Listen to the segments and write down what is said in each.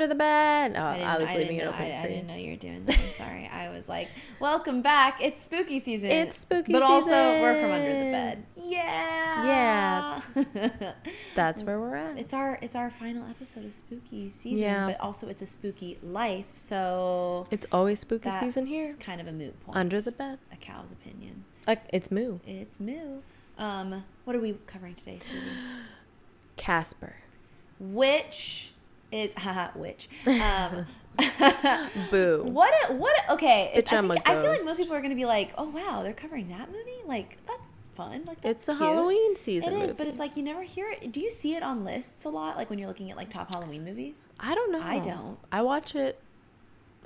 Under the Bed. Oh, I, didn't- was I leaving it know- open I, I didn't know you were doing that. I'm sorry. I was like, "Welcome back! It's spooky season." It's spooky but also we're from under the bed. Yeah, yeah. That's where we're at. it's our it's our final episode of spooky season, Yeah. but also it's a spooky life. So It's always spooky season here. kind of a moot point. Under the bed. a cow's opinion. Uh, it's Moo. It's moo. Um, what are we covering today, Stevie? Casper. Which is haha which um. Boo. What a, what a, okay. I, think, I feel like most people are gonna be like, "Oh wow, they're covering that movie. Like that's fun. Like that's It's a cute." Halloween It season. is, but it's like you never hear it. Do you see it on lists a lot? Like when you're looking at like top Halloween movies. I don't know. I don't. I watch it.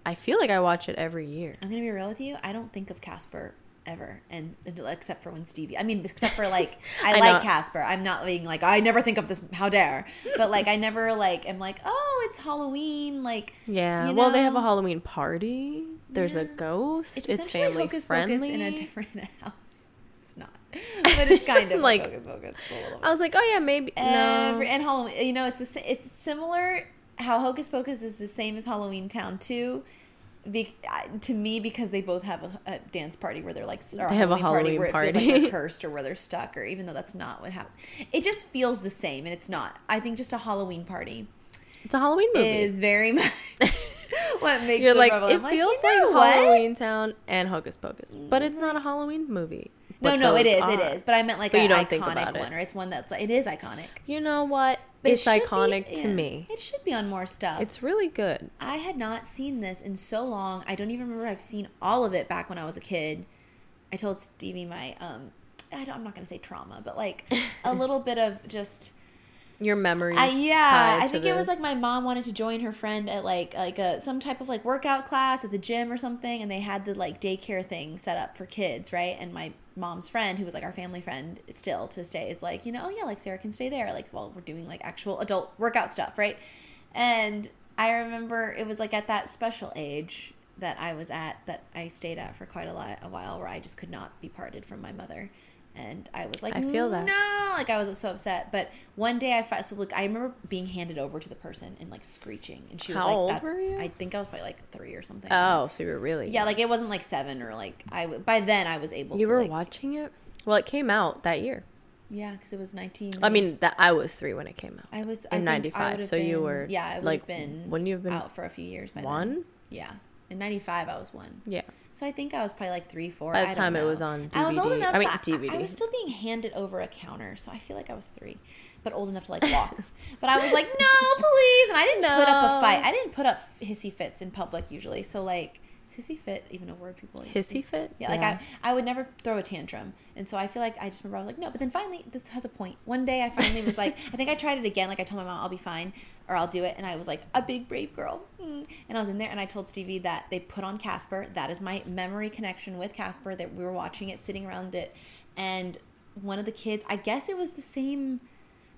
I feel like I watch it every year. I'm gonna be real with you. I don't think of Casper ever, and except for when Stevie. I mean, except for like I, I like know. Casper. I'm not being like I never think of this. How dare? But like I never like am like oh it's Halloween. Like Yeah. you well, they have a? Halloween party. There's a ghost. It's, It's, family Hocus friendly. In a different house. It's not, but it's kind of Like- Hocus Pocus. a. I was like, oh yeah, maybe Every, no. and Halloween, you know, it's the, sa- it's similar. How Hocus Pocus is the same as Halloween Town too. Be, to me, because they both have a, a dance party where they're like, They have a Halloween party where it feels like they're cursed or where they're stuck, or even though that's not what happened, it just feels the same, and it's not. I think just a Halloween party It's a Halloween movie. is very much what makes You're it like, it feels you know like? Halloween Town and Hocus Pocus, but it's not a Halloween movie. No, no, it is, are. it is. But I meant like But an iconic it. one, or it's one that's like it is iconic. You know what? But it it's be- iconic to yeah. me. It should be on more stuff. It's really good. I had not seen this in so long. I don't even remember I've seen all of it back when I was a kid. I told Stevie my um I don't, I'm not going to say trauma, but like a little bit of just Your memories. I, yeah, I think it was like my mom wanted to join her friend at like like a some type of like workout class at the gym or something, and they had the like daycare thing set up for kids, right? And my mom's friend, who was like our family friend, still to this day, is like, you know, oh yeah, like Sarah can stay there, like while we're doing like actual adult workout stuff, right? And I remember it was like at that special age that I was at that I stayed at for quite a lot a while, where I just could not be parted from my mother. And I was like, I feel that. No, like I was so upset. But one day I fi- so look, I remember being handed over to the person and like screeching, and she was How like, old "That's." were you? I think I was probably like three or something. Oh, so you were really yeah, like it wasn't like seven or like I. w- By then I was able. To You to, were like, watching it. Well, it came out that year. Yeah, because it was nineteen. I mean, that I was three when it came out. I was in '95. would've So you were yeah, I like been wouldn't you have been out for a few years by then. one? Yeah, in '95 I was one. Yeah. So I think I was probably like three, four. By the I time it was on DVD. I was old enough. I mean, to, I DVD. was still being handed over a counter, so I feel like I was three, but old enough to like walk. but I was like, no, please, and I didn't put up a fight. I didn't put up hissy fits in public usually. So like, is hissy fit even a word people use? Hissy fit. Yeah, like I, I would never throw a tantrum, and so I feel like I just remember I was like, no. But then finally, this has a point. One day, I finally was like, I think I tried it again. Like I told my mom, I'll be fine, or I'll do it, and I was like a big brave girl. Mm. And I was in there, and I told Stevie that they put on Casper. That is my memory connection with Casper. That we were watching it, sitting around it, and one of the kids. I guess it was the same.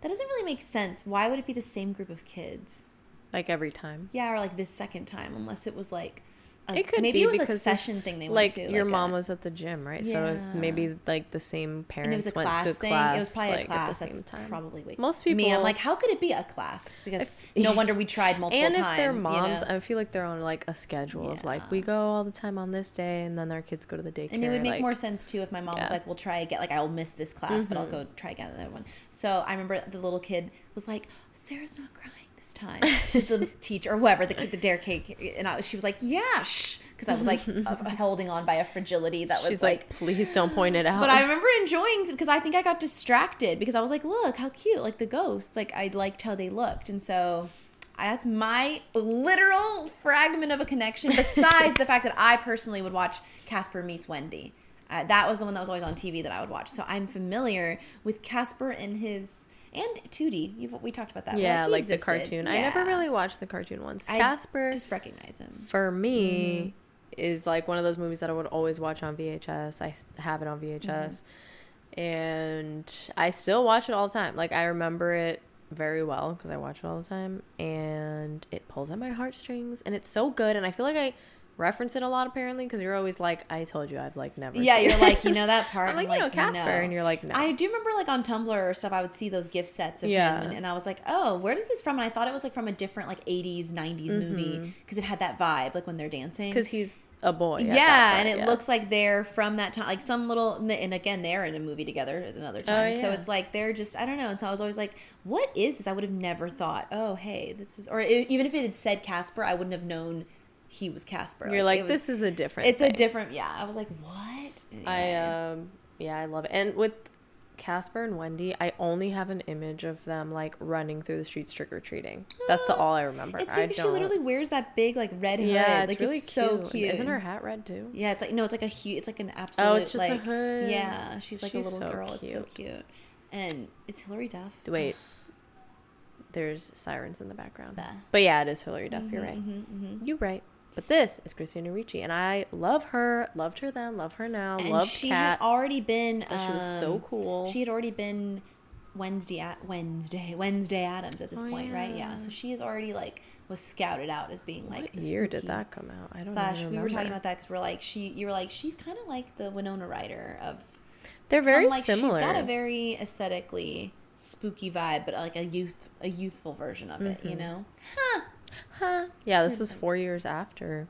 That doesn't really make sense. Why would it be the same group of kids? like every time. Yeah, or like this second time, unless it was like. A, It could maybe be it was a session thing they like went to. your like mom a- was at the gym, right? So maybe like the same parents and went class to a thing. class. it was probably like, a class. at the same That's time. probably way Most people. Me, I'm like, how could it be a class? Because If- no wonder we tried multiple and if times. they're you moms, know? I feel like they're on like a schedule of like we go all the time on this day, and then their kids go to the daycare. and it would make like, more sense too if my mom was like, "We'll try again. Like, I'll miss this class, but I'll Mhm. go try again another one." So I remember the little kid was like, "Sarah's not crying this time." to the teacher or whoever the kid, the dare cake, and I, she was like, "Yeah," shh because I was like uh, holding on by a fragility that was She's like, please don't point it out. But I remember enjoying because I think I got distracted because I was like, look how cute, like the ghosts. Like I liked how they looked, and so that's my literal fragment of a connection. Besides the fact that I personally would watch Casper meets Wendy. Uh, that was the one that was always on TV that I would watch. So I'm familiar with Casper and his and Tootie. You've, we talked about that. yeah, he like the cartoon. I never really watched the cartoon ones. I Casper, just recognize him. for me, Mm-hmm. is like one of those movies that I would always watch on VHS. I have it on VHS, Mm-hmm. and I still watch it all the time. Like I remember it very well because I watch it all the time, and it pulls at my heartstrings, and it's so good. And I feel like I reference it a lot apparently because you're always like, I told you I've like never. Yeah, you're it." like, you know that part. I'm like, I'm you know Casper, no. and you're like, no. I do remember like on Tumblr or stuff, I would see those gift sets of Yeah. him, and, and I was like, oh, where does this from? And I thought it was like from a different like 80s, 90s movie mm-hmm. because it had that vibe, like when they're dancing. because he's a boy. yeah, point, and it yeah. looks like they're from that time, like some little, and again, they're in a movie together at another oh, time. So Oh, yeah. it's like they're just, I don't know. And so I was always like, what is this? I would have never thought, oh, hey, this is, or e- even if it had said Casper, I wouldn't have known he was Casper. You're like, was- this is a different. it's a different, yeah. I was like, what? I um yeah, I love it. And with Casper and Wendy, I only have an image of them like running through the streets trick or treating. That's the all I remember. It's because she literally wears that big like red hood. yeah, it's like really it's cute. so cute. Isn't her hat red too? Yeah, it's like no, it's like a huge. It's like an absolute. Oh, it's just a hood. Yeah, she's like She's a little so girl. It's so cute. cute, and it's Hilary Duff. Wait, there's sirens in the background. Bah. But yeah, it is Hilary Duff. You're right. Mm-hmm, You're right. But this is Christina Ricci, and I love her. Loved her then. Love her now. And Loved she Cat. had already been. Thought she was so um, cool. She had already been Wednesday at Wednesday Wednesday Addams at this Oh, point, right? Yeah. yeah. So she is already like was scouted out as being like what year did that come out? I don't Slash, we were talking about that because we're like she. You were like she's kind of like the Winona Ryder of They're very like, similar. She's got a very aesthetically spooky vibe, but like a youth a youthful version of it. Mm-hmm. You know, Huh. Yeah, this was four years after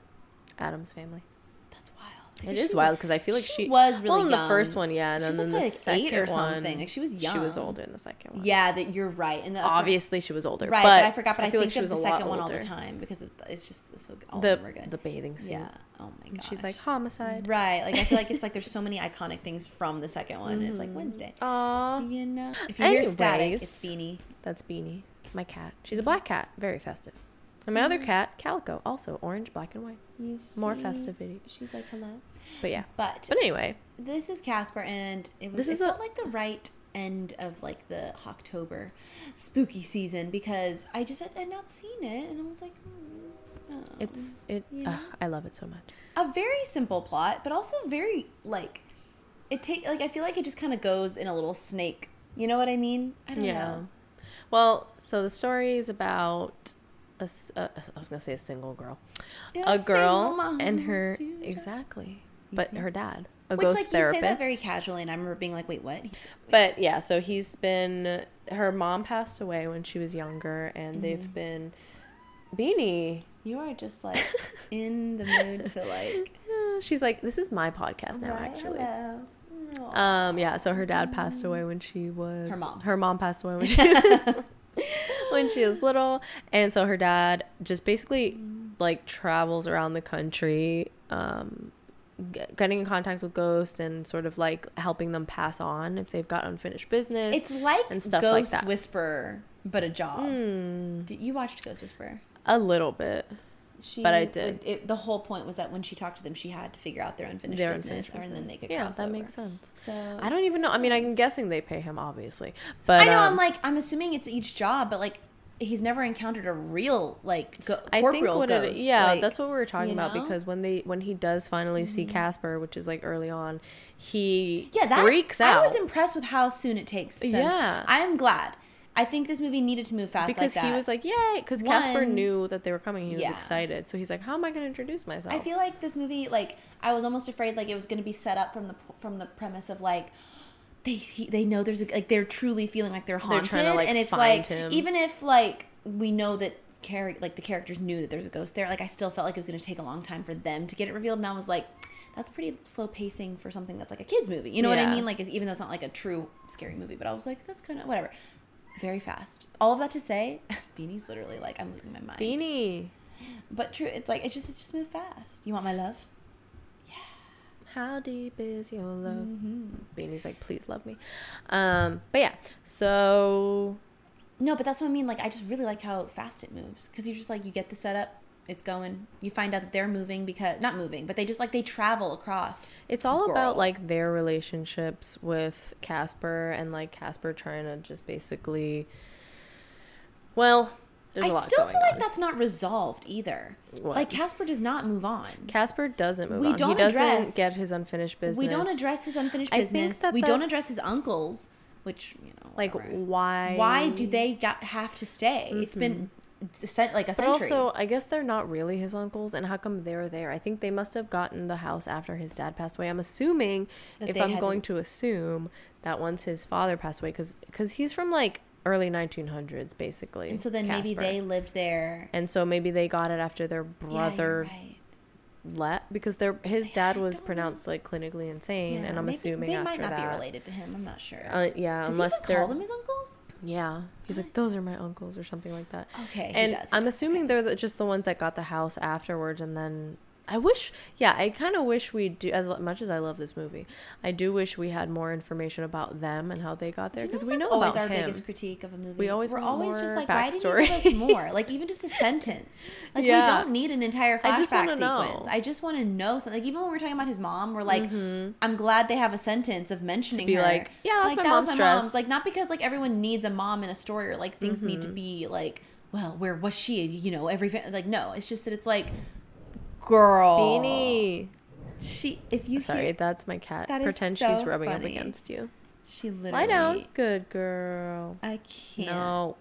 Addams Family. that's wild. It Because she wild because I feel like she, was really well in the first one, yeah, and She was then like, the second eight or one, something. Like, she was young. She was older in the second one. Yeah, that you're right. And the obviously she was older, right, but, but, I forgot. But I, feel think like she was the second one all the time because it, it's just so all The are good. the bathing suit. yeah. Oh my god. she's like homicide. right. Like I feel like it's like there's so many iconic things from the second one. It's like mm-hmm. Wednesday. Aw, You know, if you hear static, Anyways. it's Beanie. that's Beanie, my cat. She's a black cat, very festive. And my other mm-hmm. cat, Calico, also orange, black, and white. You More see? festivity. She's like hello. But yeah. But But anyway, this is Casper, and it was. This it is a- felt like the right end of like the October spooky season because I just had, had not seen it, and I was like, oh. it's it. I love it so much. a very simple plot, but also very like it take like I feel like it just kind of goes in a little snake. You know what I mean? I don't Yeah. know. Well, so the story is about a, a- I was gonna say a single girl, Yeah, a girl mom and her exactly, but her dad, a Which ghost like therapist. you say that very casually, and I remember being like, "Wait, what?" But yeah, so he's been her mom passed away when she was younger, and Mm-hmm. they've been Beanie. You are just like in the mood to like. She's like, this is my podcast now, Right, actually. hello. Um, yeah. So her dad passed away when she was Her mom. Her mom passed away when she was, when she was little, and so her dad just basically Mm. like travels around the country, um, getting in contact with ghosts and sort of like helping them pass on if they've got unfinished business. it's like and stuff Ghost like that. Whisperer, but a job. Did you watched Ghost Whisperer? a little bit. She, But I did. It, it- the whole point was that when she talked to them, she had to figure out their unfinished Their business, unfinished or and then business. they could yeah, that over. makes sense. So I don't even know. I mean, I'm guessing they pay him, obviously, but I know. um, I'm like, I'm assuming it's each job, but like, he's never encountered a real like go- I think corporeal ghost. it yeah, like, that's what we were talking about know? Mm-hmm. because when they when he does finally see Casper, which is like early on, he yeah, that freaks out I was impressed with how soon it takes. Yeah. I am glad. I think this movie needed to move fast because like that. he was like, "Yay!" Because Casper knew that they were coming. He was Yeah. excited, so he's like, "How am I going to introduce myself?" I feel like this movie, like, I was almost afraid like it was going to be set up from the from the premise of like they he, they know there's a, like they're truly feeling like they're haunted, trying to, like, and it's like him. even if like we know that char- like the characters knew that there's a ghost there, like I still felt like it was going to take a long time for them to get it revealed, and I was like. That's pretty slow pacing for something that's like a kids movie. You know what I mean? Like, it's, even though it's not like a true scary movie, but I was like, that's kind of whatever. Very fast. All of that to say, Beanie's literally like, I'm losing my mind. Beanie, But true, it's like it just it just moved fast. You want my love? Yeah. How deep is your love? Mm-hmm. Beanie's like, "Please love me." Um, but yeah, so No, but that's what I mean. Like I just really like how fast it moves because you're just like you get the setup, it's going. You find out that they're moving because not moving, but they just like they travel across. It's all about like their relationships with Casper and like Casper trying to just basically. Well, there's a I still feel like on. that's not resolved either. What? Like Casper does not move on. Casper doesn't move We on. he don't doesn't address- get his unfinished business. We don't address his unfinished I think business. that we don't address his uncles, which you know, like whatever. why. why do they got have to stay? It's been mm-hmm. Cent- like a But century. also, I guess they're not really his uncles, and how come they're there? I think they must have gotten the house after his dad passed away. I'm assuming, That if I'm going to assume, that once his father passed away, because because he's from like early 1900s, basically. and so then maybe they lived there. And so maybe they got it after their Yeah, brother right. left, because their his dad was know. pronounced like clinically insane, Yeah, and I'm maybe- assuming they after might not that, be related to him. I'm not sure. Uh, yeah, Does unless they're call them his uncles? Yeah, he's like those are my uncles or something like that. Okay, and I'm assuming okay. they're the, just the ones that got the house afterwards, and then I wish, yeah, I kind of wish we do. As much as I love this movie, I do wish we had more information about them and how they got there because we know always about our him. biggest critique of a movie. We always we're always just like, why didn't you give us more? Like even just a sentence. Like we don't need an entire flashback I sequence. know. I just want to know something. Like even when we're talking about his mom, we're like, mm-hmm. I'm glad they have a sentence of mentioning to be her. like, yeah, that's like my that was my dress. mom's. Like not because like everyone needs a mom in a story or like things need to mm-hmm. be like, well, where was she? You know, every like no, it's just that it's like, girl, Beanie. She if you Sorry, hear, that's my cat. That is Pretend so she's rubbing up against you. she literally Lie down. Good girl. I can't. No,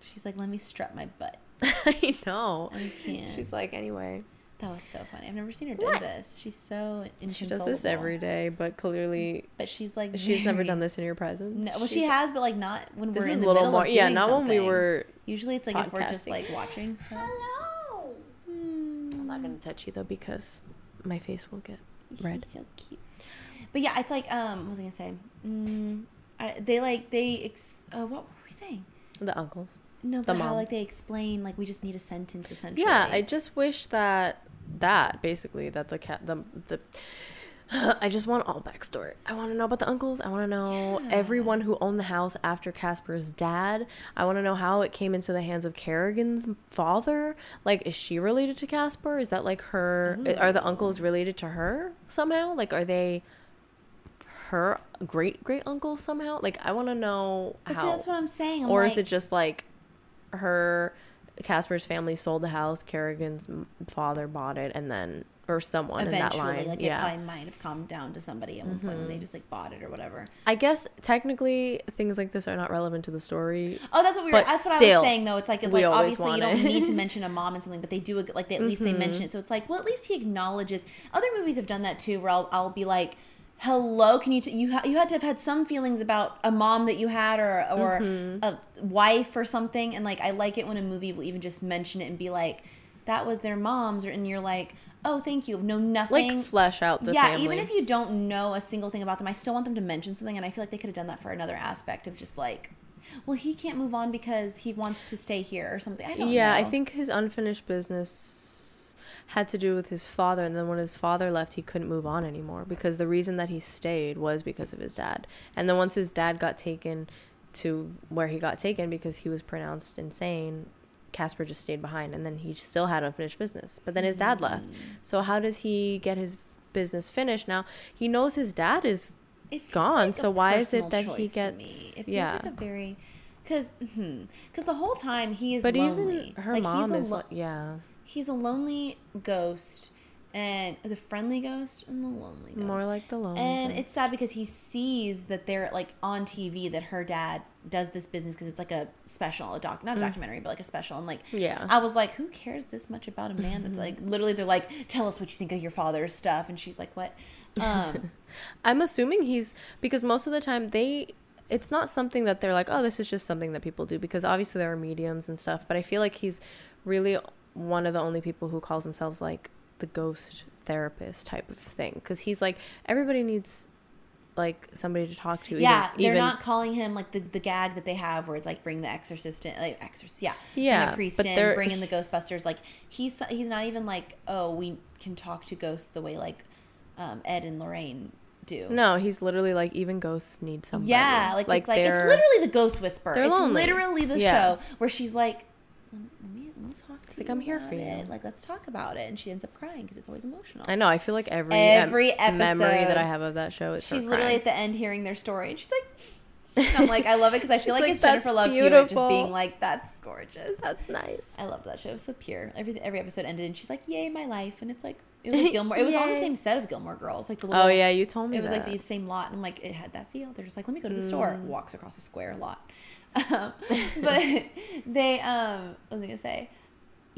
She's like, let me strut my butt. I know. I can't. She's like, anyway. That was so funny. I've never seen her do What? this. She's so She does this every day, but clearly But she's like she's never done this in your presence. No, well, she has, but like not when This we're is in a the little middle more. of Yeah, doing not when we something. were. Usually, it's like if we're just like watching stuff. Hello. I'm not gonna touch you though because my face will get red. She's so cute. But yeah, it's like um, what was I gonna say? Mm, I, they like they ex- uh, what were we saying? The uncles. No, The but how mom. like they explain like we just need a sentence essentially. Yeah, I just wish that that basically that the cat the the. I just want all backstory. I want to know about the uncles. I want to know Yeah. everyone who owned the house after Casper's dad. I want to know how it came into the hands of Carrigan's father. Like, is she related to Casper? Is that like her? Are the uncles related to her somehow? Like, are they her great great uncle somehow? Like, I want to know But see, how. that's what I'm saying. I'm or like, is it just like her Casper's family sold the house, Carrigan's father bought it, and then or someone in that eventually line. like yeah, Mm-hmm. it probably might have calmed down to somebody at one point when they just like bought it or whatever. I guess technically things like this are not relevant to the story. Oh, that's what we were. That's what I was saying, though. It's like, like obviously you don't. Mm-hmm. need to mention a mom and something, but they do. Like at least they mention it, so it's like, well, at least he acknowledges. Other movies have done that too, where I'll, I'll be like, "Hello, can you t- you ha- you had to have had some feelings about a mom that you had or or Mm-hmm. a wife or something," and like I like it when a movie will even just mention it and be like, "That was their mom's," or, and you're like, "Oh, thank you." No, nothing. Like flesh out the yeah, family. even if you don't know a single thing about them, I still want them to mention something, and I feel like they could have done that for another aspect of just like, well, he can't move on because he wants to stay here or something. I don't yeah, I think his unfinished business had to do with his father, and then when his father left, he couldn't move on anymore because the reason that he stayed was because of his dad. And then once his dad got taken to where he got taken because he was pronounced insane, Casper just stayed behind, and then he still had unfinished business. But then his dad left. Mm. So how does he get his business finished now? He knows his dad is gone, like so why is it that he gets- me. It feels yeah. like a very because because hmm, the whole time he is but lonely. even her like mom he's a is lo- yeah he's a lonely ghost and the friendly ghost and the lonely ghost. more like the lonely and ghost. it's sad because he sees that they're like on TV that her dad does this business because it's like a special, a doc, not a documentary, but like a special. And like, Mm. Yeah. I was like, who cares this much about a man that's like literally they're like, tell us what you think of your father's stuff, and she's like, what? Um, I'm assuming he's because most of the time they it's not something that they're like, oh, this is just something that people do because obviously there are mediums and stuff, but I feel like he's really one of the only people who calls themselves like the ghost therapist type of thing because he's like everybody needs like somebody to talk to. yeah, even, they're even- not calling him like the, the gag that they have where it's like bring the exorcist in, like exorcist, yeah, bring Yeah, the priest in, bring in the Ghostbusters. Like he's he's not even like, oh, we can talk to ghosts the way like um, Ed and Lorraine do. No, he's literally like even ghosts need somebody. Yeah, like, it's like it's literally the Ghost Whisperer. they're It's lonely. literally the Yeah. show where she's like, let me, let me, let me talk to like, you "I'm here for you." it. Like, let's talk about it. And she ends up crying because it's always emotional. I know. I feel like every Every em- memory that I have of that show is She's literally at the end hearing their story, and she's like, and I'm like, I love it because I feel like, like, it's Jennifer "That's Love Hewitt just being like, that's gorgeous. That's nice. I love that show. It was so pure. Every every episode ended, and she's like, "Yay, my life!" And it's like, It was like Gilmore. It was on the same set of Gilmore Girls, like the little. Oh yeah, you told me It was that. like the same lot, and I'm like, it had that feel. They're just like, let me go to the store. Mm. Walks across the square a lot. Um, but they, um, what was I gonna say?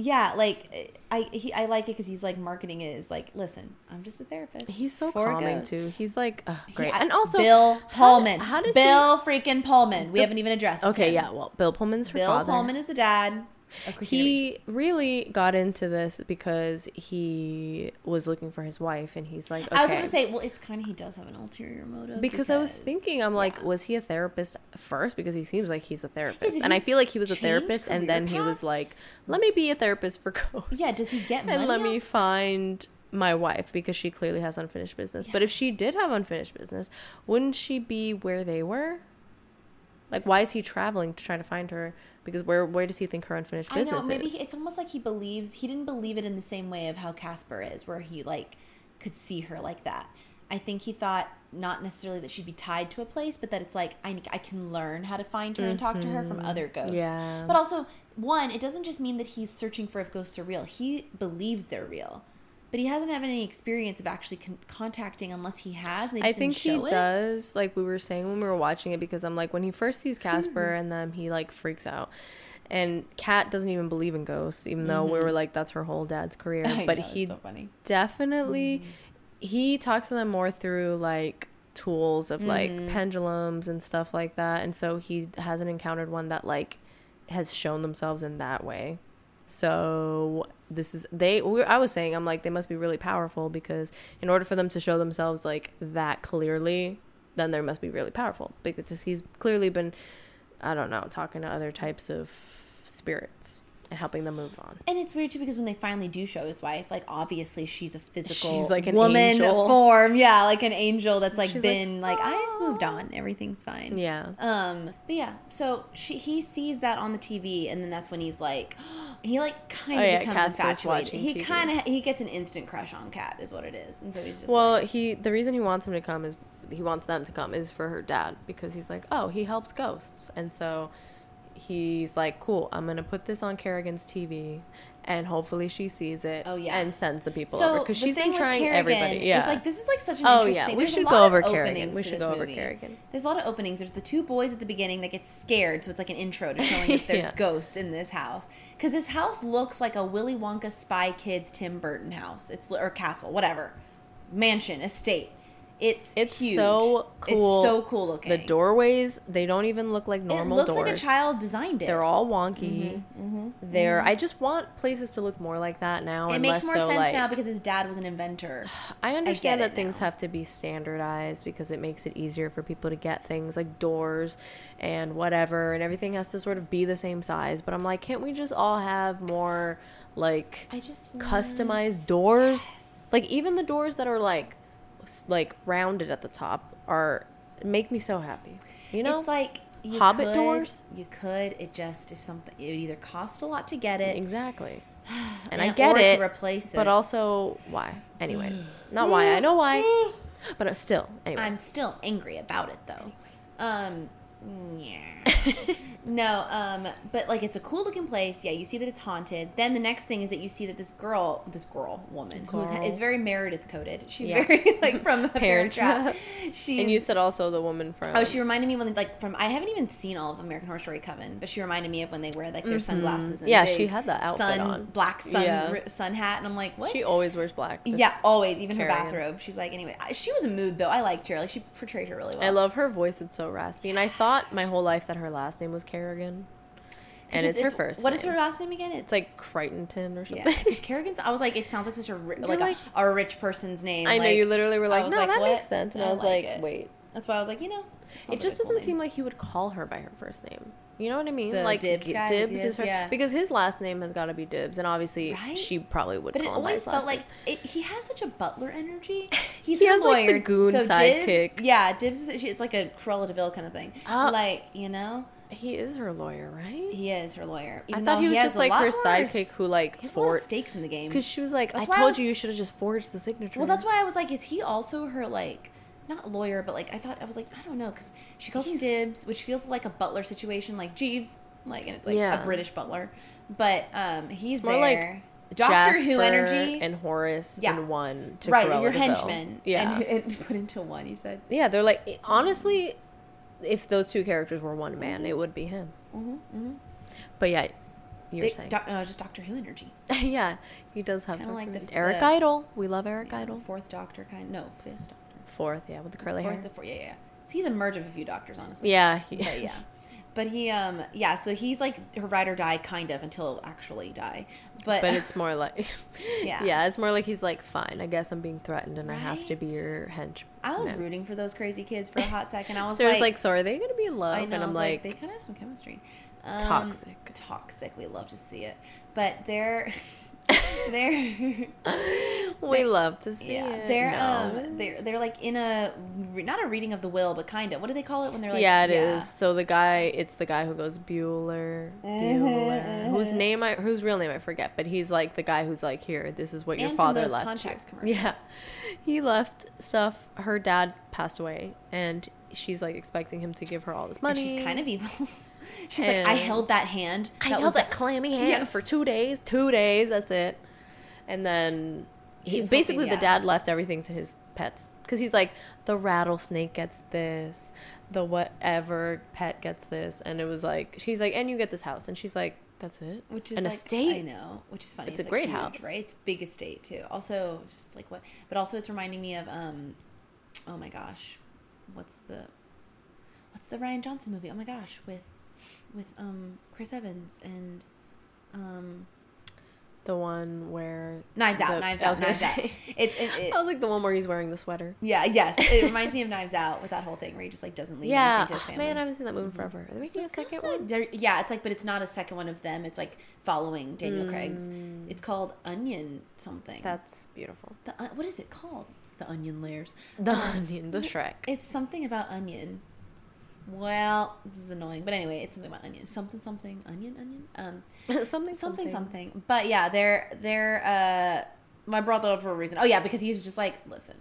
Yeah, like I, he, I like it because he's like marketing it as like, listen, I'm just a therapist. He's so for calming good." too. He's like uh, He- great, I- and also Bill Pullman. How, does Bill freaking Pullman? We The- haven't even addressed. Okay, him. yeah. Well, Bill Pullman's her Bill father. Pullman is the dad of Christina Ricci. He really got into this because he was looking for his wife, and he's like, okay. I was going to say, well, it's kind of he does have an ulterior motive because, I was thinking, I'm like, yeah. was he a therapist first? Because he seems like he's a therapist, did and I feel like he was a therapist, and then he was like, let me be a therapist for ghosts. Yeah, does he get money? and let me find my wife because she clearly has unfinished business. But if she did have unfinished business, wouldn't she be where they were? Like, why is he traveling to try to find her? Because where where does he think her unfinished business I know. Maybe is? he- it's almost like he believes he didn't believe it in the same way of how Casper is, where he like could see her like that. I think he thought not necessarily that she'd be tied to a place, but that it's like I, I can learn how to find her and talk to her from other ghosts. Mm-hmm. Yeah. But also, one, it doesn't just mean that he's searching for if ghosts are real. He believes they're real, but he hasn't had any experience of actually con- contacting unless he has. I think he it. does. Like we were saying when we were watching it, because I'm like when he first sees Casper and then he like freaks out. And Kat doesn't even believe in ghosts, even though we were like, that's her whole dad's career. Mm-hmm. I but know, he so definitely Mm-hmm. he talks to them more through like tools of like Mm-hmm. pendulums and stuff like that and so he hasn't encountered one that like has shown themselves in that way so this is they i was saying i'm like they must be really powerful because in order for them to show themselves like that clearly then they must be really powerful because he's clearly been i don't know talking to other types of spirits and helping them move on And it's weird too because when they finally do show his wife, like obviously she's a physical, She's like an woman angel. form, yeah, like an angel that's like She's like, been like, I've "Oh." moved on, everything's fine. yeah Um, but yeah, so she he sees that on the TV, and then that's when he's like, he like kind of Oh, yeah, becomes Casper's infatuated. He kind of he gets an instant crush on Kat, is what it is, and so he's just Well, like, he the reason he wants him to come is he wants them to come is for her dad because he's like, oh, he helps ghosts, and so he's like, cool, I'm gonna put this on Carrigan's TV, and hopefully she sees it. Oh, yeah. and sends the people so over because she's been trying Carrigan everybody. Yeah, like this is like such an Oh, interesting. yeah. We should go over Carrigan. We should go over movie. Carrigan. There's a lot of openings. There's the two boys at the beginning that get scared, so it's like an intro to showing that there's Yeah. ghosts in this house. Because this house looks like a Willy Wonka Spy Kids Tim Burton house. It's or castle, whatever, mansion, estate. It's It's huge. so cool. It's so cool looking. the doorways they don't even look like normal. Doors. It looks doors. like a child designed it. They're all wonky. They're. I just want places to look more like that now. Mm-hmm. it makes more so, sense like, now because his dad was an inventor. I understand get that things now. have to be standardized because it makes it easier for people to get things like doors and whatever, and everything has to sort of be the same size. But I'm like, can't we just all have more like I just want- customized doors? Like even the doors that are like like rounded at the top are make me so happy. You know, it's like you Hobbit could, doors? You could. It just if something it either cost a lot to get it, exactly. And I get it, to replace it. but also why? Anyways, not why. I know why, but uh, still. Anyway, I'm still angry about it though. Um, yeah. no, um, but like it's a cool looking place. Yeah, you see that it's haunted. Then the next thing is that you see that this girl, this girl, woman, who Girl. is, is very Meredith coded. She's Yeah. very like from the Parent Trap. She's and you said also the woman from. Oh, she reminded me when like from I haven't even seen all of American Horror Story Coven, but she reminded me of when they wear like their sunglasses. And Mm-hmm. Yeah, she had that outfit sun, on. black sun Yeah. ri- sun hat, and I'm like, what? She always wears black. Yeah, always, even her bathrobe. She's like, anyway, she was a mood though. I liked her. Like she portrayed her really well. I love her voice. It's so raspy, and I thought my whole life that her last name was Carrigan, and it's, her first. What is name. her last name again? It's like Crichton or something. yeah, because Carrigan's. I was like, it sounds like such a ri- like, like- a, a rich person's name. I know you literally were like, no, like, that what? makes sense, and I, I was like like, it. wait. That's why I was like, you know, It just doesn't seem like he would call her by her first name. You know what I mean? The like Dibs guy, Dibs is her yeah. because his last name has got to be Dibs, and obviously Right? she probably would. But it call him by always felt like it, he has such a butler energy. He's He has, like, the goon so sidekick. Dibs, yeah, Dibs. Is, it's like a Cruella de Vil kind of thing. Ah. like you know, he is her lawyer, right? he is her lawyer. I thought he was just like her sidekick who like he has a lot of forged stakes in the game. because she was like, That's I why I told was- you you should have just forged the signature. Well, that's why I was like, is he also her like not lawyer, but like I thought I was like I don't know because she calls him Dibs, which feels like a butler situation, like Jeeves, like and it's like Yeah. a British butler, but um he's more like there. Doctor Who energy. and Horace Yeah. in one to right, Cruella your henchmen. Yeah, And, and put into one, he said. yeah. They're like honestly, if those two characters were one man, it would be him. Mm-hmm, mm-hmm. But yeah, you're They, saying. doc, no, just Doctor Who energy. yeah, he does have Kinda like Doctor the-. Eric the- Idle. We love Eric Yeah, Idle. Fourth Doctor kind. No, fifth Doctor. Fourth, yeah, with the curly fourth, hair. The fourth, yeah, yeah. yeah. So he's a merge of a few doctors, honestly. yeah, he- But yeah. But he, um, yeah. So he's like her ride or die, kind of, until actually die. But but it's more like Yeah. yeah it's more like he's like fine i guess i'm being threatened and i have to be your hench I was man." rooting for those crazy kids for a hot second. I was so like, like so are they gonna be in love I know, and I i'm was like, they kind of have some chemistry. Um, Toxic. Toxic. We love to see it, but they're they're we love to see yeah it they're No. um they're they're like in a not a reading of the will, but kind of. What do they call it when they're like? yeah, it is. So the guy, it's the guy who goes Bueller, Mm-hmm, Bueller, whose name I, whose real name I forget, but he's like the guy who's like, here, this is what your And from father left. Contacts you." commercials. Yeah, he left stuff. Her dad passed away, and she's like expecting him to give her all this And money. she's kind of evil. she's like, I held that hand. I that held was that clammy hand Yeah. for two days. Two days, that's it. And then he's he, basically hoping, the dad left everything to his pets because he's like the rattlesnake gets this, the whatever pet gets this, and it was like she's like, and you get this house, and she's like, that's it, which is an like, estate. I know, which is funny. It's a like, great huge, house. right? It's big estate too. Also, it's just like what, but also it's reminding me of um, oh my gosh, what's the, what's the Rian Johnson movie? Oh my gosh, with, with um Chris Evans and, um The one where Knives Out, the- Knives Out, Knives Out. say- It's it, it, I was like the one where he's wearing the sweater. yeah, yes, it reminds me of Knives Out with that whole thing where he just like doesn't leave Yeah, to his family. man, I haven't seen that movie in forever. Are they making a second one? There, yeah, it's like, but it's not a second one of them. It's like following Daniel Craig's. Mm. It's called Onion something. That's beautiful. the uh, what is it called? The onion layers. The onion, the Shrek. It's something about onion. Well, this is annoying, but anyway, it's something about onion. Something, something, onion, onion. Um, something, something, something. But yeah, they're they're. Uh, I brought that up for a reason. Oh yeah, because he was just like, listen,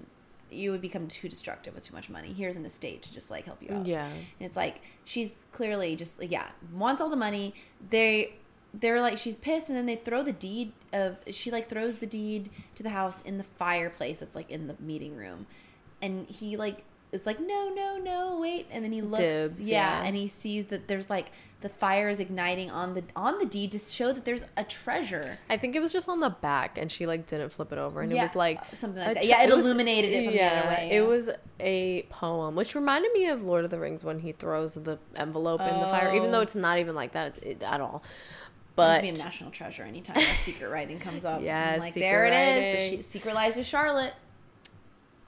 you would become too destructive with too much money. Here's an estate to just like help you out. Yeah. And it's like she's clearly just like yeah wants all the money. They they're like she's pissed, and then they throw the deed of she like throws the deed to the house in the fireplace that's like in the meeting room, and he like is like no no no wait, and then he looks Dibs, yeah, yeah. and he sees that there's like the fire is igniting on the on the deed to show that there's a treasure. I think it was just on the back, and she like didn't flip it over, and it was like something like that. Yeah, it, illuminated it from the other way. It yeah. was a poem, which reminded me of Lord of the Rings when he throws the envelope in the fire, even though Oh. it's not even like that it, at all. Must But be a national treasure anytime a secret writing comes up. Yeah, I'm like there it is. writing. The she- secret lies with Charlotte.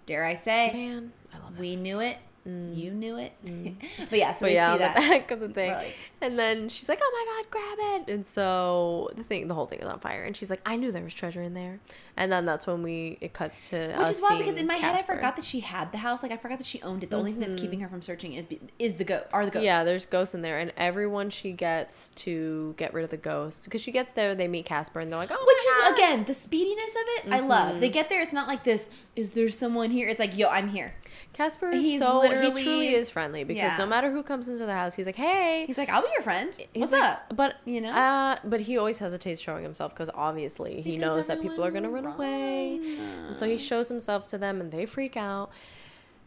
Dare I say? man, it. We knew it. Mm. You knew it. Mm. but yeah, so But we yeah, see the that. back of the thing, like- and then she's like, "Oh my god, grab it!" And so the thing, the whole thing is on fire, and she's like, "I knew there was treasure in there." And then that's when we it cuts to Which is wild because in my head I forgot that she had the house. Like I forgot that she owned it. The only thing that's keeping mm-hmm. her from searching is is the goat. Are the ghosts? Yeah, there's ghosts in there, and everyone she gets to get rid of the ghosts because she gets there, they meet Casper, and they're like, "Oh, Which is God." again the speediness of it. I Mm-hmm. love. They mm-hmm. get there. It's not like this. Is there someone here? It's like yo, I'm here. Casper is He's so he truly is friendly because Yeah. no matter who comes into the house, he's like, "Hey." He's like, I'll be your friend. What's like- up? But You know? uh, but he always hesitates showing himself because obviously he Because knows that people are gonna everyone run away, and so he shows himself to them, and they freak out.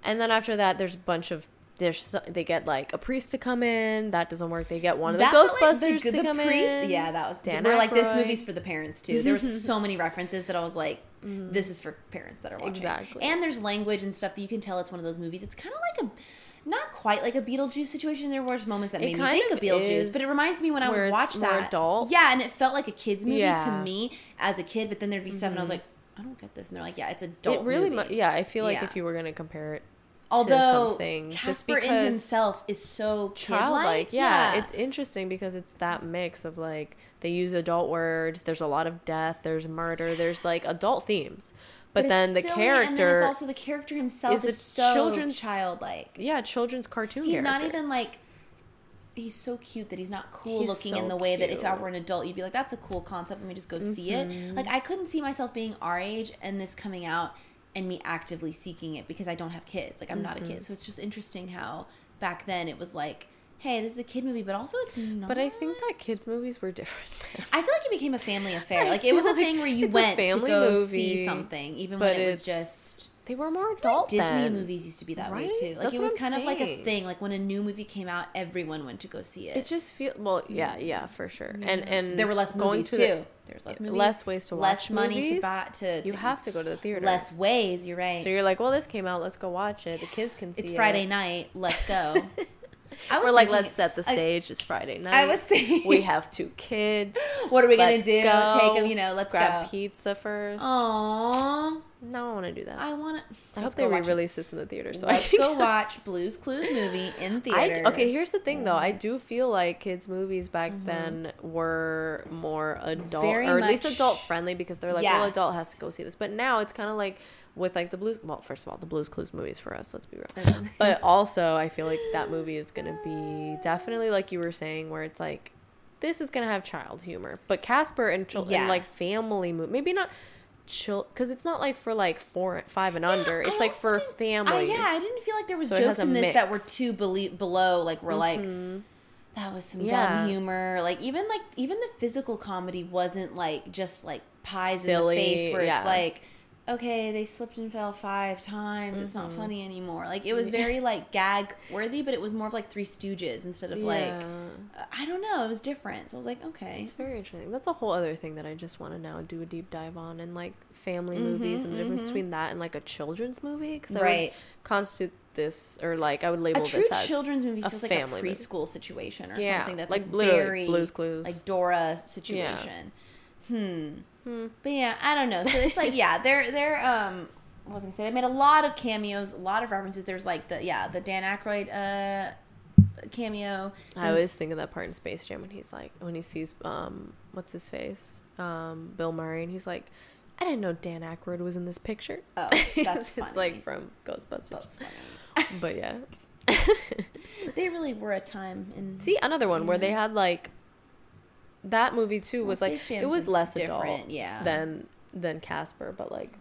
And then after that, there's a bunch of there's they get like a priest to come in. That doesn't work. They get one of the That felt like Ghostbusters the, to the come priest, in. Yeah, that was. Dan we're like this movie's for the parents too. There was so many references that I was like, Mm-hmm. this is for parents that are watching. Exactly. And there's language and stuff that you can tell it's one of those movies. It's kind of like a. Not quite like a Beetlejuice situation. There were moments that It made me think of of Beetlejuice, but it reminds me when I would watch that. adult. Yeah, and it felt like a kids movie to me as a kid. But then there'd be stuff, and I was mm-hmm. like, I don't get this. And they're like, Yeah, it's a adult. It really, movie. mu- yeah. I feel like Yeah. if you were gonna compare it Although something, just Casper in because himself is so childlike, childlike. yeah, it's interesting because it's that mix of like they use adult words. There's a lot of death. There's murder. There's like adult themes, but, it's then the silly, character, and then it's also the character himself is is, so children's- childlike. yeah, children's cartoon. He's not even like he's so cute that he's not cool He's looking so in the way that if I were an adult, you'd be like, "That's a cool concept. Let me just go see it." Mm-hmm. Like I couldn't see myself being our age and this coming out and me actively seeking it because I don't have kids. Like I'm not a kid, mm-hmm. so it's just interesting how back then it was like. hey, this is a kid movie, but also it's not. But I think that kids' movies were different. I feel like it became a family affair. Like it was a thing where you went to go see something, even when it was just. they were more feel like adult. Disney then. movies used to be that way too. Like That's it was kind of like a thing. Like when a new movie came out, everyone went to go see it. It just feel well, yeah, yeah, for sure. And and there were less going to too. the- less movies, less ways to less watch less money to movies. buy to. You have to go to the theater. less ways. You're right. So you're like, well, this came out. Let's go watch it. The kids can see it. it's it. Friday night. Let's go. I was We're like, thinking- let's set the I- stage. it's Friday night. I was thinking- we have two kids. What are we gonna Let's do? go. Take them. You know. Let's grab go. pizza first. Aww. No, I want to do that. I, I want to. I hope they re-release this in the theater. So I Let's can go watch Blue's Clues movie in I, theaters. okay, here's the thing though. Mm-hmm. I do feel like kids' movies back then were more adult, Very or at least much- adult friendly, because they're like, well, adult has to go see this. But now it's kind of like with like the blues. Well, first of all, the Blues Clues movies for us. Let's be real. but also, I feel like that movie is gonna be definitely like you were saying, where it's like this is gonna have child humor, but Casper and, chil- Yeah. and like family movie, maybe not. Chill, because it's not like for like four, five and under. I It's like for families. I, yeah, I didn't feel like there was So jokes in this that were too belie- below. Like we're like, Mhm. that was some Yeah. dumb humor. Like even like even the physical comedy wasn't like just like pies Silly, in the face where yeah. it's like. Okay, they slipped and fell five times. It's Mm-hmm. not funny anymore. Like it was very like gag worthy, but it was more of like Three Stooges instead of like Yeah. uh, I don't know. It was different. So I was like, okay, It's very interesting. That's a whole other thing that I just want to now do a deep dive on, and like family movies and the difference between that and like a children's movie. Because I Mm-hmm, Right. would constitute this, or like I would label a true this as children's movie feels like a family movie. preschool situation or Yeah, something that's like like, literally very Blue's Clues. like Dora situation. Hmm. Hmm. But yeah, I don't know. So it's like yeah, they're they're um what was I gonna say? They made a lot of cameos, a lot of references. There's like the yeah the Dan Aykroyd uh cameo. I always think of that part in Space Jam when he's like when he sees um what's his face um Bill Murray and he's like. I didn't know Dan Aykroyd was in this picture. Oh, that's funny. it's like from Ghostbusters. But yeah. They really were a time in See another one where they had like that movie too Well, was like it was less different, adult yeah. than than Casper, but like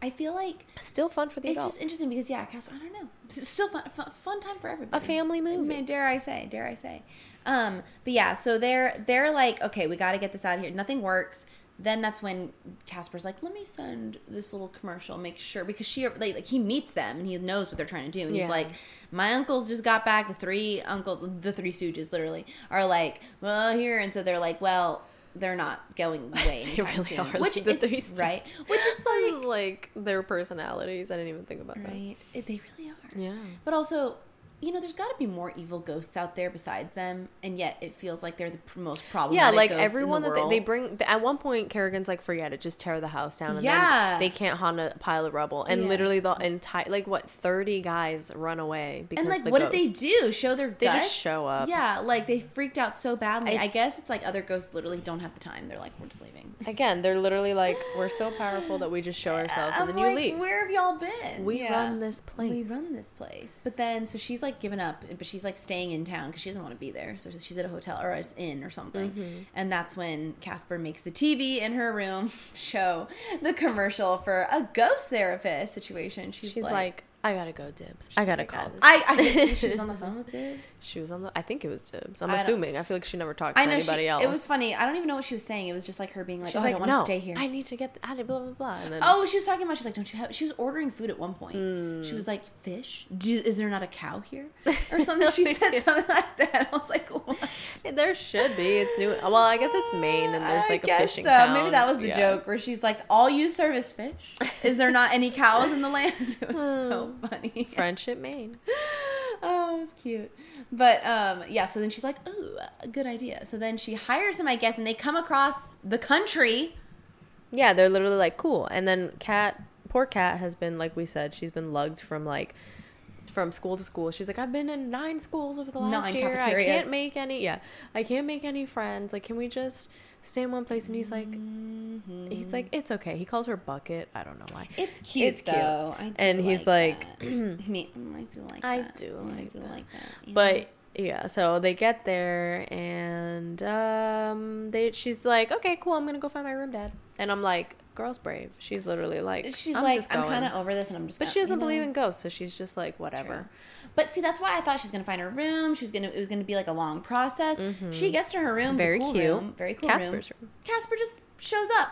I feel like still fun for the it's adults. just interesting because yeah, Casper. I don't know. It's still fun, fun, fun time for everybody. a family I movie. mean, dare I say? Dare I say? Um, but yeah, so they're they're like, okay, we got to get this out of here. Nothing works. Then that's when Casper's like, let me send this little commercial, make sure because she like, like he meets them and he knows what they're trying to do, and Yeah. he's like, my uncles just got back. The three uncles, the three Stooges, literally are like, well, here, and so they're like, well. They're not going away They really soon. are Which the it's, right? Which it's like like their personalities. I didn't even think about that. right. They really are. Yeah. But also, you know, there's got to be more evil ghosts out there besides them, and yet it feels like they're the most most Yeah, like everyone the that they, they bring. At one point, Carrigan's like, "Forget it, just tear the house down." And Yeah. then they can't haunt a pile of rubble, and Yeah. literally the entire like what thirty guys run away because and like, what did they do? Show their guts? They just show up. Yeah, like they freaked out so badly. I- I, guess it's like other ghosts literally don't have the time. They're like, we're just leaving. Again, they're literally like, "We're so powerful that we just show ourselves, and I'm then you like, leave." where have y'all been? We Yeah. run this place. We run this place. But then, so she's like given up, but she's like staying in town because she doesn't want to be there. So she's at a hotel or an inn or something. Mm-hmm. And that's when Casper makes the TV in her room show the commercial for a ghost therapist situation. She's, She's like, "I gotta go, Dibs. I gotta like, call this." I, I guess she was on the phone with Dibs. She was on the. I think it was Dibs. I'm I assuming. I feel like she never talked to I know anybody she, else. it was funny. I don't even know what she was saying. It was just like her being like, She's "Oh, like, I don't want to stay here." I need to get out of blah blah blah. And then, Oh, she was talking about. She's like, "Don't you have?" She was ordering food at one point. Mm. She was like, "Fish? Do, is there not a cow here?" Or something. she said something like that. I was like, "What?" there should be. It's new. Well, I guess it's Maine, and there's like a guess fishing so. town. Maybe that was the Yeah. joke where she's like, "All you serve is fish. Is there not any cows in the land?" It was so funny. Friendship, Maine. oh, it was cute. But um, yeah. So then she's like, "Ooh, a good idea." So then she hires him, I guess, and they come across the country. Yeah, they're literally like cool. And then Kat, poor Kat, has been like we said, she's been lugged from like from school to school. She's like, I've been in nine schools over the last Nine year. I can't make any. Yeah, I can't make any friends. Like, can we just stay in one place? And he's like, Mm-hmm. he's like, it's okay. He calls her Bucket. I don't know why. It's cute, It's cute. though. I And he's like- me, I do like I that. do I do that. like that. know? Yeah, so they get there and um they she's like, "Okay, cool. I'm going to go find my room, dad." And I'm like, girl's brave. She's literally like, She's I'm like, I'm kind of over this, and I'm just. But gonna- she doesn't you know. believe in ghosts, so she's just like, whatever. True. But see, that's why I thought she was gonna find her room. She was gonna. It was gonna be like a long process. She gets to her room. Mm-hmm. Very cool cute. room, very cool Casper's room. Casper just shows up.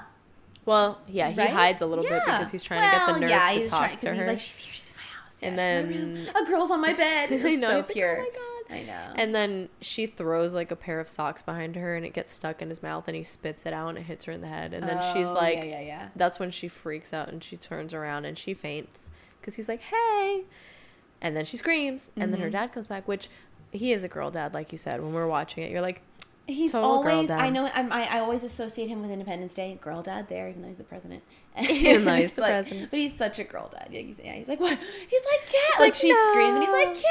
Well, yeah, he right? hides a little bit because he's trying to get the nerve yeah, to he's talk trying- to her. He's like, she's here, she's in my house. And Yeah, my then- room. a girl's on my bed. It I know, so he's like, "Oh pure. my God." I know. And then she throws like a pair of socks behind her and it gets stuck in his mouth and he spits it out and it hits her in the head. And then she's Oh, like, yeah, yeah, yeah. that's when she freaks out and she turns around and she faints because he's like, hey. And then she screams. And Mm-hmm. then her dad comes back, which he is a girl dad, like you said. When we're watching it, you're like, He's Total always. I know. I'm, I I always associate him with Independence Day, girl dad. There, even though he's the president. Even though he's the like- president. But he's such a girl dad. Yeah, he's, yeah, he's like what? He's like Kat. like, Like, she screams and he's like "No." Kat.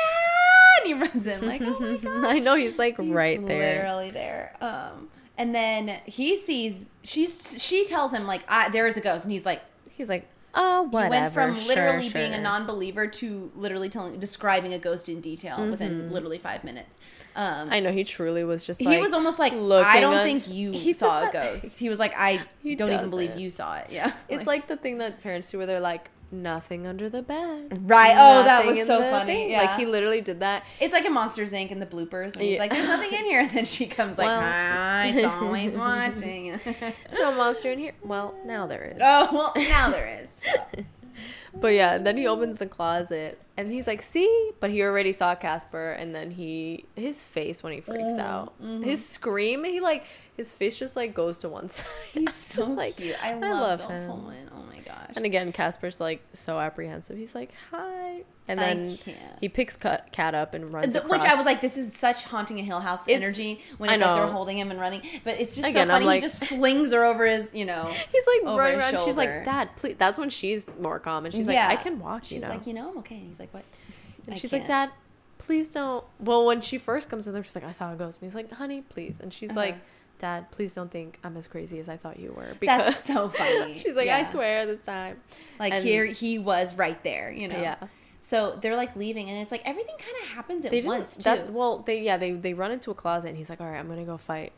And he runs in like oh my god. I know he's like He's right there. literally there. Um, and then he sees she's she tells him like I, there is a ghost, and he's like He's like, oh, whatever. he went from sure, literally being a non-believer to literally telling describing a ghost in detail within literally five minutes. Um, Mm-hmm. I know he truly was just he was almost like, I don't on- think you saw a ghost. He was like, I don't even believe you saw it. Yeah. It's like the thing that parents do where they're like, nothing under the bed. Right. Oh, that was so funny. Yeah. Like he literally did that. it's like in Monsters Inc. in the bloopers when he's Yeah. like, "There's nothing in here," and then she comes like, Well. "Ah, it's always watching." No monster in here. Well, now there is. oh well, now there is. But yeah, then he opens the closet and he's like, "See?" But he already saw Casper, and then he his face when he freaks Mm-hmm, out, his scream, he like his face just like goes to one side. He's so like, cute. I love, I love Bill him. Pullman. Oh my gosh. And again, Casper's like so apprehensive. He's like, "Hi," and then he picks cut, Kat up and runs. The- which I was like, this is such haunting a Hill House It's- energy when I it's like they're holding him and running. But it's just Again, so funny. like- he just slings her over his, you know. He's like running around. She's like, "Dad, please." That's when she's more calm, and she's like, "I can walk," you She's know. like, you know, I'm okay. And he's like, what? And I she's like, can't. Dad, please don't. Well, when she first comes in there, she's like, I saw a ghost. And he's like, Honey, please. And she's Uh-huh. like, Dad, please don't think I'm as crazy as I thought you were. That's so funny. she's like, I swear this time. Like And- here, he was right there. You know. Yeah. So they're like leaving, and it's like everything kind of happens at once too. That, well, they yeah they they run into a closet and he's like, All right, I'm gonna go fight.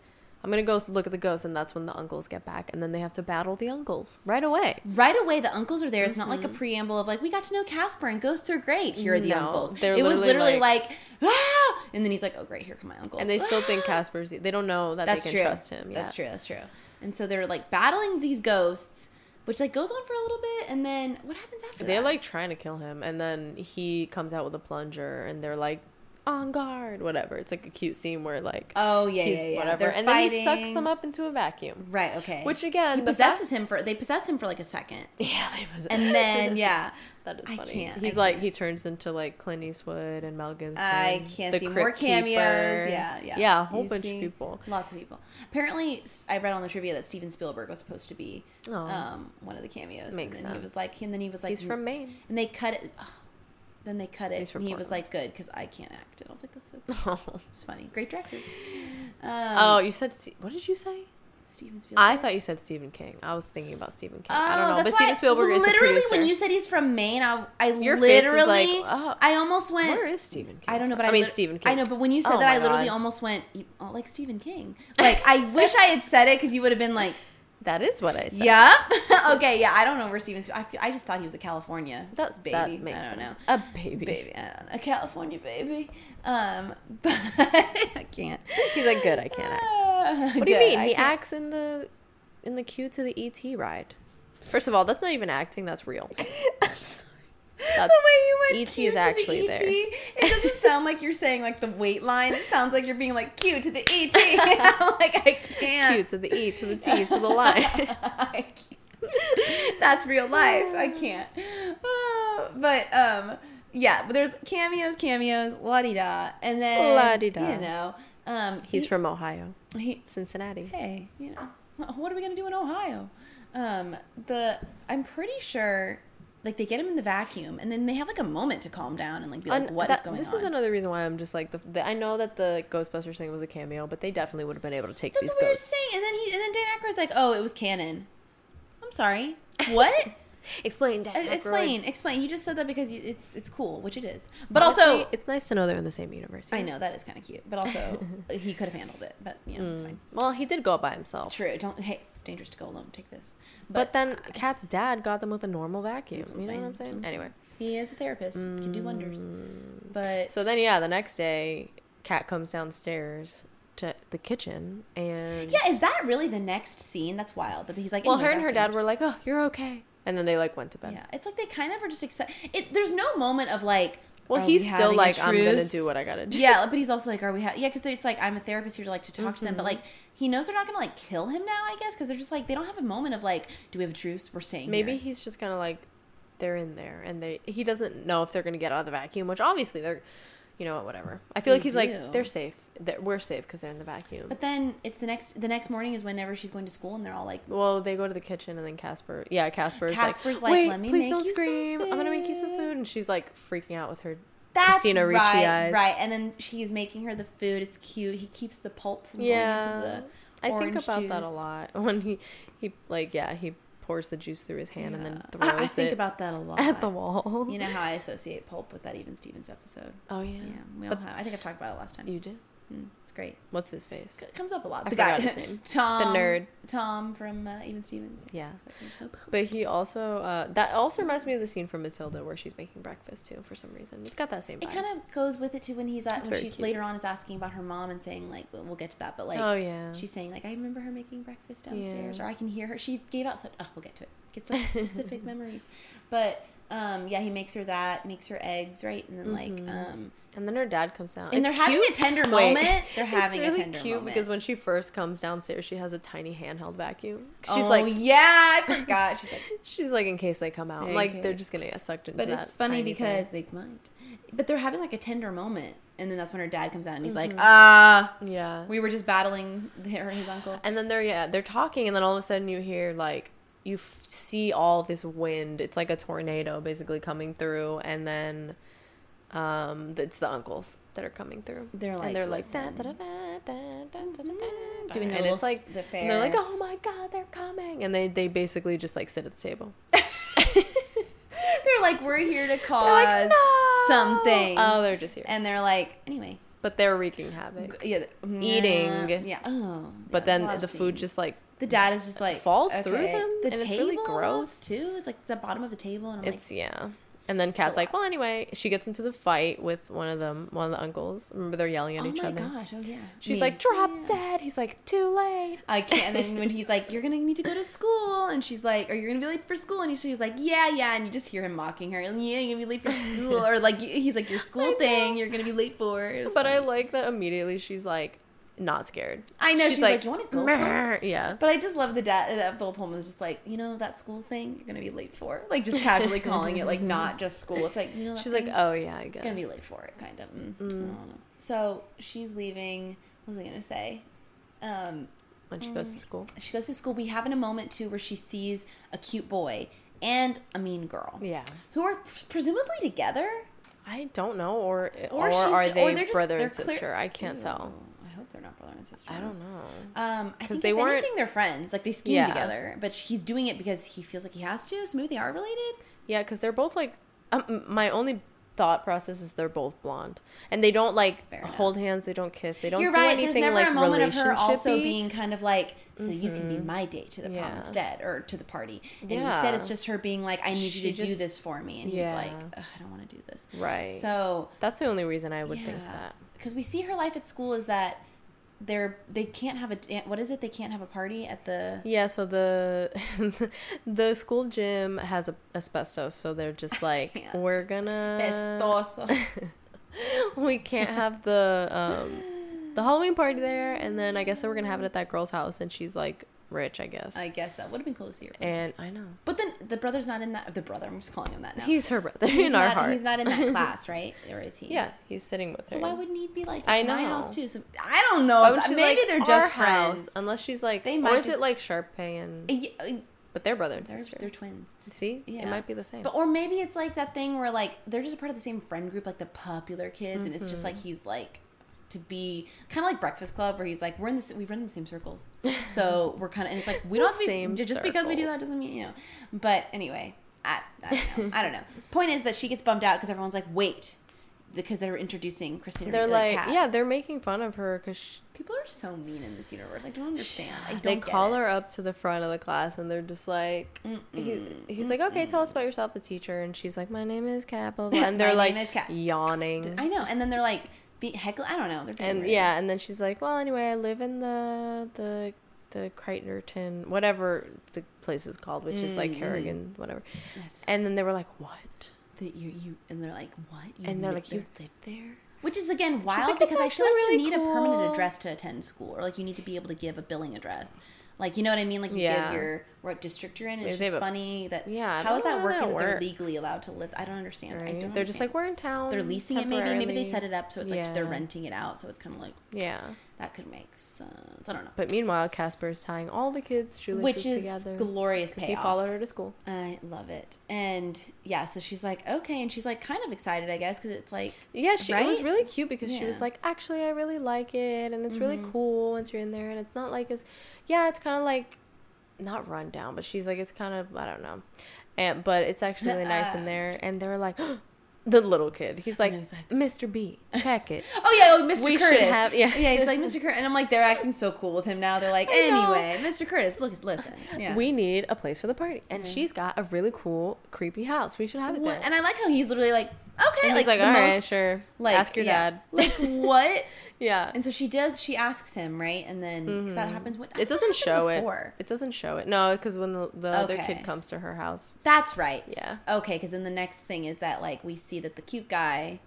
I'm gonna go look at the ghosts, and that's when the uncles get back, and then they have to battle the uncles right away. right away, the uncles are there. It's not like a preamble of like we got to know Casper and ghosts are great. Here are the Mm-hmm. No, uncles. they're it was literally literally like, ah, and then he's like, oh great, here come my uncles. And they still think Ah! Casper's. They don't know that that's they true. can trust him. That's yet. true. That's true. And so they're like battling these ghosts, which like goes on for a little bit, and then what happens after They're that? like trying to kill him, and then he comes out with a plunger, and they're like, "On guard!" Whatever. It's like a cute scene where like, oh yeah, he's yeah, yeah. whatever, They're and then he sucks them up into a vacuum. Right. Okay. Which again, he possesses him for. They possess him for like a second, Yeah, they possess- and then yeah. that is funny. He's like he turns into like Clint Eastwood and Mel Gibson. I can't the see more cameos. Keeper. Yeah, yeah, yeah, a whole You bunch of people. Lots of people. Apparently, I read on the trivia that Steven Spielberg was supposed to be Oh. um, one of the cameos. Makes and then he was like, and then he was like, He's from Maine. and they cut it. oh, then they cut it, and he was like, "Good, because I can't act." And I was like, "That's so Oh, it's funny, great director." Um, oh, you said what did you say? Steven Spielberg. I thought you said Stephen King. I was thinking about Stephen King. I don't Oh, know, but Steven why- Spielberg is literally when you said he's from Maine, I, I Your face was literally, like, oh. I almost went. Where is Stephen King? I don't know, but I, I, mean Stephen King. I know, but when you said Oh that, I literally God. almost went oh, like Stephen King. Like I wish I had said it because you would have been like, that is what I said. "Yep, okay, yeah." I don't know where Steven. I, feel, I just thought he was a California That's baby. That makes I don't sense. know, A baby. baby. I don't know, a California baby. Um, but I can't. He's like, good. I can't act. act. What do you mean? he acts in the in the queue to the ET ride. First of all, that's not even acting. That's real. That's the way you went ET is to the actually ET, there. It doesn't sound like you're saying like the wait line. It sounds like you're being like cue to the ET. I'm like I can't. queue to the E to the T to the line. I can't. That's real life. I can't. Oh, but um, yeah. But there's cameos, cameos, la di da, and then La-di-da. You know, um, He's he- from Ohio, he, Cincinnati. hey, you know, what are we gonna do in Ohio? Um, the I'm pretty sure. Like they get him in the vacuum, and then they have like a moment to calm down and like be like, "What is that- going this on?" This is another reason why I'm just like the, the. I know that the Ghostbusters thing was a cameo, but they definitely would have been able to take That's these a weird ghosts. thing. And then he and then Dan Aykroyd's like, "Oh, it was canon." I'm sorry. What? Explain, Dad. Uh, Explain, explain. You just said that because you, it's it's cool, which it is. But Honestly, also, it's nice to know they're in the same universe. I know that is kind of cute. But also, he could have handled it. But you know, it's fine. Well, he did go up by himself. True. Don't. Hey, it's dangerous to go alone. Take this. But, then Kat's dad got them with a normal vacuum. You know what I'm saying. saying? That's what I'm Anyway. he is a therapist. Can do wonders. But So then, yeah, the next day, Kat comes downstairs to the kitchen and. yeah, is that really the next scene? That's wild. That he's like. Well, her and her dad were like, oh, you're okay. And then they, like, went to bed. Yeah, it's like they kind of are just accept. It. There's no moment of like. Well, he's we still like, I'm going to do what I got to do. Yeah, but he's also like, are we? Ha-? Yeah, because it's like I'm a therapist here to like to talk to them, Mm-hmm. but like he knows they're not gonna like kill him now. I guess because they're just like they don't have a moment of like, do we have a truce? We're staying. Maybe here. he's just kind of like, they're in there and they he doesn't know if they're going to get out of the vacuum, which obviously they're, you know, what, whatever. I feel They like he's do. like, they're safe. They're, we're safe because they're in the vacuum. But then it's the next the next morning is whenever she's going to school and they're all like, Well, they go to the kitchen and then Casper, yeah, Casper's, Casper's like, like, wait, "Let me please make don't scream. I'm gonna make you some food." and she's like freaking out with her. that's Christina Ricci right, eyes. right. And then she's making her the food. It's cute. He keeps the pulp from Yeah, going into the. I think about that a lot when he he like yeah he pours the juice through his hand and then Yeah. throws I, I think it about that a lot at the wall. You know how I associate pulp with that Even Stevens episode. Oh yeah, Yeah, we all But- have. I think I've talked about it last time. you did. Mm, great. What's his face? It comes up a lot. I the guy, his name. Tom, The nerd. Tom from uh, Even Stevens. Yeah, It's like, there's no pulp. but he also uh, that also reminds me of the scene from Matilda where she's making breakfast too for some reason. It's got that same. It kind of goes with it too when he's at, when she cute. later on is asking about her mom and saying like we'll we'll get to that but like oh yeah, she's saying like I remember her making breakfast downstairs Yeah. or I can hear her she gave out such oh we'll get to it get some specific memories but um yeah he makes her that makes her eggs right and then like Mhm. um and then her dad comes down, and It's they're having a tender Wait. moment they're having it's really a tender cute moment because when she first comes downstairs, she has a tiny handheld vacuum. She's oh, like, yeah I forgot she's like she's like, in case they come out, like they're just gonna get sucked into But that. it's funny because thing. they might. But they're having like a tender moment, and then that's when her dad comes out and he's like, Mm-hmm. "Ah, yeah, we were just battling her and his uncles." and then they're yeah they're talking, and then all of a sudden you hear like you f- see all this wind. It's like a tornado basically coming through, and then um, it's the uncles that are coming through. They're like, and they're like, doing and it's like the fair. They're like, oh my god, they're coming, and they they basically just like sit at the table. they're like, we're here to cause like, no! something. Oh, they're just here, and they're like, anyway. But they're wreaking havoc. Yeah, eating. Yeah. Oh, but then the food just like the dad is just like falls through okay. them, The and table really gross. too. It's like the bottom of the table, and I'm it's yeah and then Kat's like well anyway she gets into the fight with one of them one of the uncles remember they're yelling at like, each other. "Oh my gosh, oh yeah." she's Me. like drop Yeah. dead he's like too late I can't. And then when he's like, "You're gonna need to go to school," and she's like, "Are you gonna be late for school?" And she's like, "Yeah, yeah," and you just hear him mocking her. Yeah, you're gonna be late for school, or like he's like, "Your school thing, you're gonna be late for." But I like that immediately she's like not scared I know she's, like, "You want to go?" "Meh." yeah But I just love the dad that Bill Pullman's just like, you know, that school thing you're gonna be late for, like just casually calling it like not just school. It's like you know, she's like oh yeah I guess gonna be late for it, kind of. Mm, I Mm. don't know. So she's leaving. What was I gonna say? Um, when she goes to school she goes to school. We have in a moment too where she sees a cute boy and a mean girl yeah who are presumably together. I don't know or Or or, are they or just- brother and clear- sister I can't tell Ew, hope they're not brother and sister. I don't know Um, I think they if weren't- anything, they're friends. Like they scheme Yeah. together, but he's doing it because he feels like he has to. So maybe they are related. Yeah, because they're both like. Um, my only thought process is they're both blonde, and they don't like hold hands. They don't kiss. They don't. You're do right. Anything, There's never like, a moment of her also being kind of like, so you can be my date to the prom Yeah. instead, or to the party. And Yeah. instead, it's just her being like, I need you She to do this for me, and Yeah. he's like, Ugh, I don't want to do this. right. So that's the only reason I would think that. because we see her life at school is that they're they can't have a what is it? They can't have a party at the. Yeah, so the the school gym has a, asbestos, so they're just like, we're gonna Pestoso. we can't have the um the Halloween party there, and then I guess they we're gonna have it at that girl's house, and she's like rich, I guess. I guess that would have been cool to see her. and I know But then the brother's not in that. The brother, I'm just calling him that now. he's her brother He's in our not, heart. He's not in that class, right? Or is he? Yeah, he's sitting with So her. So why wouldn't he be like? I my house too. So I don't know. Why if she maybe like they're our just house? friends. Unless she's like, they might or is just, it like Sharpay and? Yeah, uh, but they're brother and they're, sister. they're twins. See, Yeah. it might be the same. But or maybe it's like that thing where like they're just a part of the same friend group, like the popular kids, and it's just Mm-hmm. like he's like to be kind of like Breakfast Club, where he's like we're in the we run in the same circles, so we're kind of and it's like we don't have to be Same just because we do that doesn't mean you know. But anyway, I, I don't know. I don't know. Point is that she gets bummed out because everyone's like, wait, because they're introducing Christina. They're the like, Kat. yeah, they're making fun of her because People are so mean in this universe. I don't understand. I don't they call it. her up to the front of the class and they're just like, he, he's like, okay, tell us about yourself, the teacher, and she's like, my name is blah, and they're like name is Kat. yawning. I know. And then they're like, be heckle. I don't know. They're and yeah, and then she's like, "Well, anyway, I live in the the the Crichton, whatever the place is called, which is like Mm, Harrigan, whatever." Yes. And then they were like, "What?" That you you and they're like, what? You And they're like, there? "You live there?" Which is again wild like, because I feel like really you need a permanent address to attend school, or like you need to be able to give a billing address. Like you know what I mean? Like you Yeah. give your what district you're in. Maybe it's just funny that Yeah, How is that working? that they're legally allowed to live. I don't understand. I don't. They're just like, "We're in town." they're leasing it. Maybe maybe they set it up so it's like they're renting it out. So it's kind of like Yeah, that could make sense. I don't know. but meanwhile, Casper is tying all the kids' shoelaces Which is together. glorious 'cause he payoff. followed her to school. I love it. And yeah, so she's like, okay, and she's like kind of excited, I guess, because it's like Yeah, she, it was really cute because she was Mm-hmm. like, actually, I really like it, and it's really cool once you're in there, and it's not like as, yeah, it's kind of like, not run down, but she's like, it's kind of, I don't know, and but it's actually really nice in there, and they were like, the little kid, he's like, he's like- Mr. B, check it. Oh yeah, oh, Mr. We should Curtis. have- yeah. yeah, he's like Mr. Curtis, and I'm like, they're acting so cool with him now. They're like, anyway, Mr. Curtis, look, listen, yeah. We need a place for the party, and she's got a really cool, creepy house. We should have it there. and I like how he's literally like, okay, And like, he's like, the all right, most, sure. Like, Ask your yeah. dad. Like what? yeah. And so she does. She asks him, right? And then because that happens. Mm-hmm. It doesn't show before? it. It doesn't show it. No, because when the, the other kid comes to her house. That's right. Yeah. Okay, because then the next thing is that like we see that the cute guy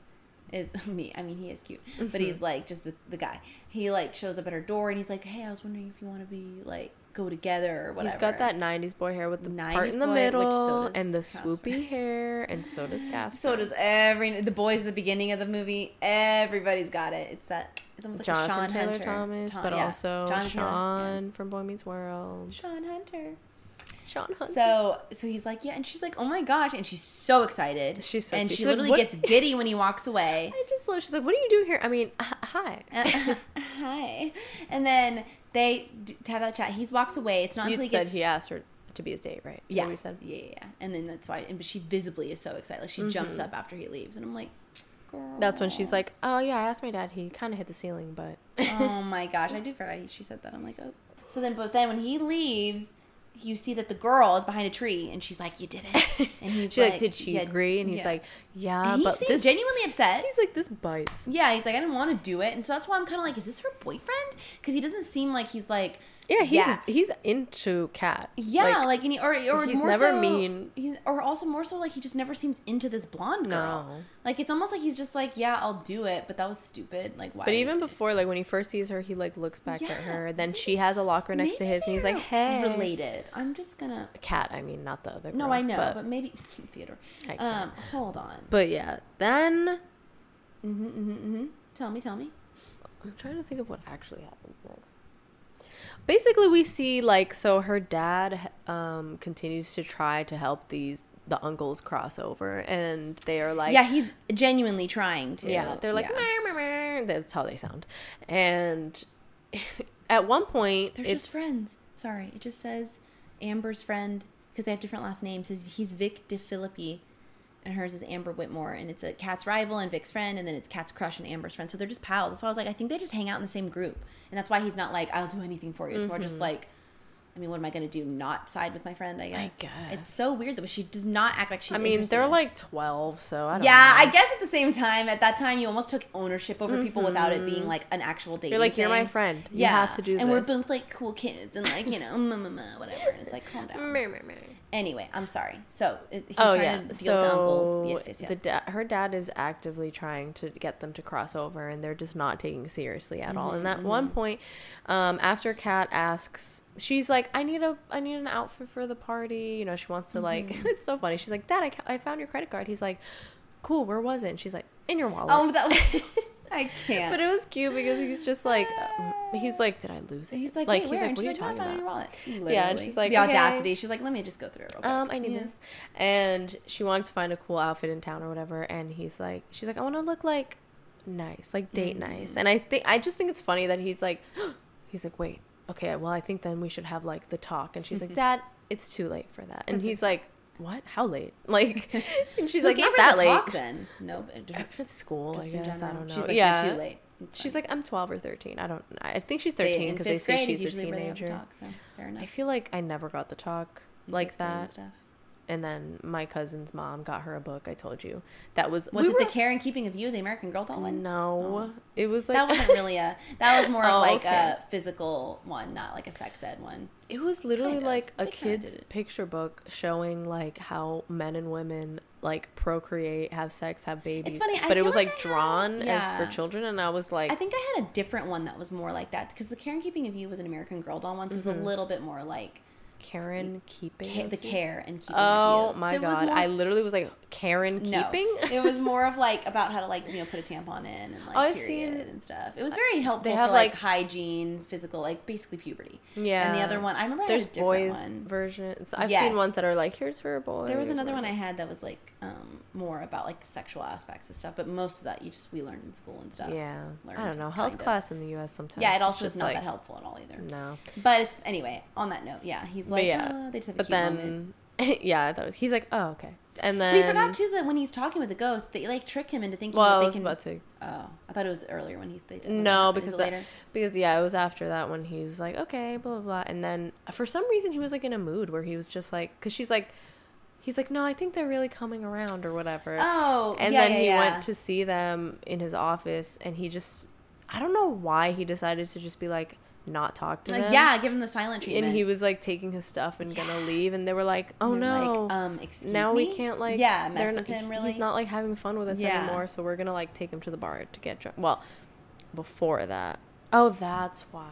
is me. I mean, he is cute, but Mm-hmm. he's like just the, the guy. He like shows up at her door and he's like, "Hey, I was wondering if you want to be like go together or whatever." He's got that '90s boy hair with the 90s part in the boy, middle so and the Casper. swoopy hair, and so does Casper. So does every the boys at the beginning of the movie. Everybody's got it. It's that. It's almost like a Jonathan Shawn Taylor Hunter. Thomas, Tom- but yeah, also Taylor, Shawn from Boy Meets World. yeah. Shawn Hunter. Shawn Hunter. So so he's like, yeah, and she's like, oh my gosh, and she's so excited. She's so and cute. she She's literally "What?" gets giddy when he walks away. I just love. She's like, "What do you do here?" I mean, hi. Uh, Hi, and then they have that chat. He walks away. It's not you until he said gets he asked her to be his date, right? Is yeah, what you said. yeah, yeah, yeah. And then that's why. And but she visibly is so excited. Like she mm-hmm. jumps up after he leaves, and I'm like, girl. That's when she's like, "Oh yeah, I asked my dad. He kind of hit the ceiling, but oh my gosh, I do forget she said that. I'm like, oh. So then, but then when he leaves, you see that the girl is behind a tree, and she's like, "You did it." And he's she's like, "Did she yeah, agree?" And he's yeah. like, "Yeah, and he but seems this." genuinely upset. He's like, "This bites." Yeah, he's like, I didn't want to do it, and so that's why I'm kind of like, is this her boyfriend? Because he doesn't seem like he's like, Yeah, he's yeah, he's into Kat. yeah, like, and he, or or he's more never so, mean. He's, or also more so like he just never seems into this blonde girl. No. Like it's almost like he's just like, yeah, I'll do it, but that was stupid. Like why? But even before, like when he first sees her, he like looks back at her. Then she has a locker next to his, and he's like, "Hey, related. I'm just gonna. Kat." I mean, not the other. Girl, No, I know, but, but, maybe Theodore. I. Um, hold on. but yeah. Then Mm-hmm, mm-hmm, mm-hmm. Tell me, tell me. I'm trying to think of what actually happens next. Basically, we see like so her dad um continues to try to help these the uncles cross over, and they are like, yeah, he's genuinely trying to. Yeah, they're like, yeah. That's how they sound. And at one point, They're just friends. Sorry, it just says Amber's friend because they have different last names. He's, he's Vic DePhillippi, and hers is Amber Whitmore, and it's a Kat's rival and Vic's friend, and then it's Kat's crush and Amber's friend. So they're just pals. That's why I was like, I think they just hang out in the same group, and that's why he's not like, I'll do anything for you. It's more just Mm-hmm. like. I mean, what am I going to do? Not side with my friend? I guess. guess. It's so weird though. But she does not act like she's. I mean, they're in- like twelve, so I don't Yeah, know. I guess at the same time, at that time, you almost took ownership over people without it being like an actual. Mm-hmm. You're like, "You're my thing. friend. You have to do and we're both like cool kids and like you know, whatever. And it's like, calm down. Anyway, I'm sorry. So he's oh trying yeah, to deal so with the uncles. Yes, yes, yes. the da- her dad is actively trying to get them to cross over, and they're just not taking seriously at all. And Mm-hmm, at one point, um, after Kat asks, she's like, "I need a, I need an outfit for the party." You know, she wants to like. Mm-hmm. it's so funny. She's like, "Dad, I, ca- I found your credit card." He's like, "Cool, where was it?" And she's like, "In your wallet." oh, that was. I can't. But it was cute because he's just like, um, he's like, did I lose it? he's like, wait, where? and what are like, you talking found it in your about? wallet. Yeah, and she's like, the okay. audacity. She's like, let me just go through it. Real quick. Um, I need Yeah. this, and she wants to find a cool outfit in town or whatever. And he's like, she's like, I want to look like nice, like date Mm. nice. And I think I just think it's funny that he's like, he's like, wait, okay, well, I think then we should have like the talk. And she's like, Dad, it's too late for that. And he's like, what? How late? Like, and she's Who like, not that the late. talk then? No, uh, but At school, I just guess. I don't know. She's like, yeah. you're too late. It's She's fine. like, I'm 12 or 13. I don't. I think she's 13 because they fifth say she's a usually where they have the teenager. talk, so fair enough. I feel like I never got the talk like that. And then my cousin's mom got her a book. I told you that was. Was we it the Care and Keeping of You, the American Girl doll one? No, oh. it was like that wasn't really a. That was more of Oh, like okay. a physical one, not like a sex ed one. It was literally Kind of. like a They kid's picture book showing like how men and women like procreate, have sex, have babies. It's funny, I but it was like like, I had- drawn as for children, and I was like, I think I had a different one that was more like that because the Care and Keeping of You was an American Girl doll one, so it was a mm-hmm. little bit more like Karen keeping ca- the care and keeping Oh of you. my So god! more- I literally was like Karen no, keeping. it was more of like about how to like you know put a tampon in and like Oh, I've period seen- and stuff. It was very helpful they have, for like, like- hygiene, physical, like basically puberty. yeah. And the other one, I remember I There's different boys one. versions. I've Yes. seen ones that are like, here's for a boy. There was another one I had that was like um, more about like the sexual aspects of stuff, but most of that you just we learned in school and stuff. Yeah, I don't know. Health kind of. class in the U.S. sometimes. Yeah, it also is not like, that helpful at all either. No, But it's anyway. On that note, yeah, he's but like, yeah, oh, they just have a but cute moment. yeah, I thought it was. He's like, oh okay, and then we forgot too that when he's talking with the ghost, they like trick him into thinking Well, that I was can. about to. Oh, I thought it was earlier when he's they did. No, because that, later. because yeah, it was after that when he was like, okay, blah blah blah, and then uh, for some reason he was like in a mood where he was just like, because she's like, he's like, no, I think they're really coming around or whatever. Oh, and yeah, then yeah, he yeah. went to see them in his office, and he just, I don't know why he decided to just be like, not talk to Like, them. yeah, give him the silent treatment. and he was like taking his stuff and gonna leave, and they were like, oh And no. like, um, excuse now me? we can't like yeah mess with him really. he's not like having fun with us Yeah. anymore so we're gonna like take him to the bar to get drunk well before that oh that's why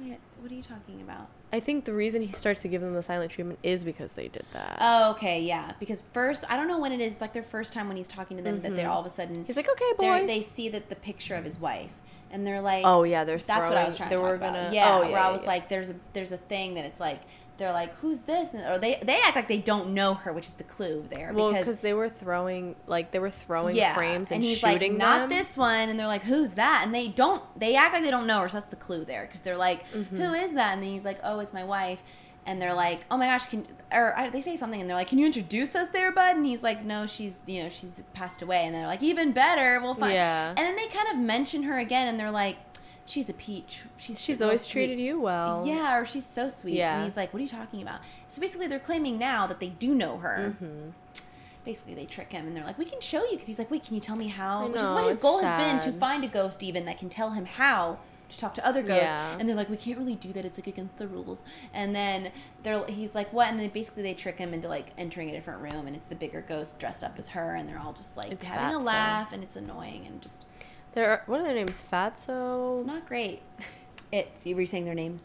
Wait, what are you talking about? i think the reason he starts to give them the silent treatment is because they did that Oh, okay, yeah. Because first, I don't know when it is. Like their first time when he's talking to them, that they're all of a sudden he's like okay they're- they see that the picture of his wife, and they're like, oh yeah they're That's what I was trying to they talk were gonna yeah, oh, where I was yeah. like, there's a there's a thing that it's like they're like, who's this? And, or they they act like they don't know her, which is the clue there. well because they were throwing like they were throwing yeah, frames and, he's shooting like, not them. this one, and they're like, who's that? And they don't. They act like they don't know her. So that's the clue there because they're like, Mm-hmm. "Who is that? And then he's like, oh, it's my wife. And they're like, oh my gosh, can or I, they say something, and they're like, can you introduce us there, bud? And he's like, no, she's you know she's passed away. And they're like, even better, we'll find. Yeah. And then they kind of mention her again, and they're like, she's a peach. She's she's always sweet." treated you well Yeah, or she's so sweet. Yeah. And he's like, what are you talking about? So basically, they're claiming now that they do know her. Mm-hmm. Basically, they trick him and they're like, we can show you. Because he's like, wait, can you tell me how? I Which is what his goal has been to find a ghost, even that can tell him how to talk to other ghosts. Yeah. And they're like, we can't really do that. It's like against the rules. And then they're he's like, what? And then basically they trick him into like entering a different room, and it's the bigger ghost dressed up as her, and they're all just like It's having a laugh, and it's annoying and just They're what are their names? Fatso. it's not great. It's you were saying their names?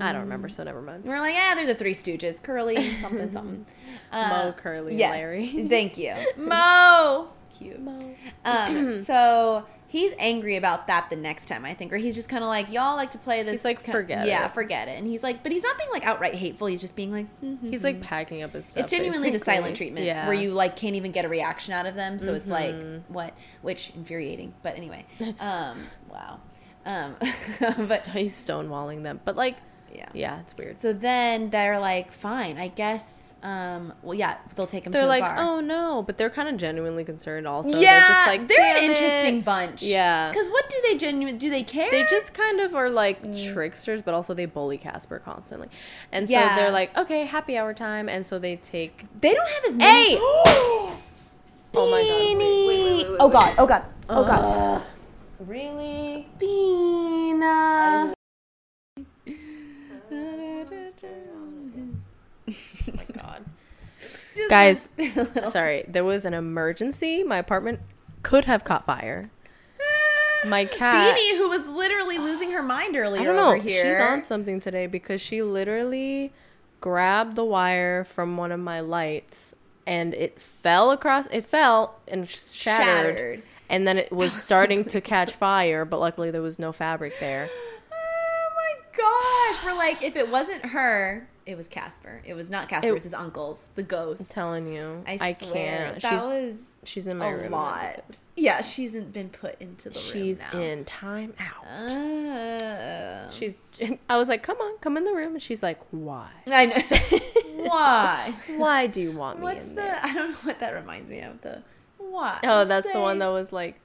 I don't remember, so never mind. We're like, yeah, they're the Three Stooges, Curly, something, something. Moe, Curly, yes. Larry. Thank you, Moe. Cute. Moe. Um, so he's angry about that the next time, I think, or he's just kind of like, y'all like to play this. He's like, "Forget yeah, it." forget it. And he's like, but he's not being like outright hateful. He's just being like, "Mhm." He's like packing up his stuff. it's genuinely the silent treatment Yeah. where you like can't even get a reaction out of them. So it's like Mm-hmm. what, which infuriating. But anyway, um, wow. Um, but he's stonewalling them, but like, yeah, yeah, it's weird. So then they're like, fine, I guess. Um, well, yeah, they'll take him They're to the like, oh no, but they're kind of genuinely concerned. Also, yeah, they're just like, they're an interesting it." bunch. Yeah. because what do they genuine? Do they care? They just kind of are like Mm. tricksters, but also they bully Casper constantly, and so Yeah. they're like, okay, happy hour time, and so they take. They don't have as many. Hey! Oh my God, wait, wait, wait, oh god! Oh god! Oh god! Really? Beena. Oh my god. Just Guys, little- Sorry, there was an emergency. My apartment could have caught fire. My cat. Beanie, who was literally losing her mind earlier I don't know. over here. She's on something today because she literally grabbed the wire from one of my lights and it fell across. It fell and shattered. Shattered. And then it was starting to catch fire, but luckily there was no fabric there. Oh my gosh! We're like, if it wasn't her, it was Casper. It was not Casper. It, was his uncle's, the ghost. I'm telling you, I, I, swear, can't. That she's was she's in my a room. lot. Yeah, she's been put into the She's room She's in time out. Uh, She's. I was like, "Come on, come in the room," and she's like, "Why?" I know. Why? Why do you want me What's in the? there? I don't know what that reminds me of. The why? Oh, that's the one that was like.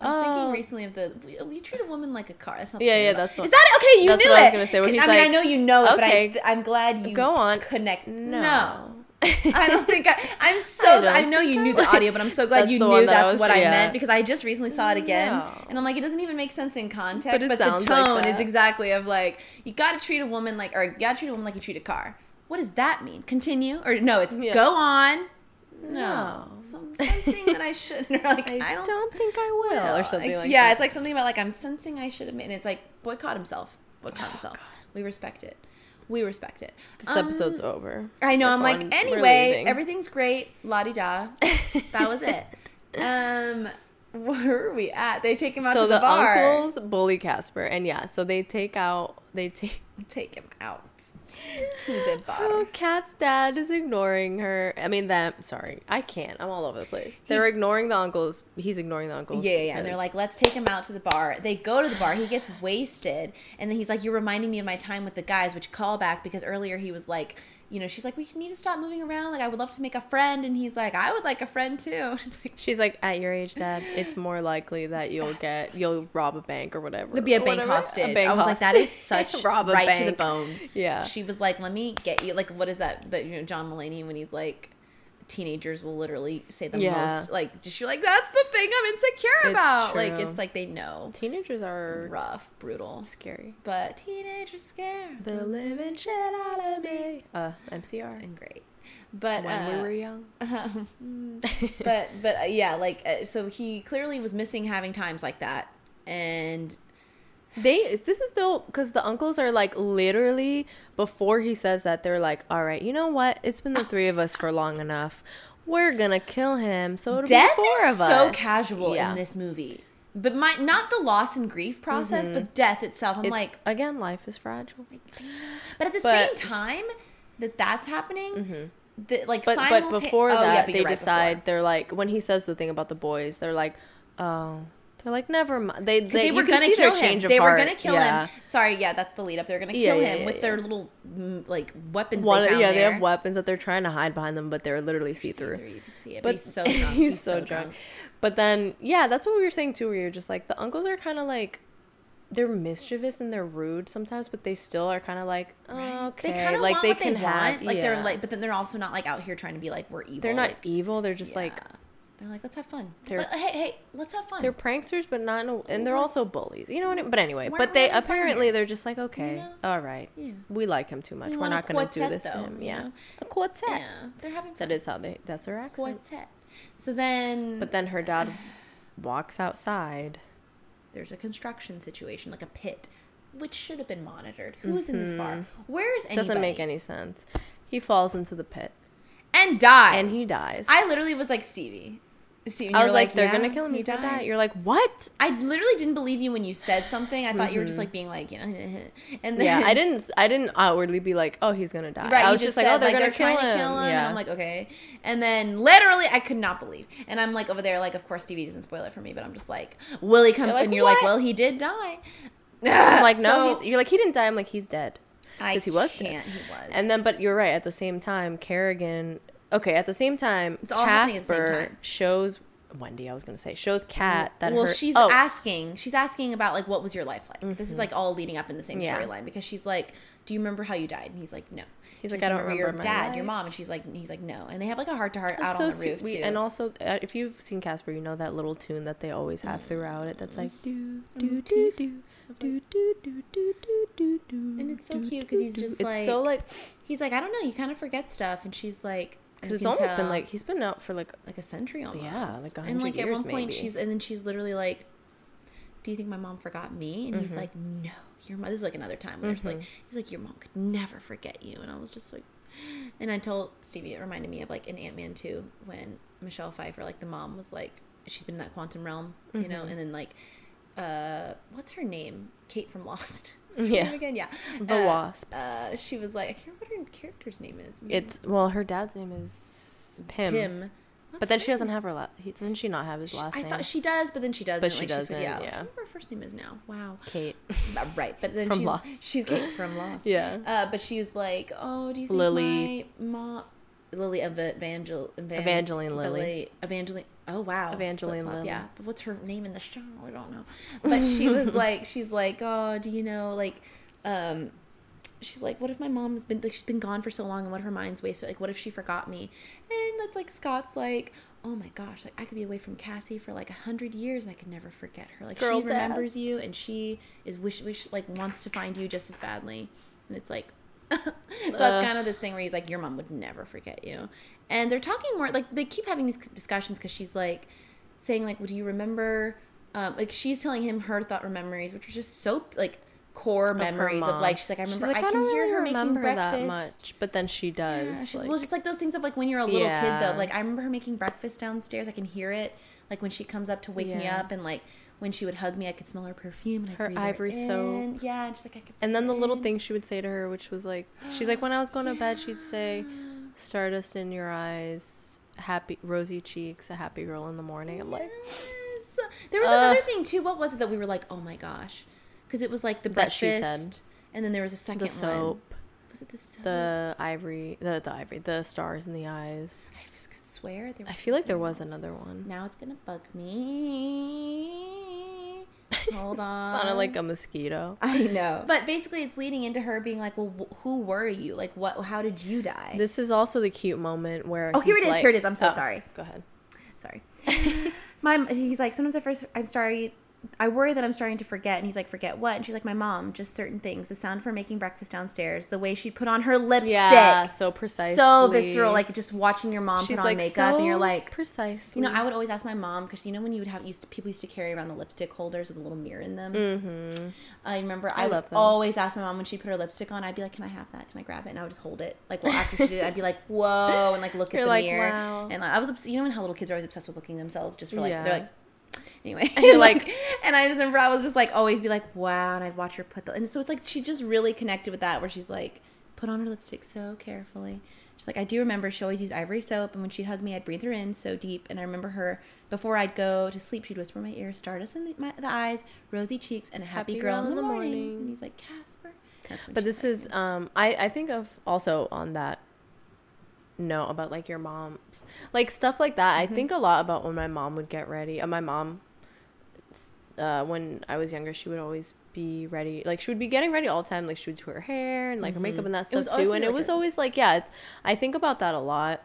I was oh. thinking recently of the we, we treat a woman like a car. That's not. Yeah, yeah, that's what- Is that okay? You that's knew what I was gonna say, where I he's mean, I know you know it, okay, but I, I'm glad you Go on. Connect. No. No. I don't think I. I'm so. don't I, know you knew the audio, but I'm so glad That's you knew that that's was- what I yeah. meant because I just recently saw it again, No. and I'm like, it doesn't even make sense in context. But But, the sounds like tone is exactly of like you got to treat a woman like, or you got to treat a woman like you treat a car. What does that mean? Continue or no? It's Yeah. go on. No, No. so I'm sensing that I shouldn't. Or like I, I don't don't, think I will, or something like yeah, that. it's like something about like I'm sensing I should made. And it's like boycott himself. Boycott Oh, himself. God. We respect it. We respect it. This Um, episode's over. I know. We're I'm like anyway. Everything's great. La di da. That was it. Um, where are we at? They take him out so to the, the, bar. uncles bully Casper, and yeah, so they take out they take. Take him out to the bar. Oh, Kat's dad is ignoring her. I mean, them. Sorry, I can't. I'm all over the place. They're ignoring the uncles. He's ignoring the uncles. Yeah, yeah, yeah. And they're like, let's take him out to the bar. They go to the bar. He gets wasted. And then he's like, You're reminding me of my time with the guys, which call back because earlier he was like, you know, she's like, We need to stop moving around. Like, I would love to make a friend. And he's like, I would like a friend too. Like, She's like, at your age, Dad, it's more likely that you'll get you'll rob a bank or whatever. to be a bank whatever. hostage. A bank I was like, that is such rob a right to the bone. Yeah. She was like, let me get you. Like, what is that? That, you know, John Mulaney, when he's like, teenagers will literally say the Yeah. most, like, just you're like, that's the thing I'm insecure It's about. Like, it's like they know. Teenagers are Rough, brutal. scary. But teenagers scare. The living shit out of me. Uh, MCR. and great. But When uh, we were young. but but uh, yeah, like uh, so he clearly was missing having times like that, and They this is though because the uncles are like literally before he says that they're like, all right, you know what? It's been the three of us for long enough. We're gonna kill him. So it'll death be four is of so casual Yeah. in this movie. But my not the loss and grief process, but mm-hmm. death itself. I'm It's, like, again, life is fragile. but at the but- same time that that's happening, mm-hmm. the, like But but before oh, yeah, that, but they right, decide before. they're like when he says the thing about the boys, they're like, oh, they're like never mind. They they, they, were gonna kill him. They were gonna kill Yeah. him. Sorry, yeah, that's the lead up. They're gonna kill yeah, him yeah, with their little mm, like weapons. One, they yeah, they have weapons that they're trying to hide behind them, but they're literally see through. You can see it, but, But he's so drunk. he's, so, drunk. But then, yeah, that's what we were saying too. Where you're just like the uncles are kind of like they're mischievous and they're rude sometimes, but they still are kind of like oh, okay, They kind of like want they what can they have. Like yeah. they're like, but then they're also not like out here trying to be like we're evil. they're not like, evil. They're just like yeah. They're like let's have fun. They're- hey, hey, let's have fun. they're pranksters, but not in a, and they're Let's- also bullies. You know what I mean? But anyway, but they apparently they're just like okay, know? all right, Yeah. we like him too much. We are not going to do this to though, him. you Yeah, know? a quartet. yeah, they're having fun. That is how they. That's their accent. quartet. So then, But then her dad walks outside. there's a construction situation, like a pit, which should have been monitored. Who is in this bar? Where's anybody? Mm-hmm. Doesn't make any sense. He falls into the pit and dies. and he dies. I literally was like Stevie. I was were like, they're "Yeah, gonna kill him. he He's gonna die. You're like, what? I literally didn't believe you when you said something. I thought you were just mm-hmm. like being like, you know, and then Yeah, I didn't. I didn't outwardly be like, oh, he's gonna die. Right, I was just, said, like, oh, they're gonna trying kill him. to kill him, Yeah. and I'm like, okay. And then literally, I could not believe, and I'm like over there, like, of course, Stevie doesn't spoil it for me, but I'm just like, will he come? You're and you're like, well, he did die. I'm like, no, So, he's. You're like, he didn't die. I'm like, he's dead. because he was dead. He was. And then, but you're right. At the same time, Carrigan okay, at the same time, it's all Casper time. shows Wendy. I was gonna say shows Kat that. Well, her, she's oh. asking. She's asking about like what was your life like. Mm-hmm. This is mm-hmm. like all leading up in the same yeah. storyline because she's like, "Do you remember how you died?" And he's like, "No." He's like, "I don't remember, remember your dad, life. your mom," and she's like, and "He's like, no." And they have like a heart to heart out so on the roof we, too. And also, uh, if you've seen Casper, you know that little tune that they always have mm-hmm. throughout it. That's like mm-hmm. do do do do. Do, do, do, do, do, do, do, and it's so cute because he's just like, it's so like, he's like, I don't know, you kind of forget stuff, and she's like, because it's almost been like he's been out for like like a century almost. Yeah, like a And like at one point, maybe. she's and then she's literally like, "Do you think my mom forgot me?" And he's Mm-hmm. like, "No, your mom." This is like another time where it's like he's like, "Your mom could never forget you," and I was just like, and I told Stevie it reminded me of like an Ant Man two when Michelle Pfeiffer like the mom was like she's been in that quantum realm, you Mm-hmm. know, and then like. Uh, what's her name? Kate from Lost. What's Yeah. name again, yeah. The Uh, Wasp. Uh, she was like, I can't remember what her character's name is. it's well, her dad's name is Pym. Pym. but then she doesn't have her last. Doesn't she not have his She- last I thought she does, but then she doesn't. But she like, doesn't, yeah. yeah. I her first name is now. Wow. Kate. Uh, right, but then From she's Lost. she's Kate from Lost. Yeah. Uh, but she's like, oh, do you think Lilly. my mom, Lilly Evangel, Evan- Evangeline. Lilly- Evangeline. Oh wow, Evangeline Lilly. Yeah, but what's her name in the show? I don't know. But she was like, she's like, oh, do you know, like, um, she's like, what if my mom has been like she's been gone for so long, and what if her mind's wasted? Like, what if she forgot me? And that's like Scott's like. Oh my gosh! Like I could be away from Cassie for like a hundred years and I could never forget her. Like Girl she dad. remembers you and she is wish wish like wants to find you just as badly. And it's like so it's kind of this thing where he's like, your mom would never forget you. And they're talking more like they keep having these discussions because she's like saying like, well, do you remember? Um, like she's telling him her thought memories, which are just so like core her memories of like she's like I remember like, I can don't hear really her making remember breakfast. that much, but then she does. Yeah, she's, like- well, it's just like those things of like when you're a little kid though. Like I remember her making breakfast downstairs. I can hear it. Like when she comes up to wake me up, and like when she would hug me, I could smell her perfume. And Her ivory soap. in. Yeah, and just like I could. And then the little in. thing she would say to her, which was like, she's like, when I was going to bed, she'd say, "Stardust in your eyes, happy rosy cheeks, a happy girl in the morning." I'm like, Yes. There was Ugh. another thing too. What was it that we were like, oh my gosh? Because it was like the That breakfast, she said. and then there was a second the one. soap, Was it the soap? the ivory, the the ivory, the stars in the eyes. I just could swear there. Was I feel like there was else. another one. Now it's gonna bug me. Hold on. Sounded like a mosquito. I know. But basically, it's leading into her being like, "Well, wh- who were you? Like, what? How did you die?" This is also the cute moment where. Oh, here it is, like- here it is. I'm so Oh, sorry. Go ahead. Sorry. my he's like sometimes at first I'm sorry. I worry that I'm starting to forget, and he's like, "Forget what?" And she's like, "My mom, just certain things. The sound of her making breakfast downstairs, the way she put on her lipstick, Yeah, so precise. so visceral. Like just watching your mom she's put on like makeup, and you're like, precise. you know, I would always ask my mom because you know when you would have used to, people used to carry around the lipstick holders with a little mirror in them. Mm-hmm. I remember I I, would always ask my mom when she put her lipstick on. I'd be like, "Can I have that? Can I grab it?" And I would just hold it. Like, well, after she did, it, I'd be like, "Whoa!" and like look at You're the like, mirror. wow. And like, I was, obs- you know, when how little kids are always obsessed with looking themselves just for like, Yeah. they're like, anyway. And you're like- and I just remember I was just like, always be like, "Wow!" And I'd watch her put the, and so it's like she just really connected with that, where she's like, put on her lipstick so carefully. She's like, I do remember she always used ivory soap, and when she'd hug me, I'd breathe her in so deep. And I remember her before I'd go to sleep, she'd whisper in my ear, "Stardust in the, my, the eyes, rosy cheeks, and a happy, girl, in the, morning. And he's like, Casper. But this is um I I think of also on that note about like your mom's like stuff like that. Mm-hmm. I think a lot about when my mom would get ready. Uh, my mom uh when I was younger, she would always be ready. Like she would be getting ready all the time. Like she would do her hair and like her makeup and that Mm-hmm. It was stuff too. And it was a- always like yeah, it's I think about that a lot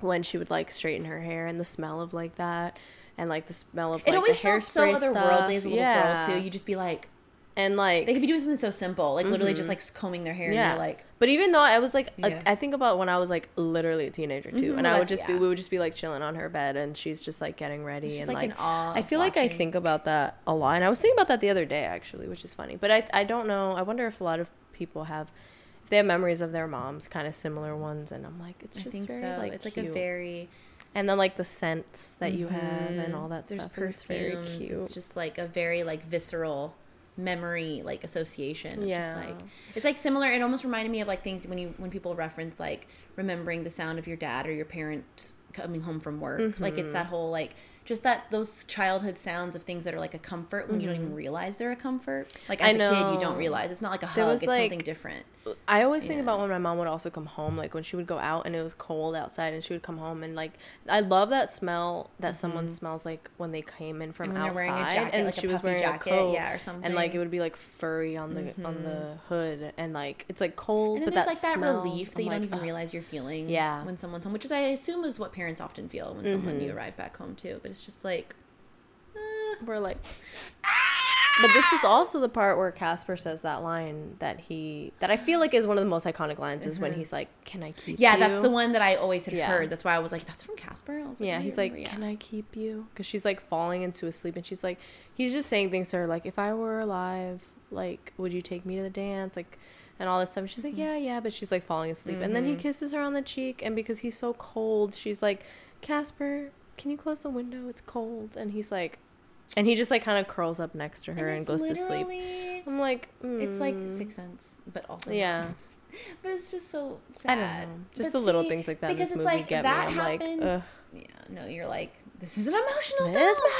when she would like straighten her hair and the smell of like that and like the smell of It like always the felt so hairspray otherworldly as a little yeah. girl too. You just be like, and like they could be doing something so simple, like literally just like combing their hair, and you're like, but even though I was like, Yeah. I think about when I was like literally a teenager too, Mhm, and well, I would just be, we would just be like chilling on her bed, and she's just like getting ready, She's, and like, like, in awe I feel like I think about that a lot, and I was thinking about that the other day actually, which is funny, but I I don't know, I wonder if a lot of people have. If they have memories of their moms, kind of similar ones, and I'm like, it's I just think very so. like it's like a very and then like the scents that you have and Mhm. all that There's stuff. It's very perfumes. cute. It's just like a very like visceral memory like association. It's Yeah. Just like it's like similar. It almost reminded me of like things when you when people reference like remembering the sound of your dad or your parent coming home from work. Like it's Mm-hmm. that whole like just that those childhood sounds of things that are like a comfort when you don't even realize they're a comfort. Like Mm-hmm. As a kid, you don't realize it's not like a hug. It's like- something different. I always think Yeah. about when my mom would also come home, like when she would go out and it was cold outside, and she would come home and like I love that smell that someone smells like when they came in from Mm-hmm. And outside, wearing a jacket, and like she was wearing jacket, a coat, yeah, or something, and like. Mm-hmm. it would be like furry on the on the hood, and like it's like cold, And then but there's that like that relief that I'm you don't even realize you're feeling Yeah. Mm-hmm. when someone's home, which is I assume is what parents often feel when someone you arrive back home too. But it's just like eh, We're like, but this is also the part where Casper says that line that he that I feel like is one of the most iconic lines is when he's like, "Can I keep Mm-hmm. yeah, you?" that's the one that I always had Yeah. heard. That's why I was like, that's from Casper. I was like, Yeah, he's remember, like, yeah. "Can I keep you?" Because she's like falling into a sleep, and she's like, he's just saying things to her like, "If I were alive, like, would you take me to the dance?" Like, and all this stuff. She's Mm-hmm. like, "Yeah, yeah," but she's like falling asleep, and then he kisses her on the cheek, and because he's so cold, she's like, "Casper, can you close the window? It's cold." And he's like, and he just like kind of curls up next to her and, it's goes to sleep. I'm like, It's like mm, Sixth Sense, but also not. yeah. But it's just so sad. I don't know. Just But the little things like that in because this it's movie like get that happened. like, ugh. yeah, no, you're like, this is an emotional This film.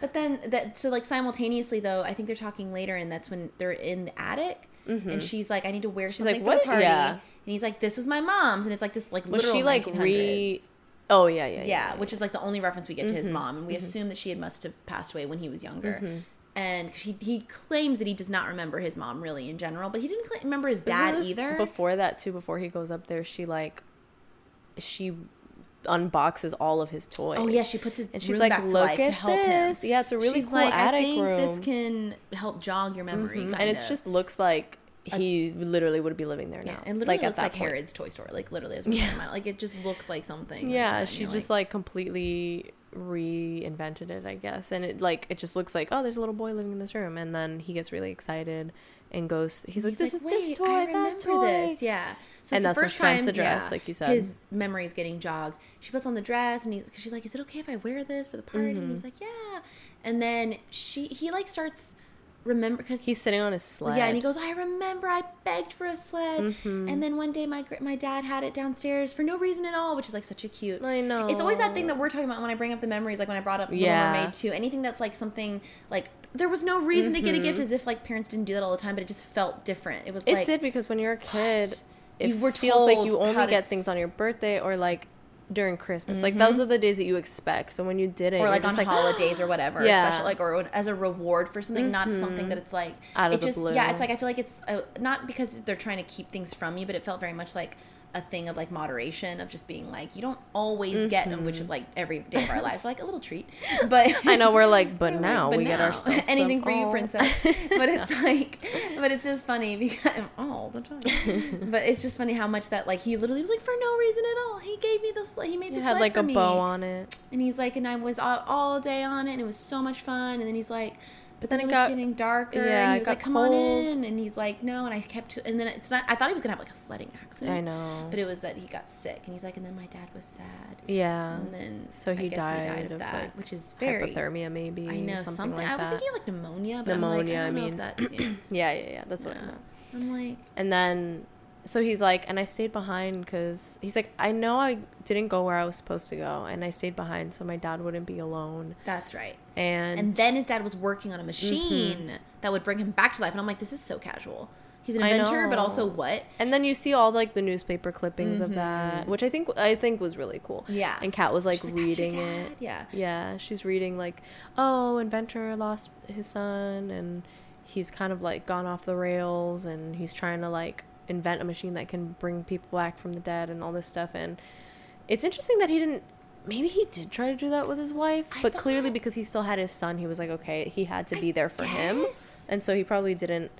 But then that so like simultaneously though, I think they're talking later, and that's when they're in the attic, and she's like, I need to wear Mm-hmm. like, something "What?" the party, Yeah. and he's like, this was my mom's, and it's like this like Was she like 1900s. re? Oh yeah, yeah, yeah, which is like the only reference we get to Mm-hmm. his mom, and we assume that she had must have passed away when he was younger. Mm-hmm. And he, he claims that he does not remember his mom really in general, but he didn't cl- remember his Isn't dad this either. Before that too, before he goes up there, she like, she unboxes all of his toys. Oh yeah, she puts his and she's room like, back to "Look life to at help this." him. Yeah, it's a really She's cool like, attic I think room. this can help jog your memory, Mhm. kind and it of. just looks like he literally would be living there now. yeah, and literally at looks that like point. Herod's Toy store. like literally as talking about. Like it just looks like something. like Yeah, that, she just like, completely reinvented it, I guess. And it like it just looks like, oh, there's a little boy living in this room, and then he gets really excited and goes. He's like, this is this toy, I that remember toy. this. Yeah. So And it's the that's when first time the dress, yeah, like you said. His memory is getting jogged. She puts on the dress, and he's she's like, "Is it okay if I wear this for the party?" Mm-hmm. And he's like, "Yeah." And then she he like starts remember because He's sitting on his sled. Yeah, and he goes, I remember I begged for a sled. Mm-hmm. And then one day my my dad had it downstairs for no reason at all, which is like such a cute. I know. It's always that thing that we're talking about when I bring up the memories, like when I brought up Little Mermaid too. Anything that's like something like there was no reason to get a gift Mm-hmm. as if like parents didn't do that all the time, but it just felt different. It was It like did because when you're a kid, it You were feels like you only to- get things on your birthday or like during Christmas. Like those are the days that you expect. So when you did it, Mm-hmm. or like on like, holidays or whatever, Yeah. especially like or as a reward for something, not something that it's like Out of it the just blue. yeah, it's like I feel like it's uh not because they're trying to keep things from you, but it felt very much like a thing of like moderation of just being like you don't always get them, which is like every day of our lives, like a little treat. But Mm-hmm. I know we're like, but We're like, now but we get now, ourselves anything some- for you, princess. But it's like, but it's just funny because all the time. but it's just funny how much that like he literally was like for no reason at all. He gave me the sled. He made It the had like a me. bow on it. And he's like, and I was all, all day on it, and it was so much fun. And then he's like, but then, it it was got- getting darker. yeah, and he was like, come on in. And he's like, no. And I kept, and then it's not. I thought he was gonna have like a sledding accident. I know. But it was that he got sick, and he's like, and then my dad was sad. Yeah. And then So he died, he died of, that, like which is very. hypothermia, maybe. I know something, something. like I was that. thinking like pneumonia, but Pneumonia, like, I don't mean. know if that's. Yeah. yeah, yeah, yeah. That's what I meant. I'm like, And then, so he's like, and I stayed behind because he's like, I know I didn't go where I was supposed to go, and I stayed behind so my dad wouldn't be alone. that's right. And, And then his dad was working on a machine Mm-hmm. that would bring him back to life, and I'm like, this is so casual. He's an inventor, but also what? and then you see all like the newspaper clippings of that, which I think I think was really cool. Mm-hmm. Yeah. And Kat was like like, reading it. Yeah. Yeah, she's reading like, oh, inventor lost his son, and he's kind of like gone off the rails, and he's trying to like invent a machine that can bring people back from the dead and all this stuff. And it's interesting that he didn't. Maybe he did try to do that with his wife, I but clearly because he still had his son, he was like, okay, he had to I be there for him, and so he probably didn't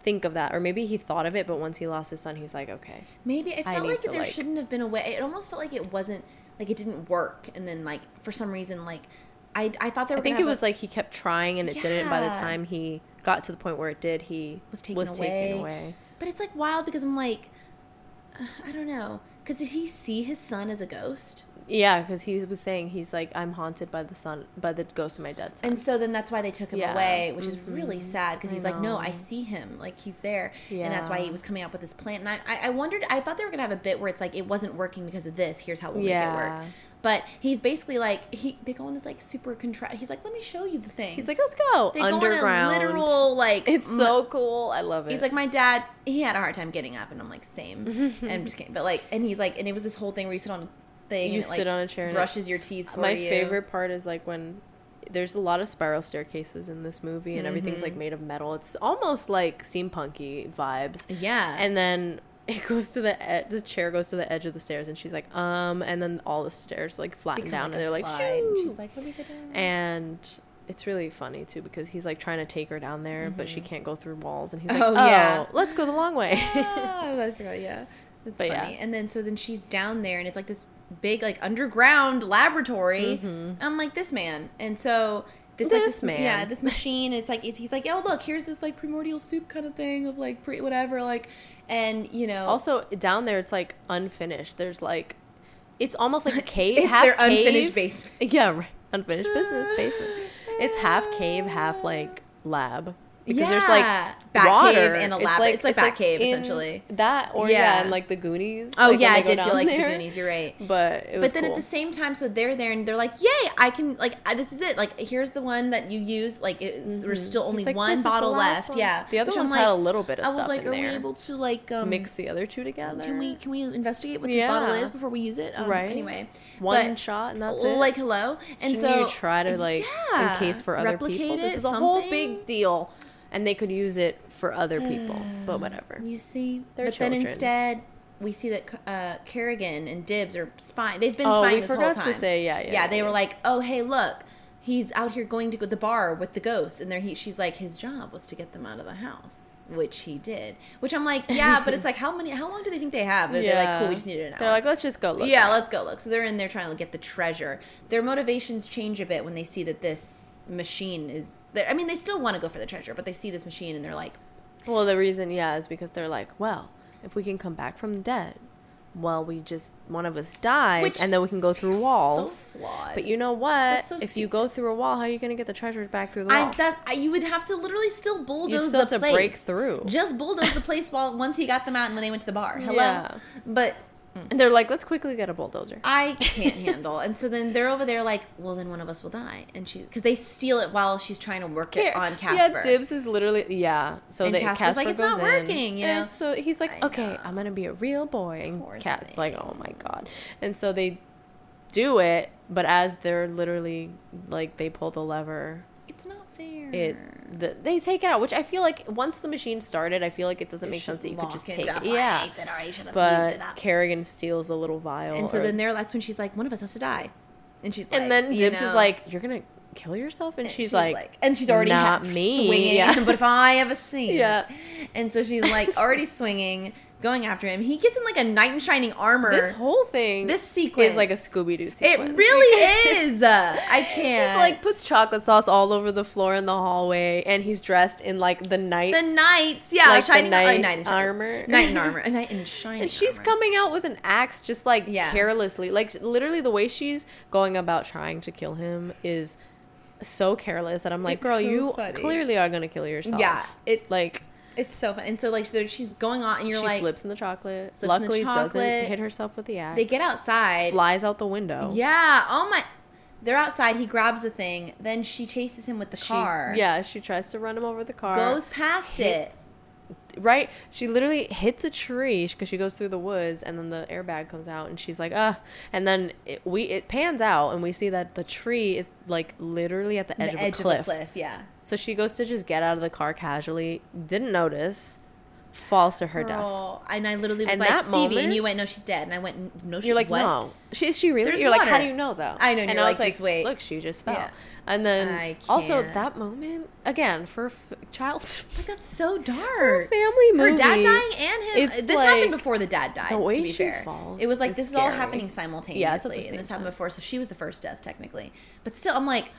think of that, or maybe he thought of it, but once he lost his son, he's like, okay, Maybe I I felt like that there like- shouldn't have been a way. It almost felt like it wasn't like it didn't work, and then like for some reason like I I thought there. I think it was a- like he kept trying and it didn't. By the time he got to the point where it did, he Was taken was taken away. away. But it's like wild because I'm like, uh, I don't know. Because did he see his son as a ghost? Yeah, because he was saying he's like, I'm haunted by the son, by the ghost of my dead son. And so then that's why they took him Yeah. away, which is mm-hmm. really sad because he's like, no, I see him, like he's there, and that's why he was coming up with this plan. And I, I, wondered, I thought they were gonna have a bit where it's like it wasn't working because of this. Here's how we'll make it work. But he's basically like he they go on this like super contra. He's like, let me show you the thing. he's like, let's go they underground. go literal like. it's m- so cool. I love it. He's like, my dad, he had a hard time getting up, and I'm like, same. and I'm just kidding, but like, and he's like, and it was this whole thing where you sit on a thing, You it, like, sit on a chair and brushes your teeth. For my you. favorite part is like when there's a lot of spiral staircases in this movie, and everything's like made of metal. It's almost like steampunky vibes. Yeah, And then it goes to the ed- the chair goes to the edge of the stairs, and she's like, um, and then all the stairs like flatten Become down, like and they're like, slide. "Shoo!" she's like, let me go down. and it's really funny too because he's like trying to take her down there, but she can't go through walls, and he's like, Mm-hmm. Oh, oh, yeah. let's go the long way. oh, that's right. Yeah, that's But yeah. funny. And then so then she's down there, and it's like this big like underground laboratory. I'm like this man, and so. It's like Mm-hmm. This this man. yeah, this machine. It's like it's, he's like, oh look, here's this like primordial soup kind of thing of like pre whatever, like, and you know, also, down there, it's like unfinished. There's like, it's almost like a cave, It's half their cave. unfinished basement. Yeah, right. unfinished business basement. It's half cave, half like lab. Because there's like Yeah. Batcave and a lab- it's like Batcave, in essentially. That or yeah, Yeah. and like the Goonies. Oh like, yeah, I did feel like there. the Goonies. You're right. But it was But then cool. at the same time, so they're there and they're like, "Yay! I can like I, this is it. Like here's the one that you use. Like it's, there's still only like, one "This is the bottle left. one." Yeah, The other Which ones like, had a little bit of I was stuff like, in are there. we able to like um, mix the other two together. Can we can we investigate what this bottle is before we use it? Um, Right. Anyway, one shot and that's it? Like hello, and so you try to like yeah, in case for other people. This is a whole big deal, and they could use it for other people. but whatever. You see, They're but then instead. We see that uh, Carrigan and Dibs are spying. They've been Oh, spying we this forgot whole to time. say, yeah, yeah, yeah. yeah, they were like, "Oh, hey, look, he's out here going to go to the bar with the ghost," and there he, she's like, "His job was to get them out of the house," which he did. Which I'm like, yeah, but it's like, how many? How long do they think they have? They're, they're like, cool, we just needed an hour. They're like, let's just go look. yeah, let's go look. So they're in there trying to get the treasure. Their motivations change a bit when they see that this machine is. there. I mean, they still want to go for the treasure, but they see this machine and they're like, Well, the reason, yeah, is because they're like, well, if we can come back from the dead, well, we just one of us dies, Which and then we can go through so walls. flawed. But you know what? So if you go through a wall, how are you going to get the treasure back through the wall? I that I, you would have to literally still bulldoze still the have to place. break through. Just bulldoze the place while once he got them out and when they went to the bar. Hello. Yeah. But and they're like, let's quickly get a bulldozer. I can't handle. And so then they're over there like, well, then one of us will die. And she because they steal it while she's trying to work it on Casper. Yeah, Dibs is literally yeah. So And they, Casper's Casper like, "It's goes not in, working," you know? And so he's like, I okay, know. I'm gonna be a real boy, and Poor Kat's thing. like, oh my god. And so they do it, but as they're literally like they pull the lever, It's not fair. It the, they take it out. Which I feel like once the machine started, I feel like it doesn't It make sense that you could just take it. Yeah. Said, "Alright, should have used But it up." Carrigan steals a little vial, And so or- then there, that's when she's like, one of us has to die. And she's like, and then you Dibs know, is like, "You're gonna kill yourself," and, And she's, like, and she's already not ha- me. swinging. Yeah. but if I have a scene, Yeah. And so she's like already swinging, going after him. He gets in like a knight in shining armor. This whole thing, This sequence is like a Scooby Doo sequence. it really is. Uh, I can't. like puts chocolate sauce all over the floor in the hallway, and he's dressed in like the knight. the knights, yeah, like shining knight oh, knight in armor. knight in armor, a knight in shining. and she's armor. coming out with an axe, just like Yeah. carelessly, like literally the way she's going about trying to kill him is so careless that I'm like, It's girl, so you funny. clearly are gonna kill yourself. Yeah, it's like it's so fun. And so like so she's going on, and you're she like, slips in the chocolate. Slips in the Luckily, doesn't chocolate. hit herself with the axe. they get outside. flies out the window. Yeah. Oh my. They're outside. He grabs the thing. Then she chases him with the She- car. Yeah, she tries to run him over the car. Goes past it. Right she literally hits a tree because she goes through the woods and then the airbag comes out and she's like ah and then it, we it pans out and we see that the tree is like literally at the edge, the of, edge a cliff. of the cliff. Yeah. so she goes to just get out of the car casually didn't notice falls to her death Girl, And I literally was And like, Stevie, and you went, no, she's dead. And I went, no, she's you're like what? no she, is she really There's you're like how do you know though I know, and and i like, was like just wait. look she just fell Yeah. and then I also that moment again for f- child Like that's so dark. family movie Her dad dying and him. This happened before the dad died. the way to be she fair, falls it was like is this is all happening simultaneously. Yeah, it's at the and this happened before, so she was the first death technically. But still, I'm like,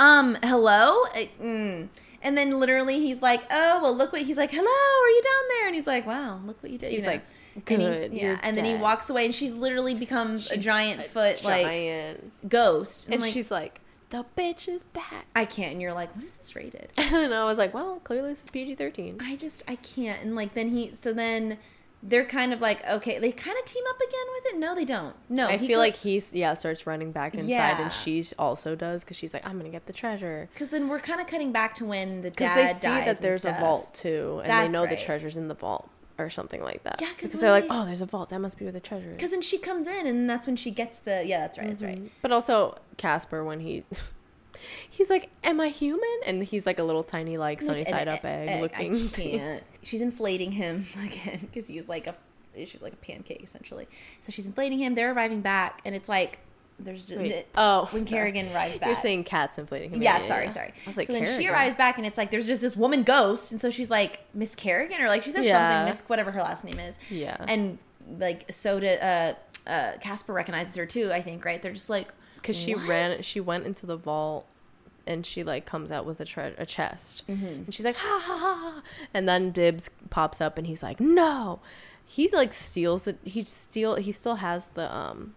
um, hello. Uh, Mm. And then literally he's like, oh well, look what he's like. Hello, are you down there? And he's like, wow, look what you did. you He's know? like, And "Good, yeah. you're And then he walks away, and she's literally becomes a giant foot like giant ghost. and I'm like, she's like the bitch is back I can't. And you're like, what is this rated? and i was like well clearly this is pg-13 I just I can't. And like then he so then they're kind of like okay, they kind of team up again with it. No, they don't. No, i feel like he's yeah starts running back inside Yeah. and she also does because she's like i'm gonna get the treasure because then we're kind of cutting back to when the dad they see dies that there's a vault too and That's they know right. the treasure's in the vault or something like that Yeah, 'cause because they're like they- oh there's a vault that must be where the treasure is Because then she comes in and that's when she gets the yeah that's right that's right. but also casper when he he's like am i human and he's like a little tiny like sunny Like, an side up egg, egg. looking I can't. She's inflating him again because he's like a she's like a pancake essentially. So she's inflating him. They're arriving back and it's like there's just, Wait, oh when sorry. Carrigan arrives back. you're saying Kat's inflating him Yeah, sorry, sorry. i was like so then she arrives back and it's like there's just this woman ghost, and so she's like Miss Carrigan or like she says Yeah. something Miss whatever her last name is. Yeah. and like Soda, uh, uh, Casper recognizes her too. I think right. They're just like because she ran she went into the vault and she like comes out with a tre- a chest Mm-hmm. and she's like ha ha ha ha. and then dibs pops up and he's like no he like steals it he steal he still has the um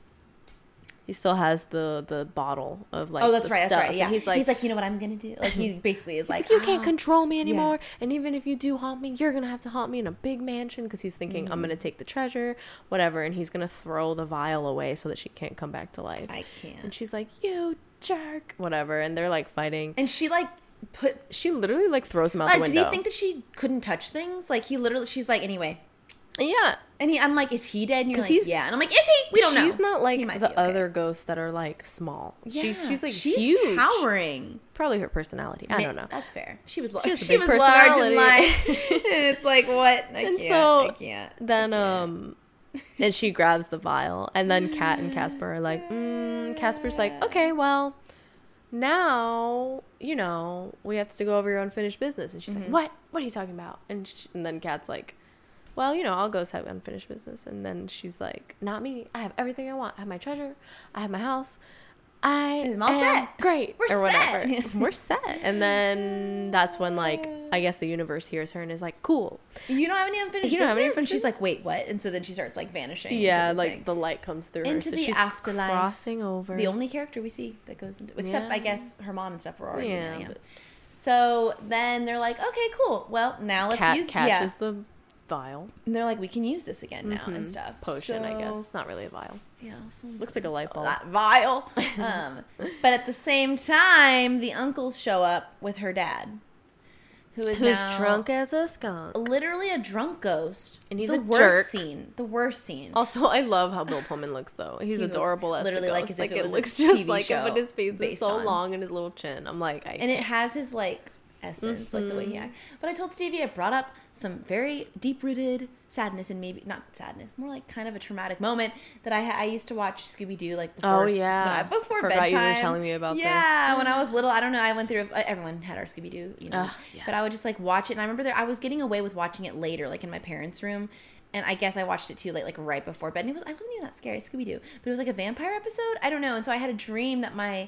he still has the the bottle of like oh, that's right. That's stuff. right. And Yeah. he's like, he's like, you know what I'm gonna do? Like he basically is like, like, you can't "Ah." control me Yeah. anymore. And even if you do haunt me, you're gonna have to haunt me in a big mansion because he's thinking Mm-hmm. I'm gonna take the treasure, whatever, and he's gonna throw the vial away so that she can't come back to life. I can't. And she's like, "You jerk," whatever, and they're like fighting. And she like put. She literally like throws him out Like, the did window. he think that she couldn't touch things? Like he literally, she's like, anyway. Yeah, And he, I'm like, is he dead? And you're like, yeah. And I'm like, is he? We don't know. she's not like the okay. other ghosts that are like small. Yeah. She's she's like she's huge. towering. Probably her personality. I don't know. That's fair. She was large. She She, has a big was large and light. and it's like, what? I And can't. so I can't. Then um and she grabs the vial and then Kat and Casper are like, mm, Casper's like, "Okay, well, now, you know, we have to go over your unfinished business." And she's Mm-hmm. like, "What? What are you talking about?" And sh and then Kat's like, "Well, you know, I'll go have unfinished business." And then she's like, "Not me. I have everything I want. I have my treasure. I have my house." I I'm all am set. great We're or whatever. set. We're set. And then that's when like I guess the universe hears her and is like, "Cool." You don't have any unfinished You don't have any business? And she's like, wait, what? And so then she starts like vanishing. Yeah, the like thing. the light comes through her, Into so the she's afterlife. crossing over. the only character we see that goes into, except I guess her mom and stuff were already Yeah, in. Yeah. but- So then they're like, okay, cool. Well, now let's cat use catches yeah. the vial And they're like, we can use this again now and Mhm. stuff. potion. I guess it's not really a vial. Yeah, Looks like a light bulb. that vial. um, but at the same time, the uncles show up with her dad, who is Who's now drunk as a skunk? literally a drunk ghost. And he's the a worst jerk. scene. The worst scene. Also, I love how Bill Pullman looks though. He's He adorable as literally like as if it it was a looks just TV like him, show but his face is so on- long and his little chin. I'm like, I and it has his like essence, like the way Mm-hmm. he acts. But I told Stevie I brought up some very deep rooted sadness and maybe not sadness, more like kind of a traumatic moment that I I used to watch Scooby Doo like before. Oh, yeah. I, before Forgot you were bedtime. telling me about this. Yeah, when I was little, I don't know. I went through. Everyone had our Scooby Doo, you know. Yes. But I would just like watch it, and I remember there I was getting away with watching it later, like in my parents' room. And I guess I watched it too late, like right before bed. And it was I wasn't even that scary, Scooby Doo, but it was like a vampire episode. I don't know. And so I had a dream that my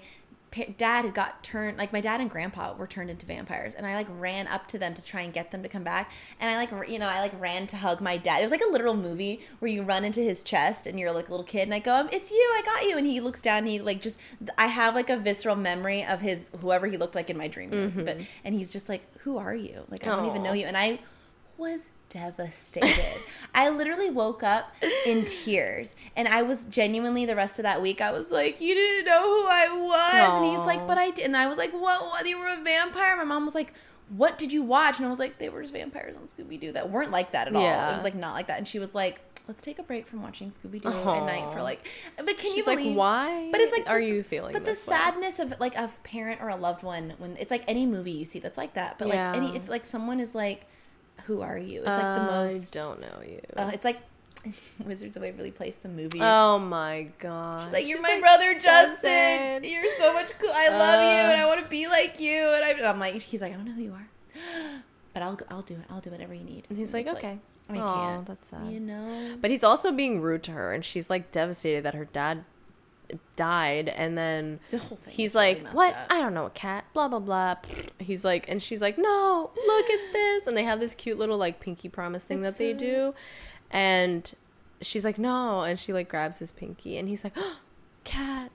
dad had got turned like my dad and grandpa were turned into vampires and i like ran up to them to try and get them to come back and i like you know i like ran to hug my dad. It was like a literal movie where you run into his chest and you're like a little kid and i go um, it's you i got you and he looks down and he like just i have like a visceral memory of his whoever he looked like in my dream but and he's just like who are you? Like i don't even know you and i was devastated. I literally woke up in tears and I was genuinely the rest of that week I was like, You didn't know who I was and he's like, But I did and I was like, What what you were a vampire? My mom was like, What did you watch? And I was like, They were just vampires on Scooby Doo that weren't like that at all. Yeah. It was like not like that. And she was like, Let's take a break from watching Scooby Doo at night for like but can you believe like, why? but it's like are the- you feeling? but the way? sadness of like a parent or a loved one when it's like any movie you see that's like that but like any if like someone is like who are you it's like the most I don't know you. uh, it's like Wizards of Waverly Place the movie oh my god. She's like, "You're She's my like, brother, Justin. Justin." You're so much cool. I love you, Uh. and I want to be like you." And, I, and I'm like, he's like, "I don't know who you are, but I'll I'll do it. I'll do whatever you need." And he's And like, okay. I Aw, can't. that's sad. you know. But he's also being rude to her, and she's like devastated that her dad died, and then The whole thing. he's is really like, "What? up. I don't know, a cat." Blah blah blah. He's like, and she's like, "No, look at this," and they have this cute little like pinky promise thing It's that they so- do, and she's like, "No," and she like grabs his pinky, and he's like, oh, "Cat."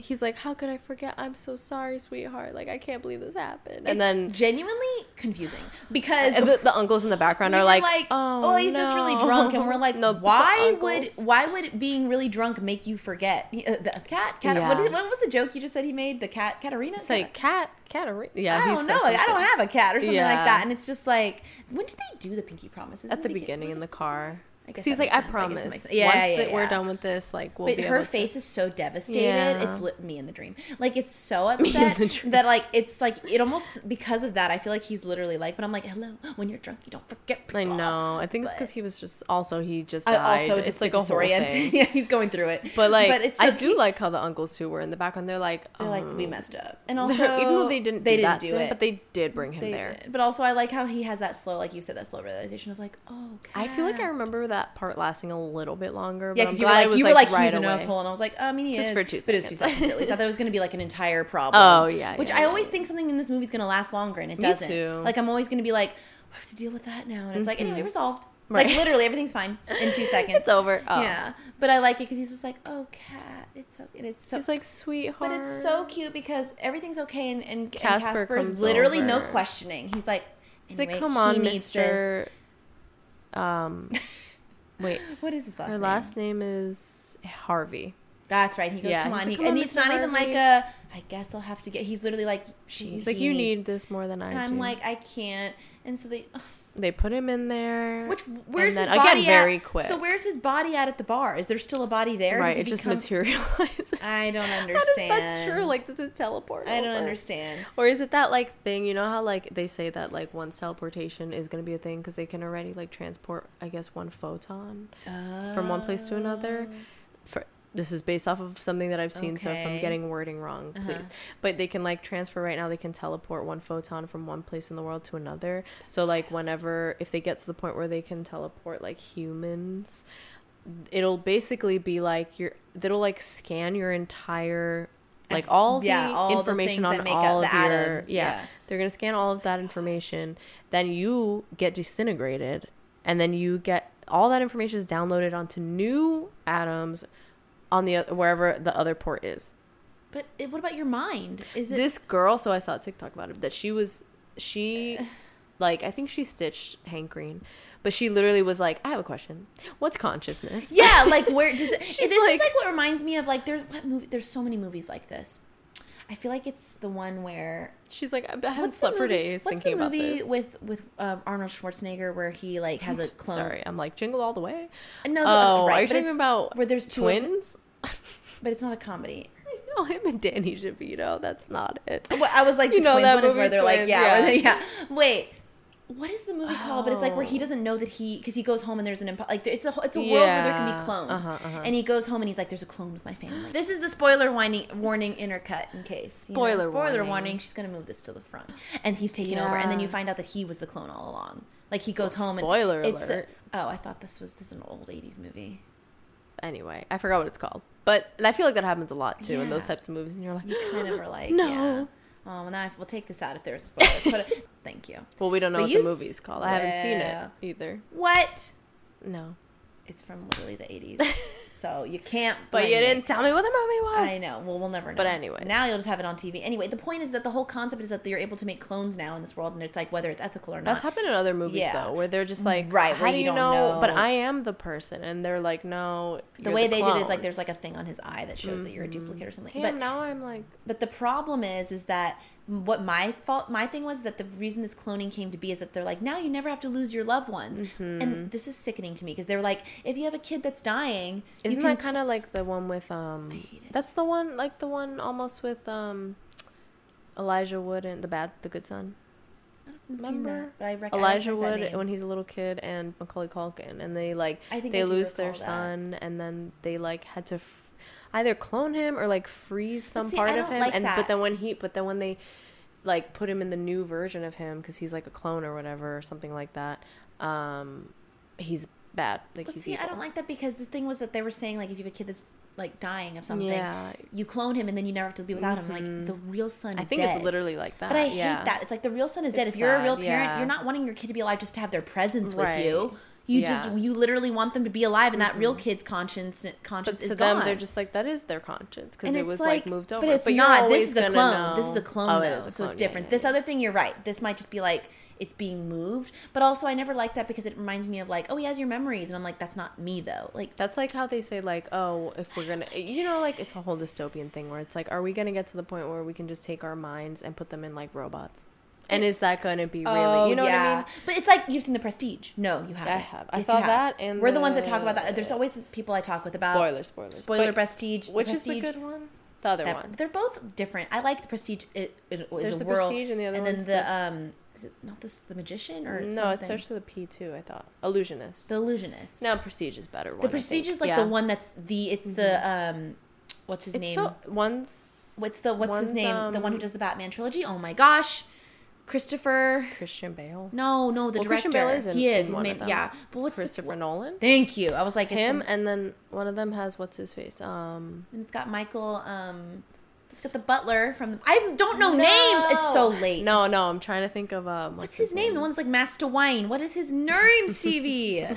He's like, "How could I forget? I'm so sorry, sweetheart. Like, I can't believe this happened." And It's then genuinely confusing because the, the uncles in the background are like, like, "Oh, he's just really drunk," and we're like, No, "Why would why would being really drunk make you forget Uh, the cat? Cat? What, Yeah. is, what was the joke you just said he made? The cat, Katarina? It's like cat, Katarina. Yeah, I don't know. Like, I don't have a cat or something Yeah. like that. And it's just like, when did they do the pinky promises? at the begin- beginning was in the car. I guess he's like, I sense. I promise. sense. Yeah, Once yeah, that we're yeah. done with this, like we'll But be her able to- face is so devastated. Yeah. It's li- me in the dream. Like it's so upset that like it's like it almost because of that. I feel like he's literally like, but I'm like, hello. When you're drunk, you don't forget. I know. I think it's because he was just also he just I died. also it's just like like disoriented. yeah, he's going through it. But like, but it's I so do cute. like how the uncles too were in the background. They're like, They're like, we um, messed up, and also even though they didn't, they do didn't do him, it, but they did bring him they there. did. But also, I like how he has that slow, like you said, that slow realization of like, oh, okay. I feel like I remember that part lasting a little bit longer. Yeah, because you were like, was, you were like, right he's an away. asshole, and I was like, I mean, he Just is, for two but it was two seconds. at least. I thought it was going to be like an entire problem. Oh, yeah, which yeah, I yeah. always think something in this movie is going to last longer, and it Me doesn't. too. Like I'm always going to be like, we have to deal with that now, and it's like Mm-hmm. anyway, resolved. Like literally, everything's fine in two seconds. It's over. Oh. Yeah, but I like it because he's just like, "Oh, Kat, it's okay." And it's so, He's like sweetheart. but it's so cute because everything's okay, and and, and Casper Casper's comes literally no questioning. He's like, He's like, come on, needs this." Mister. Um, wait. What is his last name? Her name? last name is Harvey. That's right. He goes, Yeah, "Come on," like, he, "Come and on, it's Mr. not even like a. I guess I'll have to get. He's literally like, she, He's like, he you needs- need this more than I And I'm like, I can't. And so they, they put him in there. which where's and his body again very at? quick. So where's his body at at the bar? Is there still a body there? right? It just become- materializes. I don't does- understand. That's true. Like, does it teleport? I don't over? understand. Or is it that like thing? You know how like they say that like once teleportation is gonna be a thing because they can already like transport, I guess, one photon from one place to another. Oh. For this is based off of something that I've seen, so if I'm getting wording wrong, please. Uh-huh. But they can like transfer right now. They can teleport one photon from one place in the world to another. so like whenever if they get to the point where they can teleport like humans, it'll basically be like your. It'll like scan your entire. Like all the yeah, all information things on that make up all of the your atoms, yeah, yeah. they're gonna scan all of that information. Then you get disintegrated, and then you get all that information is downloaded onto new atoms on the wherever the other port is. But it, what about your mind? Is it This girl, so I saw a TikTok about it that she was she like I think she stitched Hank Green, but she literally was like, I have a question. What's consciousness? Yeah, like where does it? She's this like- is like what reminds me of like there's what movie? There's so many movies like this. I feel like it's the one where She's like, I haven't slept for days What's thinking the about movie this. with with uh, Arnold Schwarzenegger where he like has a clone? Sorry, I'm like jingle all the way. No, the, oh, right, are you talking about where there's two of- twins? but it's not a comedy. Know him and Danny DeVito. That's not it. Well, I was like, You the know twins that one is where they're like, yeah, yeah. they, yeah. Wait, what is the movie called? But it's like where he Oh. doesn't know that he because he goes home and there's an impo- like it's a it's a world where there can be clones, Uh-huh, uh-huh. and he goes home and he's like, there's a clone with my family. This is the spoiler warning warning intercut in case you know, Spoiler spoiler warning. warning. She's gonna move this to the front, and he's taking over, and then you find out that he was the clone all along. Like he goes Well, home spoiler and it's alert. oh, I thought this was this is an old '80s movie. Anyway, I forgot what it's called. But and I feel like that happens a lot too in those types of movies. And you're like, You kind of are like, No. Oh, well, now I, we'll take this out if there's a spoiler. Put it, thank you. well, we don't know But what the movie's called. I haven't seen it either. What? No. It's from literally the 80s. so you can't. But you didn't tell me what the movie was. I know. Well, we'll never know. But anyway, now you'll just have it on TV. Anyway, the point is that the whole concept is that you're able to make clones now in this world, and it's like whether it's ethical or not. That's happened in other movies Yeah. though, where they're just mm, like, Right, How do you don't know? But. I am the person, and they're like, no. the way they did it is clone." like there's like a thing on his eye that shows that you're a duplicate or something. Mm-hmm. Damn, but now I'm like, But the problem is, is that what my fault, my thing was that the reason this cloning came to be is that they're like, now you never have to lose your loved ones, Mm-hmm. and this is sickening to me because they're like, if you have a kid that's dying, isn't that kind of like the one with um? hate it. That's the one, like the one almost with um, Elijah Wood and the bad, the good son. I haven't seen Remember that, but I Elijah Wood when he's a little kid and Macaulay Culkin, and they like I think they lose their that. son, and then they like had to f- either clone him or like freeze some see, part of him, like and that. but then when he, but then when they like put him in the new version of him because he's like a clone or whatever or something like that, um, he's bad. Like But he's see, I don't like that because the thing was that they were saying like if you have a kid that's like dying of something, Yeah. you clone him and then you never have to be without him. Like the real son. I think dead. it's literally like that. But I yeah. hate that. It's like the real son is dead. It's If you're a real parent, yeah. you're not wanting your kid to be alive just to have their presence with you. You Yeah. just you literally want them to be alive, and that real mm-hmm. kid's conscience conscience But is to them, they're just like that is their conscience because it was like, like, moved over. But it's you're not. This is a clone. This is a clone, Oh, though, a so it's different. yeah, This other thing, you're right. This might just be like it's being moved, but also I never like that because it reminds me of like, oh, he has your memories, and I'm like, that's not me though. Like, That's like how they say like, oh, if we're gonna, eh, you know, like it's a whole dystopian thing where it's like, are we gonna get to the point where we can just take our minds and put them in like robots? And is that going to be really, Oh, you know what I mean? But it's like you've seen the Prestige. No, you haven't. I have. I Yes, saw that and we're the ones that talk about that. There's always people I talk with about Spoiler, spoilers. spoiler But Prestige. Which is Prestige. the good one? The other That- one. They're both different. I like the Prestige. It, it is There's a the world, Prestige and the other and then the, the- um, is it not this the magician or no, something? it starts with a P too. I thought illusionist. the illusionist. no, Prestige is better. One, the Prestige is like Yeah. the one that's the. It's the um, what's his It's name? so one's. what's the what's his name? the one who um, does the Batman trilogy. Oh my gosh, Christopher. Christian Bale. No, no, the Well, director. Christian Bale is in- he is. in He's made, them. yeah, but what's Christopher the, Nolan. Thank you. I was like it's Him and then one of them has what's his face. Um, and it's got Michael. Um, It's got the butler from. The, I don't know names. It's so late. No, no, I'm trying to think of um. What's his name? The one that's like Master Wayne. What is his name, Stevie?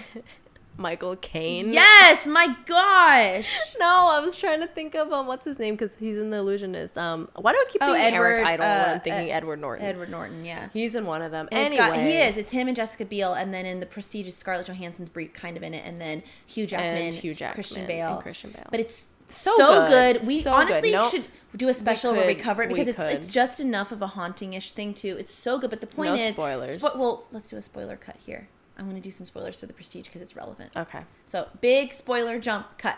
Michael Caine. yes, my gosh. No, I was trying to think of um. What's his name? Because he's in The Illusionist. Um. Why do I keep Oh, thinking Edward, Eric Idle? uh, I'm thinking uh, Edward Norton. Edward Norton, yeah. He's in one of them. And anyway, got, he is. It's him and Jessica Biel, and then in the prestigious Scarlett Johansson's brief, kind of in it, and then Hugh Jackman, Hugh Jackman Christian and Bale, Christian Bale. But it's So so, good. good. We So honestly good. No, should do a special where we cover it because it's could. it's just enough of a haunting-ish thing too. It's so good. But the point No is, spoilers. spo- well, let's do a spoiler cut here. I'm going to do some spoilers to the Prestige because it's relevant. okay. So big spoiler jump cut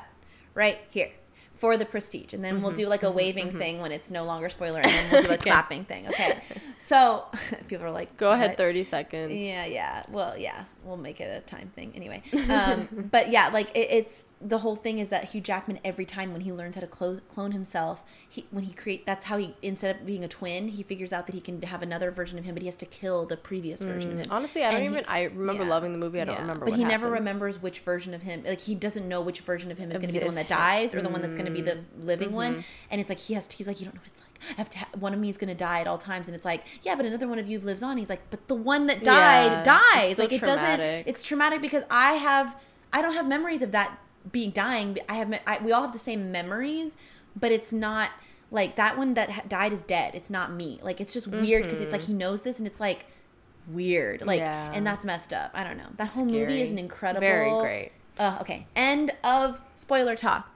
right here for the prestige, and then we'll mm-hmm. do like a mm-hmm. waving mm-hmm. thing when it's no longer spoiler, and then we'll do a Okay. clapping thing. Okay. So people are like, Go ahead. "What?" Thirty seconds. Yeah, yeah. Well, yeah. We'll make it a time thing anyway. Um, but yeah, like it, it's the whole thing is that Hugh Jackman every time when he learns how to close, clone himself, he when he create that's how he instead of being a twin, he figures out that he can have another version of him, but he has to kill the previous version of him. Honestly, I don't he- even. I remember yeah. loving the movie. I don't Yeah. remember. But he never remembers which version of him. Like he doesn't know which version of him is going to be the one that dies or the one that's going to be the Mm. living Mm-hmm. one. And it's like he has. To, he's like, you don't know what it's like. I have to. Ha- one of me is going to die at all times, and it's like, yeah, but another one of you lives on. He's like, but the one that died Yeah, dies. so like it doesn't. It's traumatic because I have. I don't have memories of that being dying. I have. I, we all have the same memories, but it's not like that one that ha- died is dead. It's not me. Like it's just weird because it's like he knows this, and it's like weird. Like, Mm-hmm. Yeah. and that's messed up. I don't know. That whole movie is an incredible. Very great. Uh, okay. End of spoiler talk.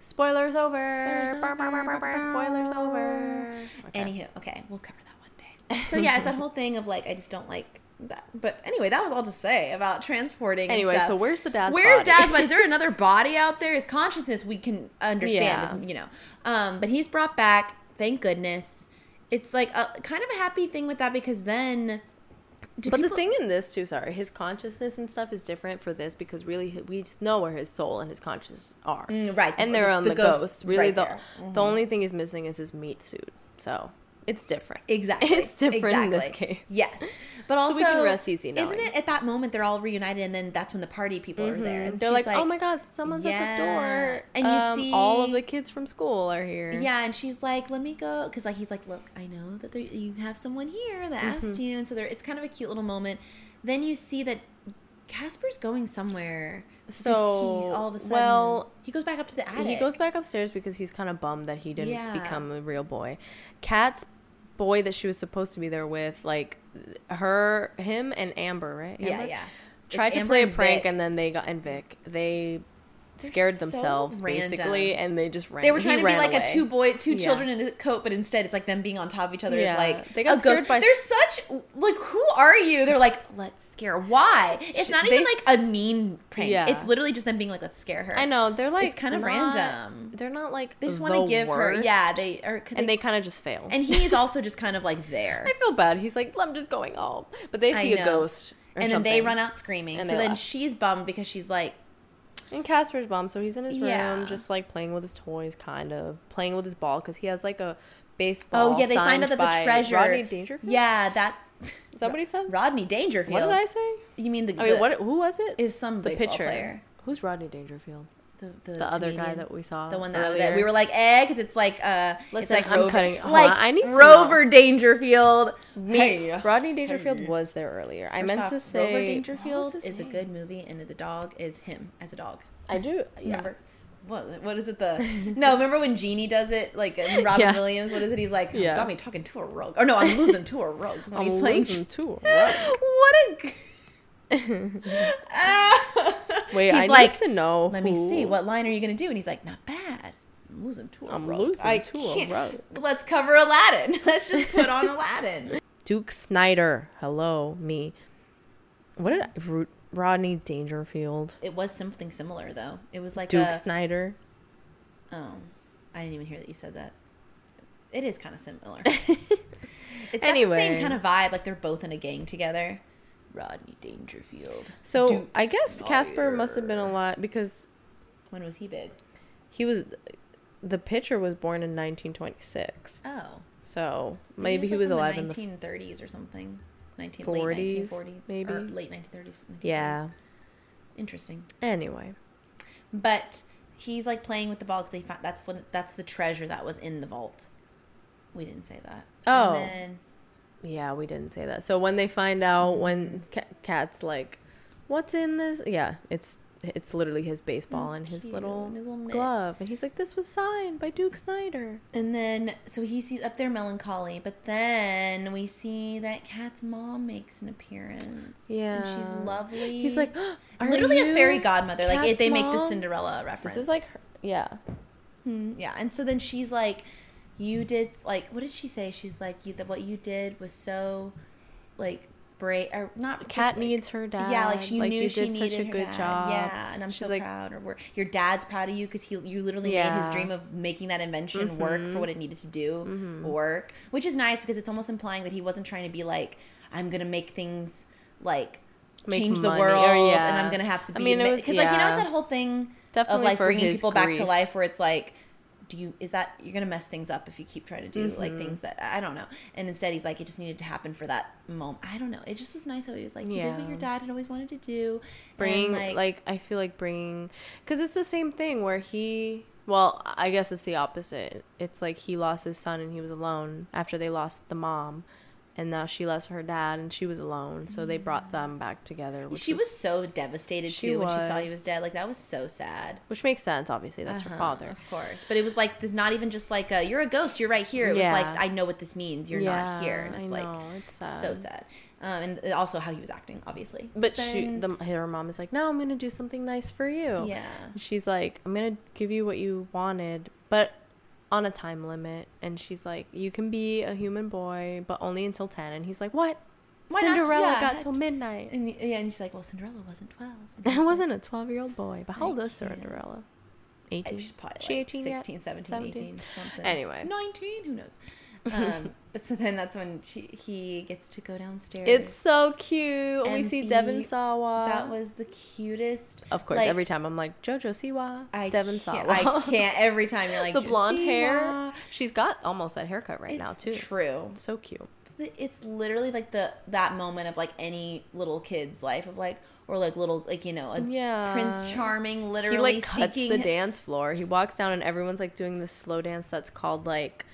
Spoilers over. Spoilers over. over. Okay. Anywho, okay, we'll cover that one day. So yeah, it's that whole thing of like I just don't like that. But anyway, that was all to say about transporting. and Anyway, stuff. so where's the dad's Where's body? dad's body? Is there another body out there? His consciousness we can understand, Yeah. is, you know. Um, but he's brought back. Thank goodness. It's like a kind of a happy thing with that because then. do But the thing in this too, sorry, his consciousness and stuff is different for this because really we just know where his soul and his consciousness are, Mm, right, And the- they're on the the, ghost ghost. Really, right the. Mm-hmm. the only thing he's missing is his meat suit. So it's different. Exactly. It's different in this case. Yes. But also, we can rest easy isn't it at that moment they're all reunited and then that's when the party people are there? And Mm-hmm. They're she's like, "Oh my god, someone's at the door!" And you Um, see- all of the kids from school are here. Yeah, and she's like, "Let me go," because like he's like, "Look, I know that there, you have someone here that Mm-hmm. asked you," and so it's kind of a cute little moment. Then you see that Casper's going somewhere. So, he's all of a sudden, well, he goes back up to the attic. He goes back upstairs because he's kind of bummed that he didn't Yeah. become a real boy. Kat's boy that she was supposed to be there with, like her, him, and Amber, right? Yeah, Amber? yeah. Tried It's to Amber play a prank, Vic. and then they got and Vic. They They're scared so themselves basically, and they just ran. They were he trying to be like away. a two boy, two Yeah. children in a coat, but instead it's like them being on top of each other. Yeah. Is like They got a scared ghost. by- They're such like, who are you? They're like, let's scare. Why? It's not they even like a mean prank. Yeah. It's literally just them being like, let's scare her. I know they're like It's kind of not- random. They're not like They just want to give her. Yeah, they are. and they kind of just fail. and he's also just kind of like there. I feel bad. He's like, I'm just going home, but they see a ghost. or and then they run out screaming. And so then left. she's bummed because she's like, And Casper's bummed, so he's in his room, just like playing with his toys, kind of playing with his ball because he has like a baseball. oh yeah, they find out that the treasure. Rodney Dangerfield. Yeah, that. is that what he said? Rodney Dangerfield. What did I say? You mean the? I mean, the- what? Who was it? It some the baseball pitcher. player. Who's Rodney Dangerfield? The, the, The other guy that we saw. The one that, earlier? that we were like, eh, because it's like, uh, it's like I'm Rover, cutting- hold like on, I need Rover know. Dangerfield. Me, Hey. Rodney Dangerfield Hey. was there earlier. I meant off, to say Rover Dangerfield was his is a good movie, and the dog is him as a dog. I do. Yeah. Remember? What, what is it? The no. Remember when Genie does it? Like Robin Yeah. Williams. What is it? He's like, Yeah. got me talking to a rug. Or no, I'm losing to a rug. When I'm he's playing. losing too. Right. what a. Wait, He's I like, need to know. Let me see. What line are you gonna do? And he's like, not bad. I'm losing to I'm losing I to can't- Let's cover Aladdin. Let's just put on Aladdin. Duke Snider. Hello, me. What did I, Rodney Dangerfield? It was something similar though. It was like Duke a, Snider. Oh, I didn't even hear that you said that. It is kind of similar. it's got the same kind of vibe. Like they're both in a gang together. Rodney Dangerfield. So Duke I guess Casper must have been a lot because When was he big? he was the pitcher was born in 1926. Oh, So maybe he like was from alive the in the 1930s or something. 19 40s, late 1940s, maybe? or late 1930s. 1940s. yeah. interesting. Anyway, But he's like playing with the ball because they found that's what that's the treasure that was in the vault. We didn't say that. Oh. And then, Yeah, we didn't say that. So when they find out when Kat's like, "What's in this?" Yeah, it's it's literally his baseball and his little, and his little glove, and he's like, "This was signed by Duke Snider." and then, so he sees up there melancholy, but then we see that Kat's mom makes an appearance. Yeah. And she's lovely. He's like, "Are literally a fairy godmother. Like, it, Kat's they make the? Cinderella reference. This is like, her, yeah, Hmm, yeah, and so then she's like, "You did like what did she say? She's like, you that what you did was so, like, brave or not. Kat like- needs her dad. Yeah, like she knew you she did needed such a her good dad. job. Yeah, and I'm She's so like, proud. Or we're, your dad's proud of you because he you literally made his dream of making that invention work Mm-hmm. for what it needed to do work, which is nice because it's almost implying that he wasn't trying to be like, I'm gonna make things like. Make change the money, or world, yeah. and I'm gonna have to I be. mean, it because was- like you know, yeah. it's that whole thing Definitely of like bringing people back to life, where it's like, do you is that you're gonna mess things up if you keep trying to do like Mm-hmm. things that I don't know. And instead, he's like, it just needed to happen for that moment. I don't know. It just was nice how he was like, you did what your dad had always wanted to do. bring and, like, I feel like bringing because it's the same thing where he. Well, I guess it's the opposite. It's like he lost his son and he was alone after they lost the mom, and now she lost her dad and she was alone. So they brought them back together. Which she was so devastated She too when she saw he was was. dead. Like that was so sad. which makes sense. Obviously, that's her Uh-huh, father. of course. But it was like there's not even just like a, you're a ghost. You're right here. It was like I know what this means. You're not here, and I it's like know, it's so sad. sad. Um, and also how he was acting, obviously. But she, the, her mom is like, "No, I'm gonna do something nice for you." yeah. And she's like, "I'm gonna give you what you wanted, but on a time limit." And she's like, "You can be a human boy, but only until 10." And he's like, "What? Why not? Cinderella Yeah. got till midnight." And yeah, and she's like, well, Cinderella wasn't twelve. And I he's like, wasn't a 12 year old boy, but how old is. Cinderella? 18. She's probably She like 18 yet? 16, 17, 17? 18, something. Anyway. 19, who knows? Um, but so then that's when she, he gets to go downstairs. It's so cute. we And see Devon Sawa. That was the cutest. of course, like, every time I'm like, JoJo Siwa, I Devon Sawa. I can't. Every time you're like the blonde hair. She's got almost that haircut right now, too. True. So cute. It's literally like the that moment of like any little kid's life of like or like little like you know a Yeah. Prince Charming literally he like cuts seeking the dance floor. He walks down and everyone's like doing this slow dance that's called like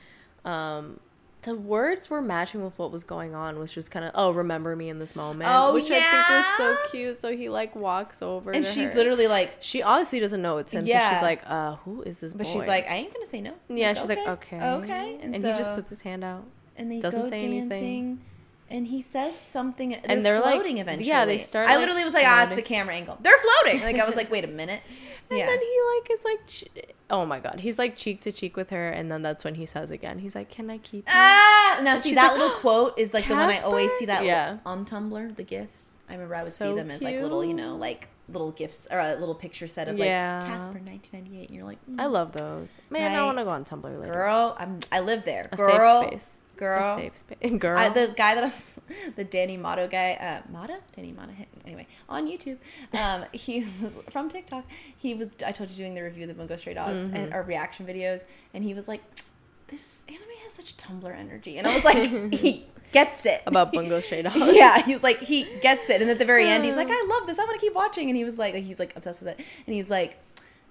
um the words were matching with what was going on, which was kind of oh remember me in this moment, Oh, which I think was so cute. So he like walks over and she's her. literally like she obviously doesn't know it's him. So Yeah. she's like, uh, who is this? but boy? she's like I ain't gonna say no. yeah, she's like okay, okay, and, and, he just puts his hand out. and they doesn't go say dancing. anything. And he says something, and And they're, they're, like- floating eventually. yeah, they start, I like, literally was like, "Ah, it's the camera angle. They're floating." Like I was like, "Wait a minute." And yeah. then he like is like, ch- oh my god, he's like cheek to cheek with her, and then that's when he says again, he's like, "Can I keep?" you?" Ah, now And see that like, little quote is like the one I always see that Yeah. on Tumblr. The gifs. I remember I would see them as like little, you know, like little gifts or a little picture set of Yeah. like Casper 1998, and you're like, mm, I love those. Man, I want to go on Tumblr later. girl, I'm I live there, a girl, safe space. Girl. A safe space. Girl. I, the guy that I was, the Danny Motto guy, uh, Mata, Danny Mata. Anyway, on YouTube, um, he was from TikTok. He was, I told you, doing the review of the Bungo Stray Dogs Mm-hmm. and our reaction videos, and he was like, "This anime has such Tumblr energy," and I was like, "He gets it About Bungo Stray Dogs. yeah, he's like he gets it, and at the very end, he's like, "I love this. I want to keep watching." And he was like, he's like obsessed with it, and he's like.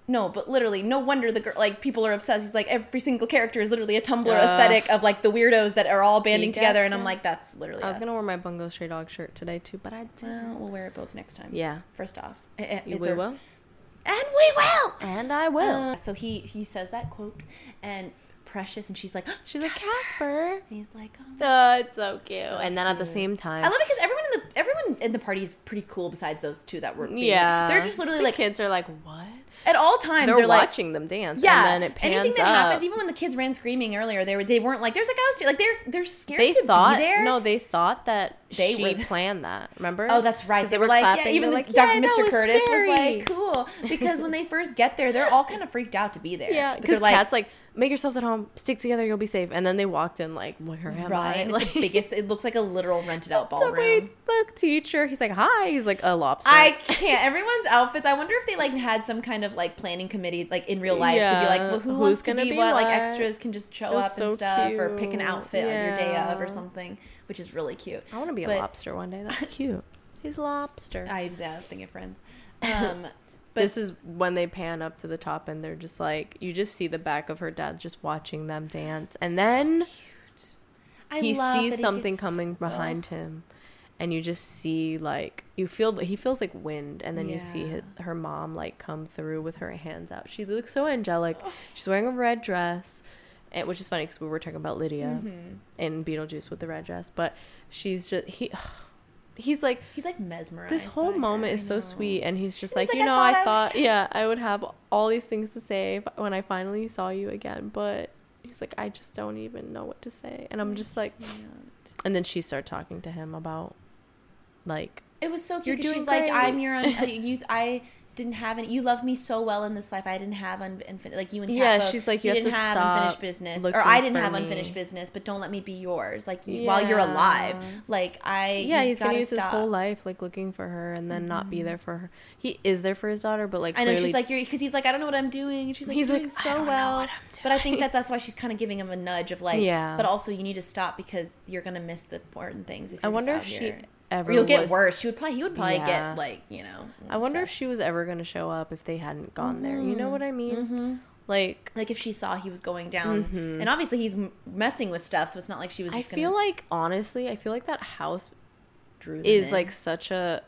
No, but literally, no wonder the girl like people are obsessed. He's like every single character is literally a Tumblr Ugh. aesthetic of like the weirdos that are all banding together, and I'm like, that's literally. I was us. gonna wear my Bungo Stray Dog shirt today too, but I didn't. Well, we'll wear it both next time. yeah, First off, Eh, eh, you we will, and we will. and I will. Uh, so he he says that quote, and Precious, and she's like, She's like Casper. And he's like, oh, Oh, it's so cute. So and then at the same time, I love it because everyone in the everyone in the party is pretty cool. Besides those two that were, being, yeah, they're just literally the like kids are like what? At all times They're, they're, like. watching them dance. Yeah, and then it pans anything that up. happens, even when the kids ran screaming earlier, they were they weren't like, "There's a ghost here." Like they're they're scared they to thought be there. no, they thought that They she were- planned that. Remember? Oh, that's right. They were like, yeah, clapping, even the like, Dr. "Yeah, Mr. Curtis scary." was like, cool. Because when they first get there, they're all kind of freaked out to be there. Yeah, because they're like, Kat's like, make yourselves at home, stick together, you'll be safe. And then they walked in like, where am right. I? Like, the biggest. It looks like a literal rented out So ballroom. wait, the teacher, he's like, hi. He's like a lobster. I can't. Everyone's outfits. I wonder if they like had some kind of like planning committee, like in real life, to be like, well, who who's wants to be, be what? Like extras can just show up and so stuff, or pick an cute. outfit on your day of or something, which is really cute. I want to be But- a lobster one day. That's cute. He's lobster. I was, yeah, I was thinking friends. Um, but this is when they pan up to the top and they're just like, you just see the back of her dad just watching them dance. And then I he love sees he something to- coming behind him and you just see like you feel he feels like wind and then you see his, her mom like come through with her hands out. She looks so angelic. She's wearing a red dress and, which is funny because we were talking about lydia Mhm. in beetlejuice with the red dress but she's just he he's like He's like mesmerized. this whole by her, moment is so sweet and he's just He's like, like, you "I know thought i I- thought yeah i would have all these things to say when i finally saw you again but he's like i just don't even know what to say and i'm just like and then she started talking to him about like It was so cute she's like, "I'm your un- uh, you. I didn't have any. You loved me so well in this life. I didn't have un- unfin- like you and Yeah, she's like, you have didn't to have stop unfinished business, or I didn't have me." unfinished business. But don't let me be yours. Like you, while you're alive, like I. yeah you he's gonna use his whole life like looking for her and then not be mm-hmm. there for her he is there for his daughter but like I know she's like you're because he's like I don't know what I'm doing. And she's like He's like, doing so well. I'm But I think that that's why she's kind of giving him a nudge of like, Yeah. But also you need to stop because you're gonna miss the important things. If i wonder if she here. Ever Or you'll get was- worse. She would probably he would probably Yeah. get like you know. i wonder if she was ever gonna show up if they hadn't gone there you know what i mean Mhm. like like if she saw he was going down Mhm. and obviously he's messing with stuff so it's not like she was i feel gonna like honestly i feel like that house drew is in. like such a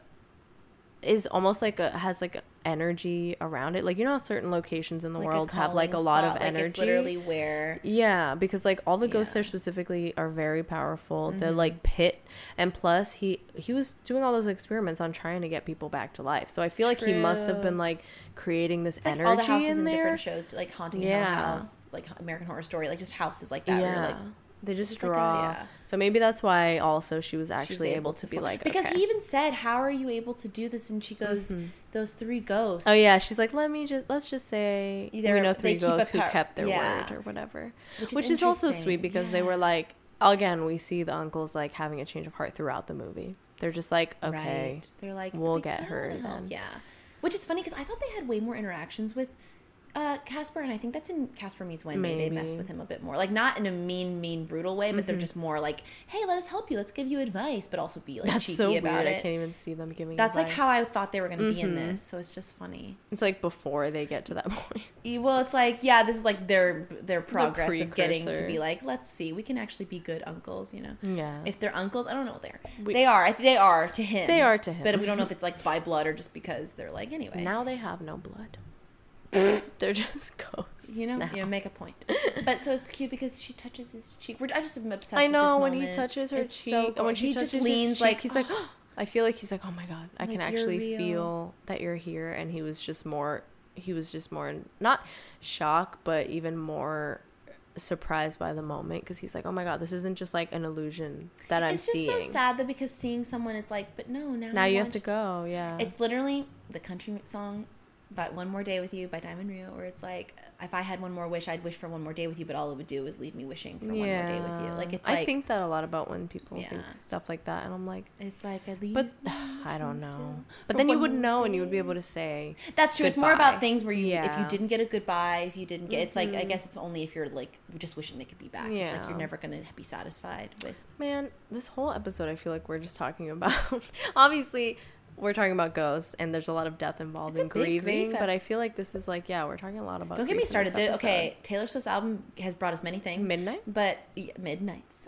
is almost like a has like a energy around it. Like you know certain locations in the Like world have like a lot spot, of like, energy? it's literally where yeah because like all the ghosts Yeah. there specifically are very powerful. The Mhm. like pit and plus he he was doing all those experiments on trying to get people back to life. So i feel like he must have been like creating this it's like energy all the houses in different shows like haunting Hill Yeah. house like american horror story like just houses like that yeah they just it's like a- draw yeah. so maybe that's why also she was she was actually able, to be like because okay. he even said how are you able to do this and she goes Mhm. those three ghosts Oh yeah, she's like, let me just let's just say They're- we know three ghosts who kept their yeah. word or whatever, which is, which is also sweet because they were like, again, we see the uncles like having a change of heart throughout the movie. They're just like, okay, Right. They're like, we'll "We get her help." then. Yeah. Which is funny because I thought they had way more interactions with uh, Casper, and I think that's in Casper Meets Wendy. They mess with him a bit more, like not in a mean, mean, brutal way, but they're just more like, "Hey, let us help you. Let's give you advice," but also be like that's cheeky so weird. about I can't even see them giving. That's like how I thought they were going to be in Mhm. this, so it's just funny. It's like before they get to that point. Well, it's like yeah, this is like their their progress of getting to be like, let's see, we can actually be good uncles, you know. Yeah, If they're uncles, I don't know what they are. We- they are. I th- they are to him. they are to him, But we don't know if it's like by blood or just because they're like anyway. now they have no blood. They're just ghosts. you know, now. you know, make a point. But so it's cute because she touches his cheek. We're, I just am obsessed. I with know when he touches her It's cheek, so and when she he touches just his leans cheek, like he's like, I feel like he's like, oh my god, I can Like, you're actually feel that you're here, and he was just more, he was just more not shock, but even more surprised by the moment because he's like, oh my god, this isn't just like an illusion that I'm it's just seeing. so sad though because seeing someone, it's like, but no, now Now you have to go, yeah. It's literally the country song, "But One More Day with You" by Diamond Rio, where it's like, if I had one more wish, I'd wish for one more day with you, but all it would do is leave me wishing for one more day with you. Like it's like I think that a lot about when people think stuff like that, and I'm like, it's like I leave. but I don't know. But then you would know, and you would be able to say, That's true. It's more about things where you, if you didn't get a goodbye, if you didn't get, it's like I Mhm. guess it's only if you're like just wishing they could be back. It's like Yeah. you're never gonna be satisfied with. Man, this whole episode, I feel like we're just talking about. obviously, we're talking about ghosts, and there's a lot of death involved in grieving. but I feel like this is like, yeah, we're talking a lot about. Don't get me started. okay, Taylor Swift's album has brought us many things. midnight. but yeah, midnights.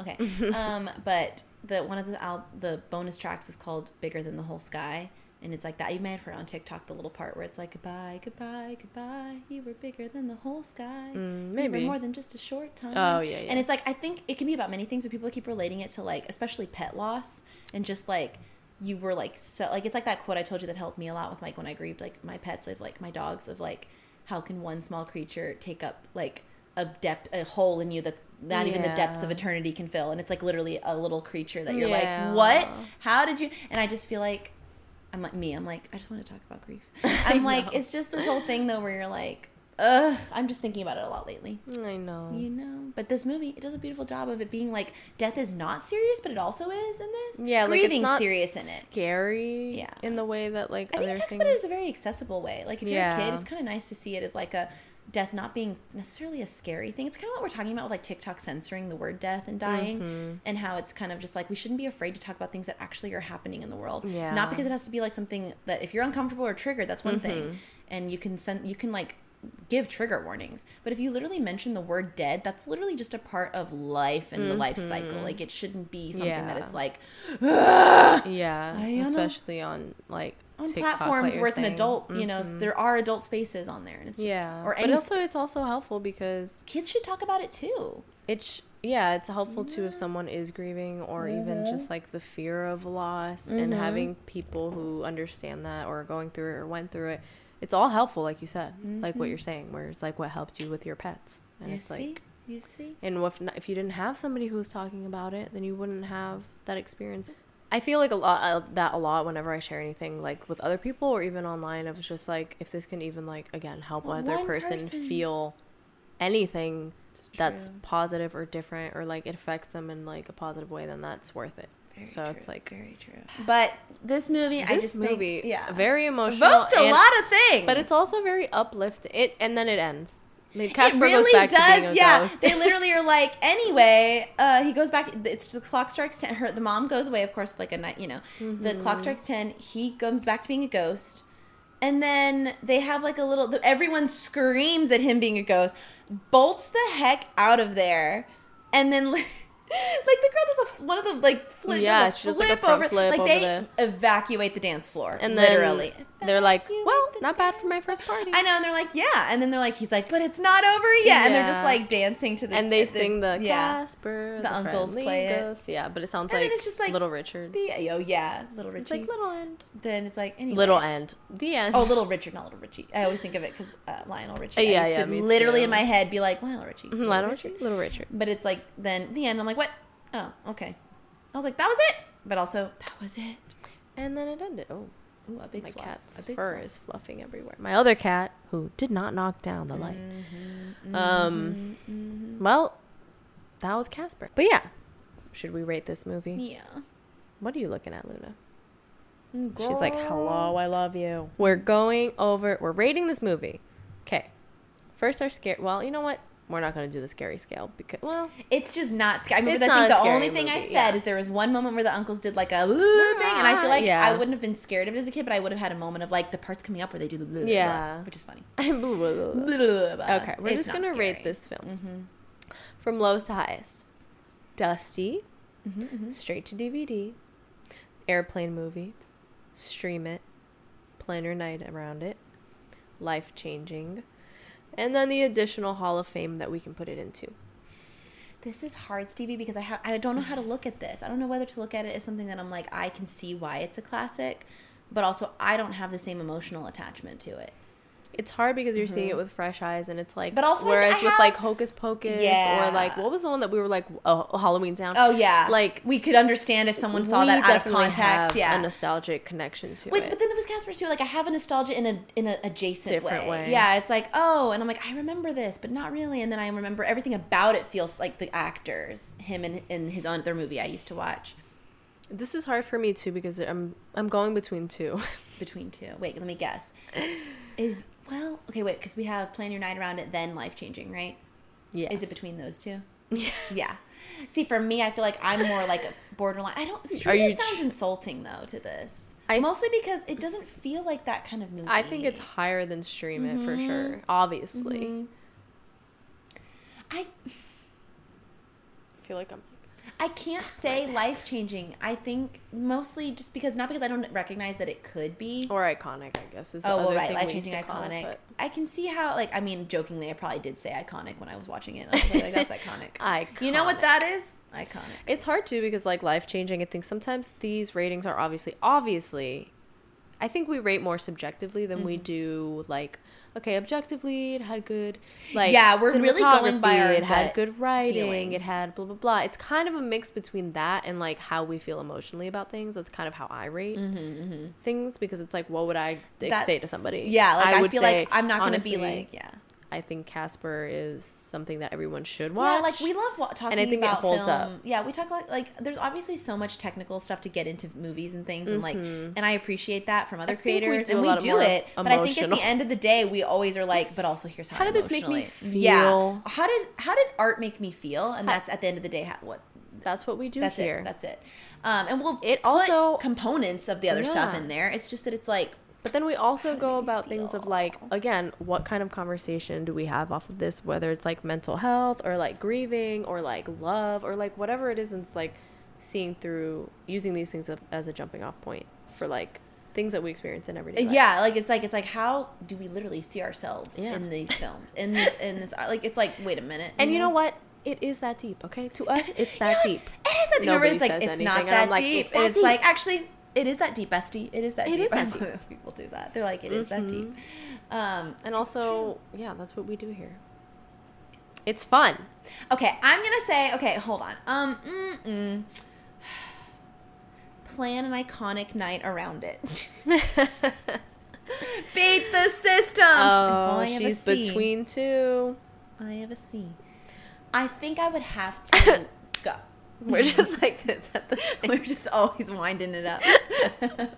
Okay, um, but the one of the al- the bonus tracks is called "Bigger Than the Whole Sky," and it's like that. You may have heard on TikTok the little part where it's like "Goodbye, goodbye, goodbye. You were bigger than the whole sky. Mm, maybe. more than just a short time." Oh yeah, yeah. And it's like I think it can be about many things, but people keep relating it to like especially pet loss and just like you were like so like it's like that quote I told you that helped me a lot with like when I grieved like my pets of like my dogs of like how can one small creature take up like a depth a hole in you that's not even the depths of eternity can fill and it's like literally a little creature that you're Yeah. like what? How did you and I just feel like I'm like me I'm like I just want to talk about grief. I'm like it's just this whole thing though where you're like ugh I'm just thinking about it a lot lately I know. you know but this movie it does a beautiful job of it being like death is not serious but it also is in this yeah, like grieving it's not serious in it scary. Yeah. in the way that like i think other it talks things. about it as a very accessible way like if you're a kid it's kind of nice to see it as like a death not being necessarily a scary thing it's kind of what we're talking about with like tiktok censoring the word death and dying Mhm. and how it's kind of just like we shouldn't be afraid to talk about things that actually are happening in the world Yeah. not because it has to be like something that if you're uncomfortable or triggered that's one thing Mhm. and you can send you can like give trigger warnings. But if you literally mention the word dead, that's literally just a part of life and the life cycle. Like it shouldn't be something that Mm-hmm. It's like Yeah, I don't know. especially on like on TikTok, like platforms you're where it's an saying. adult, you know, Mhm. there are adult spaces on there and it's just yeah, or but also it's also helpful because kids should talk about it too. it's yeah it's helpful too if someone is grieving or even Mhm. just like the fear of loss and having people who understand that or are going through it or went through it it's all helpful like you said like what you're saying where it's like what helped you with your pets and you it's see? like you see? and if, not, if you didn't have somebody who was talking about it then you wouldn't have that experience i feel like a lot uh, that a lot whenever i share anything like with other people or even online of just like if this can even like again help Well, another person, person- feel anything that's positive or different or like it affects them in like a positive way then that's worth it Very so true, it's like very true. But this movie, I this just movie think, yeah, very emotional evoked a and- lot of things. but it's also very uplifting it and then it ends like, it Casper really goes back does. to being a yeah, ghost. they literally are like. Anyway, uh, he goes back. It's the clock strikes ten. Her the mom goes away, of course, with like a night. You know, the Mm-hmm. clock strikes ten. He comes back to being a ghost, and then they have like a little. Everyone screams at him being a ghost, bolts the heck out of there, and then. Like the girl does a one of the like flip, Yeah, does a she does, like, a flip front over, flip like over they evacuate the dance floor, and then literally. they're like, well, the not bad for my first party. I know, and they're like, yeah, and then they're like, he's like, but it's not over yet, and they're just like dancing to the and they the- sing the yeah, Casper, The uncles play it. Yeah, but it sounds And like it's just like Little Richard. the oh yeah, little Richie. like Little End. then it's like anyway. Little End. The end. Oh, little Richard, not little Richie. I always think of it because uh, Lionel Richie. Uh, yeah, I used yeah, to literally too. in my head be like Lionel Richie, Lionel Richard. Little Richard. But it's like then the end. I'm like, what? Oh, okay. I was like, that was it. But also, that was it. And then it ended. Oh, Ooh, a big my fluff. cat's big fur fluff. is fluffing everywhere. My other cat, who did not knock down the light. Mm-hmm, Um, mhm. Well, that was Casper. But yeah, should we rate this movie? yeah. What are you looking at, Luna? Mm, She's like, hello, I love you. We're going over, we're rating this movie. Okay. First, our scare. Well, you know what? We're not going to do the scary scale because, well, It's just not scary. I remember It's. I think the only thing I said yeah. is there was one moment where the uncles did like a "Ooh" thing, and I feel like Yeah. I wouldn't have been scared of it as a kid, but I would have had a moment of like the parts coming up where they do the blah, Yeah. blah, which is funny. okay, we're just going to rate this film Mm-hmm. from lowest to highest. Dusty, Mm-hmm, straight to DVD, airplane movie, stream it, plan your night around it, life changing, and then the additional Hall of Fame that we can put it into. This is hard, Stevie, because I ha- I don't know how to look at this. I don't know whether to look at it as something that I'm like I can see why it's a classic, but also I don't have the same emotional attachment to it. It's hard because you're seeing it with fresh eyes, and it's like, Mm-hmm. But also, whereas with have- like Hocus Pocus Yeah. or like what was the one that we were like, oh, Halloween Town. Oh yeah, Like, we could understand if someone saw that out of context. have Yeah, a nostalgic connection to Wait, it. but then there was Casper too. Like I have a nostalgia in a in an adjacent Different way. Yeah, it's like oh, and I'm like I remember this, but not really. And then I remember everything about it feels like the actors, him and in his other movie I used to watch this is hard for me too because I'm I'm going between two. between two. Wait, let me guess. Is well okay. Wait, because we have plan your night around it, then life changing, right? Yeah. Is it between those two? Yeah. Yeah. See, for me, I feel like I'm more like a borderline. I don't. Street sounds insulting though to this. I- Mostly because it doesn't feel like that kind of movie. I think it's higher than stream it Mm-hmm. for sure. Obviously, I I feel like I'm. I can't say life changing. I think mostly just because not because I don't recognize that it could be. Or iconic, I guess. Is the Oh well, right, life changing, it, iconic. but- I can see how, like, I mean, jokingly, I probably did say iconic when I was watching it. I was like, that's iconic. You know what that is? Iconic. It's hard too because like life changing. I think sometimes these ratings are obviously obviously. I think we rate more subjectively than Mm-hmm. we do like okay objectively it had good like Yeah, we're really going by our it had good writing feeling. it had blah blah blah it's kind of a mix between that and like how we feel emotionally about things that's kind of how I rate things because it's like what would I say to Mm-hmm, somebody Yeah, like I, would feel say, like I'm not going to be like, yeah. I think Casper is something that everyone should watch Yeah, like we love wa- talking I think it about holds film. up. Yeah, we talk like like there's obviously so much technical stuff to get into movies and things, and like, and I appreciate that from other Mm-hmm. we creators, do and we do it. But I think at the end of the day, we always are like, but also here's how. How did this make me feel? Yeah, how did how did art make me feel? And that's at the end of the day how, what that's what we do that's here it. That's it. Um, and we'll It put also- components of the other stuff in there. It's just that it's like But then we also go about things of like, again, what kind of conversation do we have off of this? Whether it's like mental health or like grieving or like love or like whatever it is. And it's like seeing through, using these things as a jumping off point for like things that we experience in everyday uh, life. Yeah, like it's like it's like how do we literally see ourselves Yeah. in these films? In this in this uh, like it's like wait a minute. And you know what? It is that deep, okay? To us, it's that Yeah, deep. It is that deep. Remember, Nobody it's like it's not that like, deep. it's and that it's deep. like actually it is that deep, bestie. It is that It deep. is that deep. people do that. They're like, it is that deep. Mhm. Um, And also, yeah, that's what we do here. It's fun. okay, I'm gonna say, okay, hold on. Um, mm-mm. plan an iconic night around it. Beat the system. Oh, only I have a she's between two. I have a C. I think I would have to. We're just like this at the same We're just always winding it up.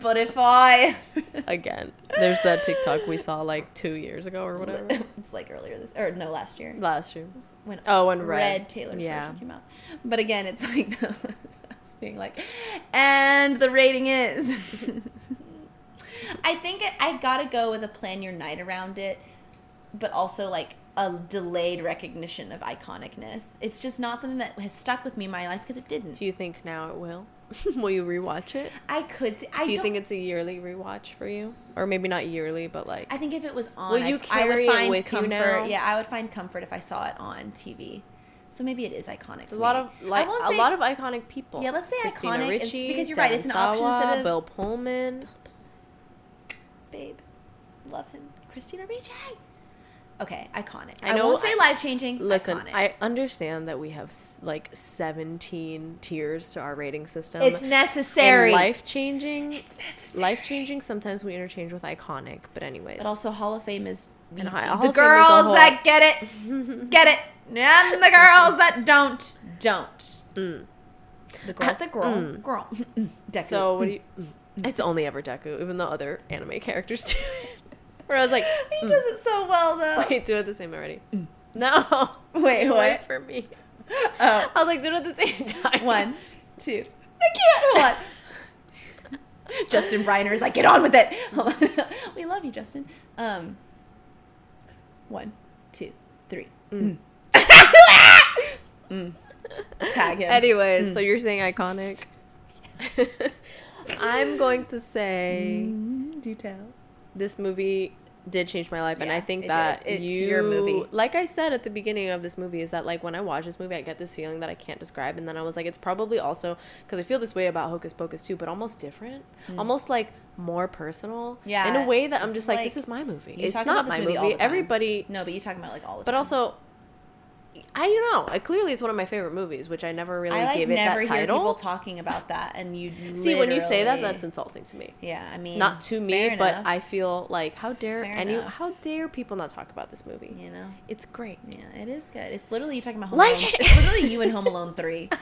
but if I Again, there's that TikTok we saw like two years ago or whatever. it's like earlier this or no last year Last year. when Oh, when Red, Red. Taylor's Yeah. version came out. But again, it's like us being like, and the rating is. I think it, I gotta go with a plan your night around it, but also like a delayed recognition of iconicness. It's just not something that has stuck with me in my life because it didn't. Do you think now it will? will you rewatch it? I could see. I Do you don't- think it's a yearly rewatch for you? Or maybe not yearly, but like I think if it was on, Will I- you I, would carry it find with you comfort. now? Yeah, I would find comfort if I saw it on TV. So maybe it is iconic. For a lot me. of like won't a say- lot of iconic people. Yeah, let's say Christina iconic, it's Ricci, because you're right, it's an option Sawa, instead of- Bill Pullman. babe, love him, Christina Ricci. Okay, iconic. I I won't say life changing. Listen, iconic. I understand that we have like 17 tiers to our rating system. it's necessary. life changing. it's necessary. Life changing. Sometimes we interchange with iconic, but anyways. but also Hall of Fame is And the Hi- Hall of is girls whole- that get it, get it, and the girls that don't, don't. Mm. The girls that grow, Mm. grow. Deku. So what do you? mm. It's only ever Deku, even though other anime characters do it. Where I was like, he mm. does it so well though. wait, do it the same already. No, Wait, wait for me. Oh, I was like, do it at the same time. one, two. I can't. Hold on. Justin Briner is like, get on with it. Hold on. we love you, Justin. Um, one, two, three. Mm. Mm. Tag him. Anyways, Mm. so you're saying iconic. I'm going to say Mm, do tell. This movie did change my life and i think it that did. It's you your movie. like i said at the beginning of this movie is that like when i watch this movie i get this feeling that i can't describe and then i was like it's probably also because i feel this way about hocus pocus too but almost different almost like more personal yeah in Mm. A way that i'm just like, like- this is my movie it's talk not about this my movie movie, all the time. everybody No, but you talking about like all the but time. also i don't know it clearly it's one of my favorite movies which i never really I like gave it never that hear people title talking about that, and you see when you say that that's insulting to me yeah. I mean, not to me but enough, i feel like how dare Fair any enough. how dare people not talk about this movie you know. it's great Yeah, it is good. It's literally you talking about Home Life Alone. It's literally you and Home Alone three.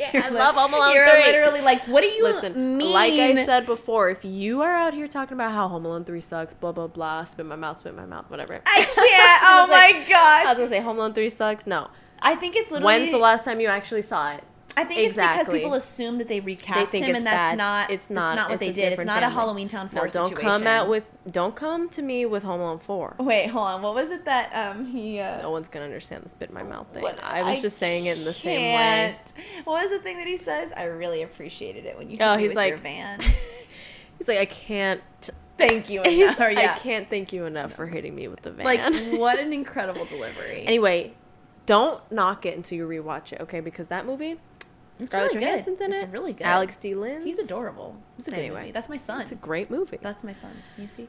Yeah, I love Home Alone You're 3. literally like, what do you Listen, mean? like I said before, if you are out here talking about how Home Alone 3 sucks, blah, blah, blah, spit my mouth, spit my mouth, whatever. I can't. Oh was like- my I was going to say Home Alone 3 sucks. No. I think it's literally. When's the last time you actually saw it? I think it's because people assume that they recast They him, and that's bad. not. It's not. what It's they did. It's not a. Halloween Town No, Four don't situation. come out with, don't come to me with Home Alone 4. Wait, hold on. What was it that um he? Uh, No one's going to understand the spit in my mouth thing. what- I was just saying it in the same way. What was the thing that he says? I really appreciated it when you. Oh, me he's with like- your van. He's like, I can't. Thank you. Enough. Or, yeah. I can't thank you enough for hitting me with the van. Like what an incredible delivery. Anyway, don't knock it until you rewatch it, okay? Because that movie, it's Scarlett really good. Johansson's in it's it. really good. Alex D. Linz. He's adorable. It's a good Anyway. movie. That's my son. It's a great movie. That's my son. You see?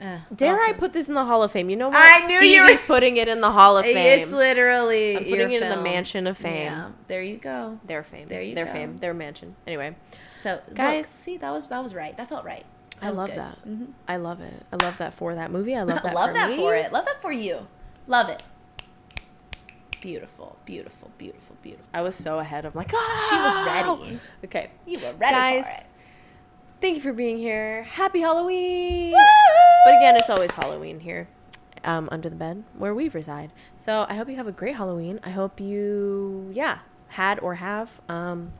Uh, Dare I put this in the Hall of Fame? You know what? I knew you were- Stevie's putting it in the Hall of Fame. It's literally. I'm putting it in the mansion of fame. Yeah, there you go. Their fame. There you Their go. fame. Their mansion. Anyway, So Guys- guys, see that was that was right. That felt right. That I love good. that. Mhm. I love it. I love that for that movie. I love that. Love for that me. for it. Love that for you. Love it. Beautiful, beautiful, beautiful, beautiful. I was so ahead of like, oh! She was ready. Okay. You were ready Guys, for it. Thank you for being here. Happy Halloween. Woo! But again, it's always Halloween here, um, under the bed where we reside. So I hope you have a great Halloween. I hope you, yeah, had or have. Um,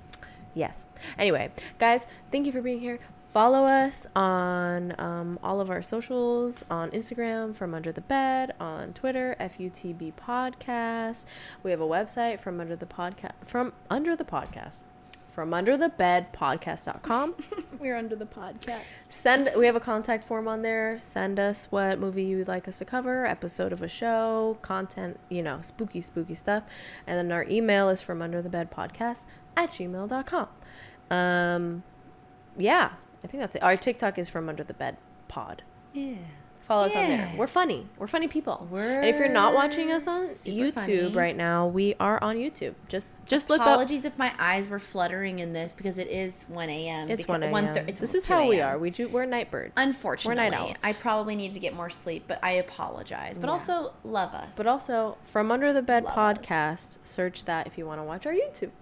yes. Anyway, guys, thank you for being here. Follow us on um, all of our socials on Instagram, From Under the Bed, on Twitter, FUTB Podcast. We have a website from under the podcast from under the podcast from under the bed podcast.com. We're under the podcast. Send we have a contact form on there. Send us what movie you would like us to cover, episode of a show, content, you know, spooky, spooky stuff. And then our email is from under the bed podcast at gmail.com. Um yeah, I think that's it. Our TikTok is from under the bed pod. Yeah. Follow us on there. We're funny. We're funny people. We're and if you're not watching us on YouTube funny. right now, we are on YouTube. Just just look up Apologies if my eyes were fluttering in this because it is 1 a.m. it's one a.m. 1:30 it's This is how we are. We do we're night birds. Unfortunately, We're night owls. I probably need to get more sleep, but I apologize. But Yeah. also love us. But also, from Under the Bed Love us. podcast, search that if you want to watch our YouTube.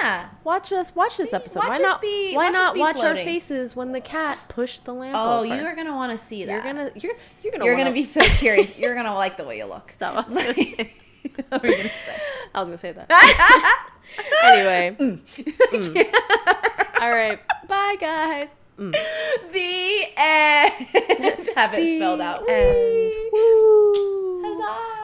Yeah. Watch us watch this episode. watch why us not be- why watch not watch our faces when the cat pushed the lamp Oh, over? you are gonna want to see that. You're gonna you're you're gonna You're wanna- gonna be so curious. You're gonna like the way you look. Stop. I was gonna say, what were you gonna say? I was gonna say that. anyway. Mm. All right. Bye guys. Mm. The end. Have it The spelled out. end. Wee.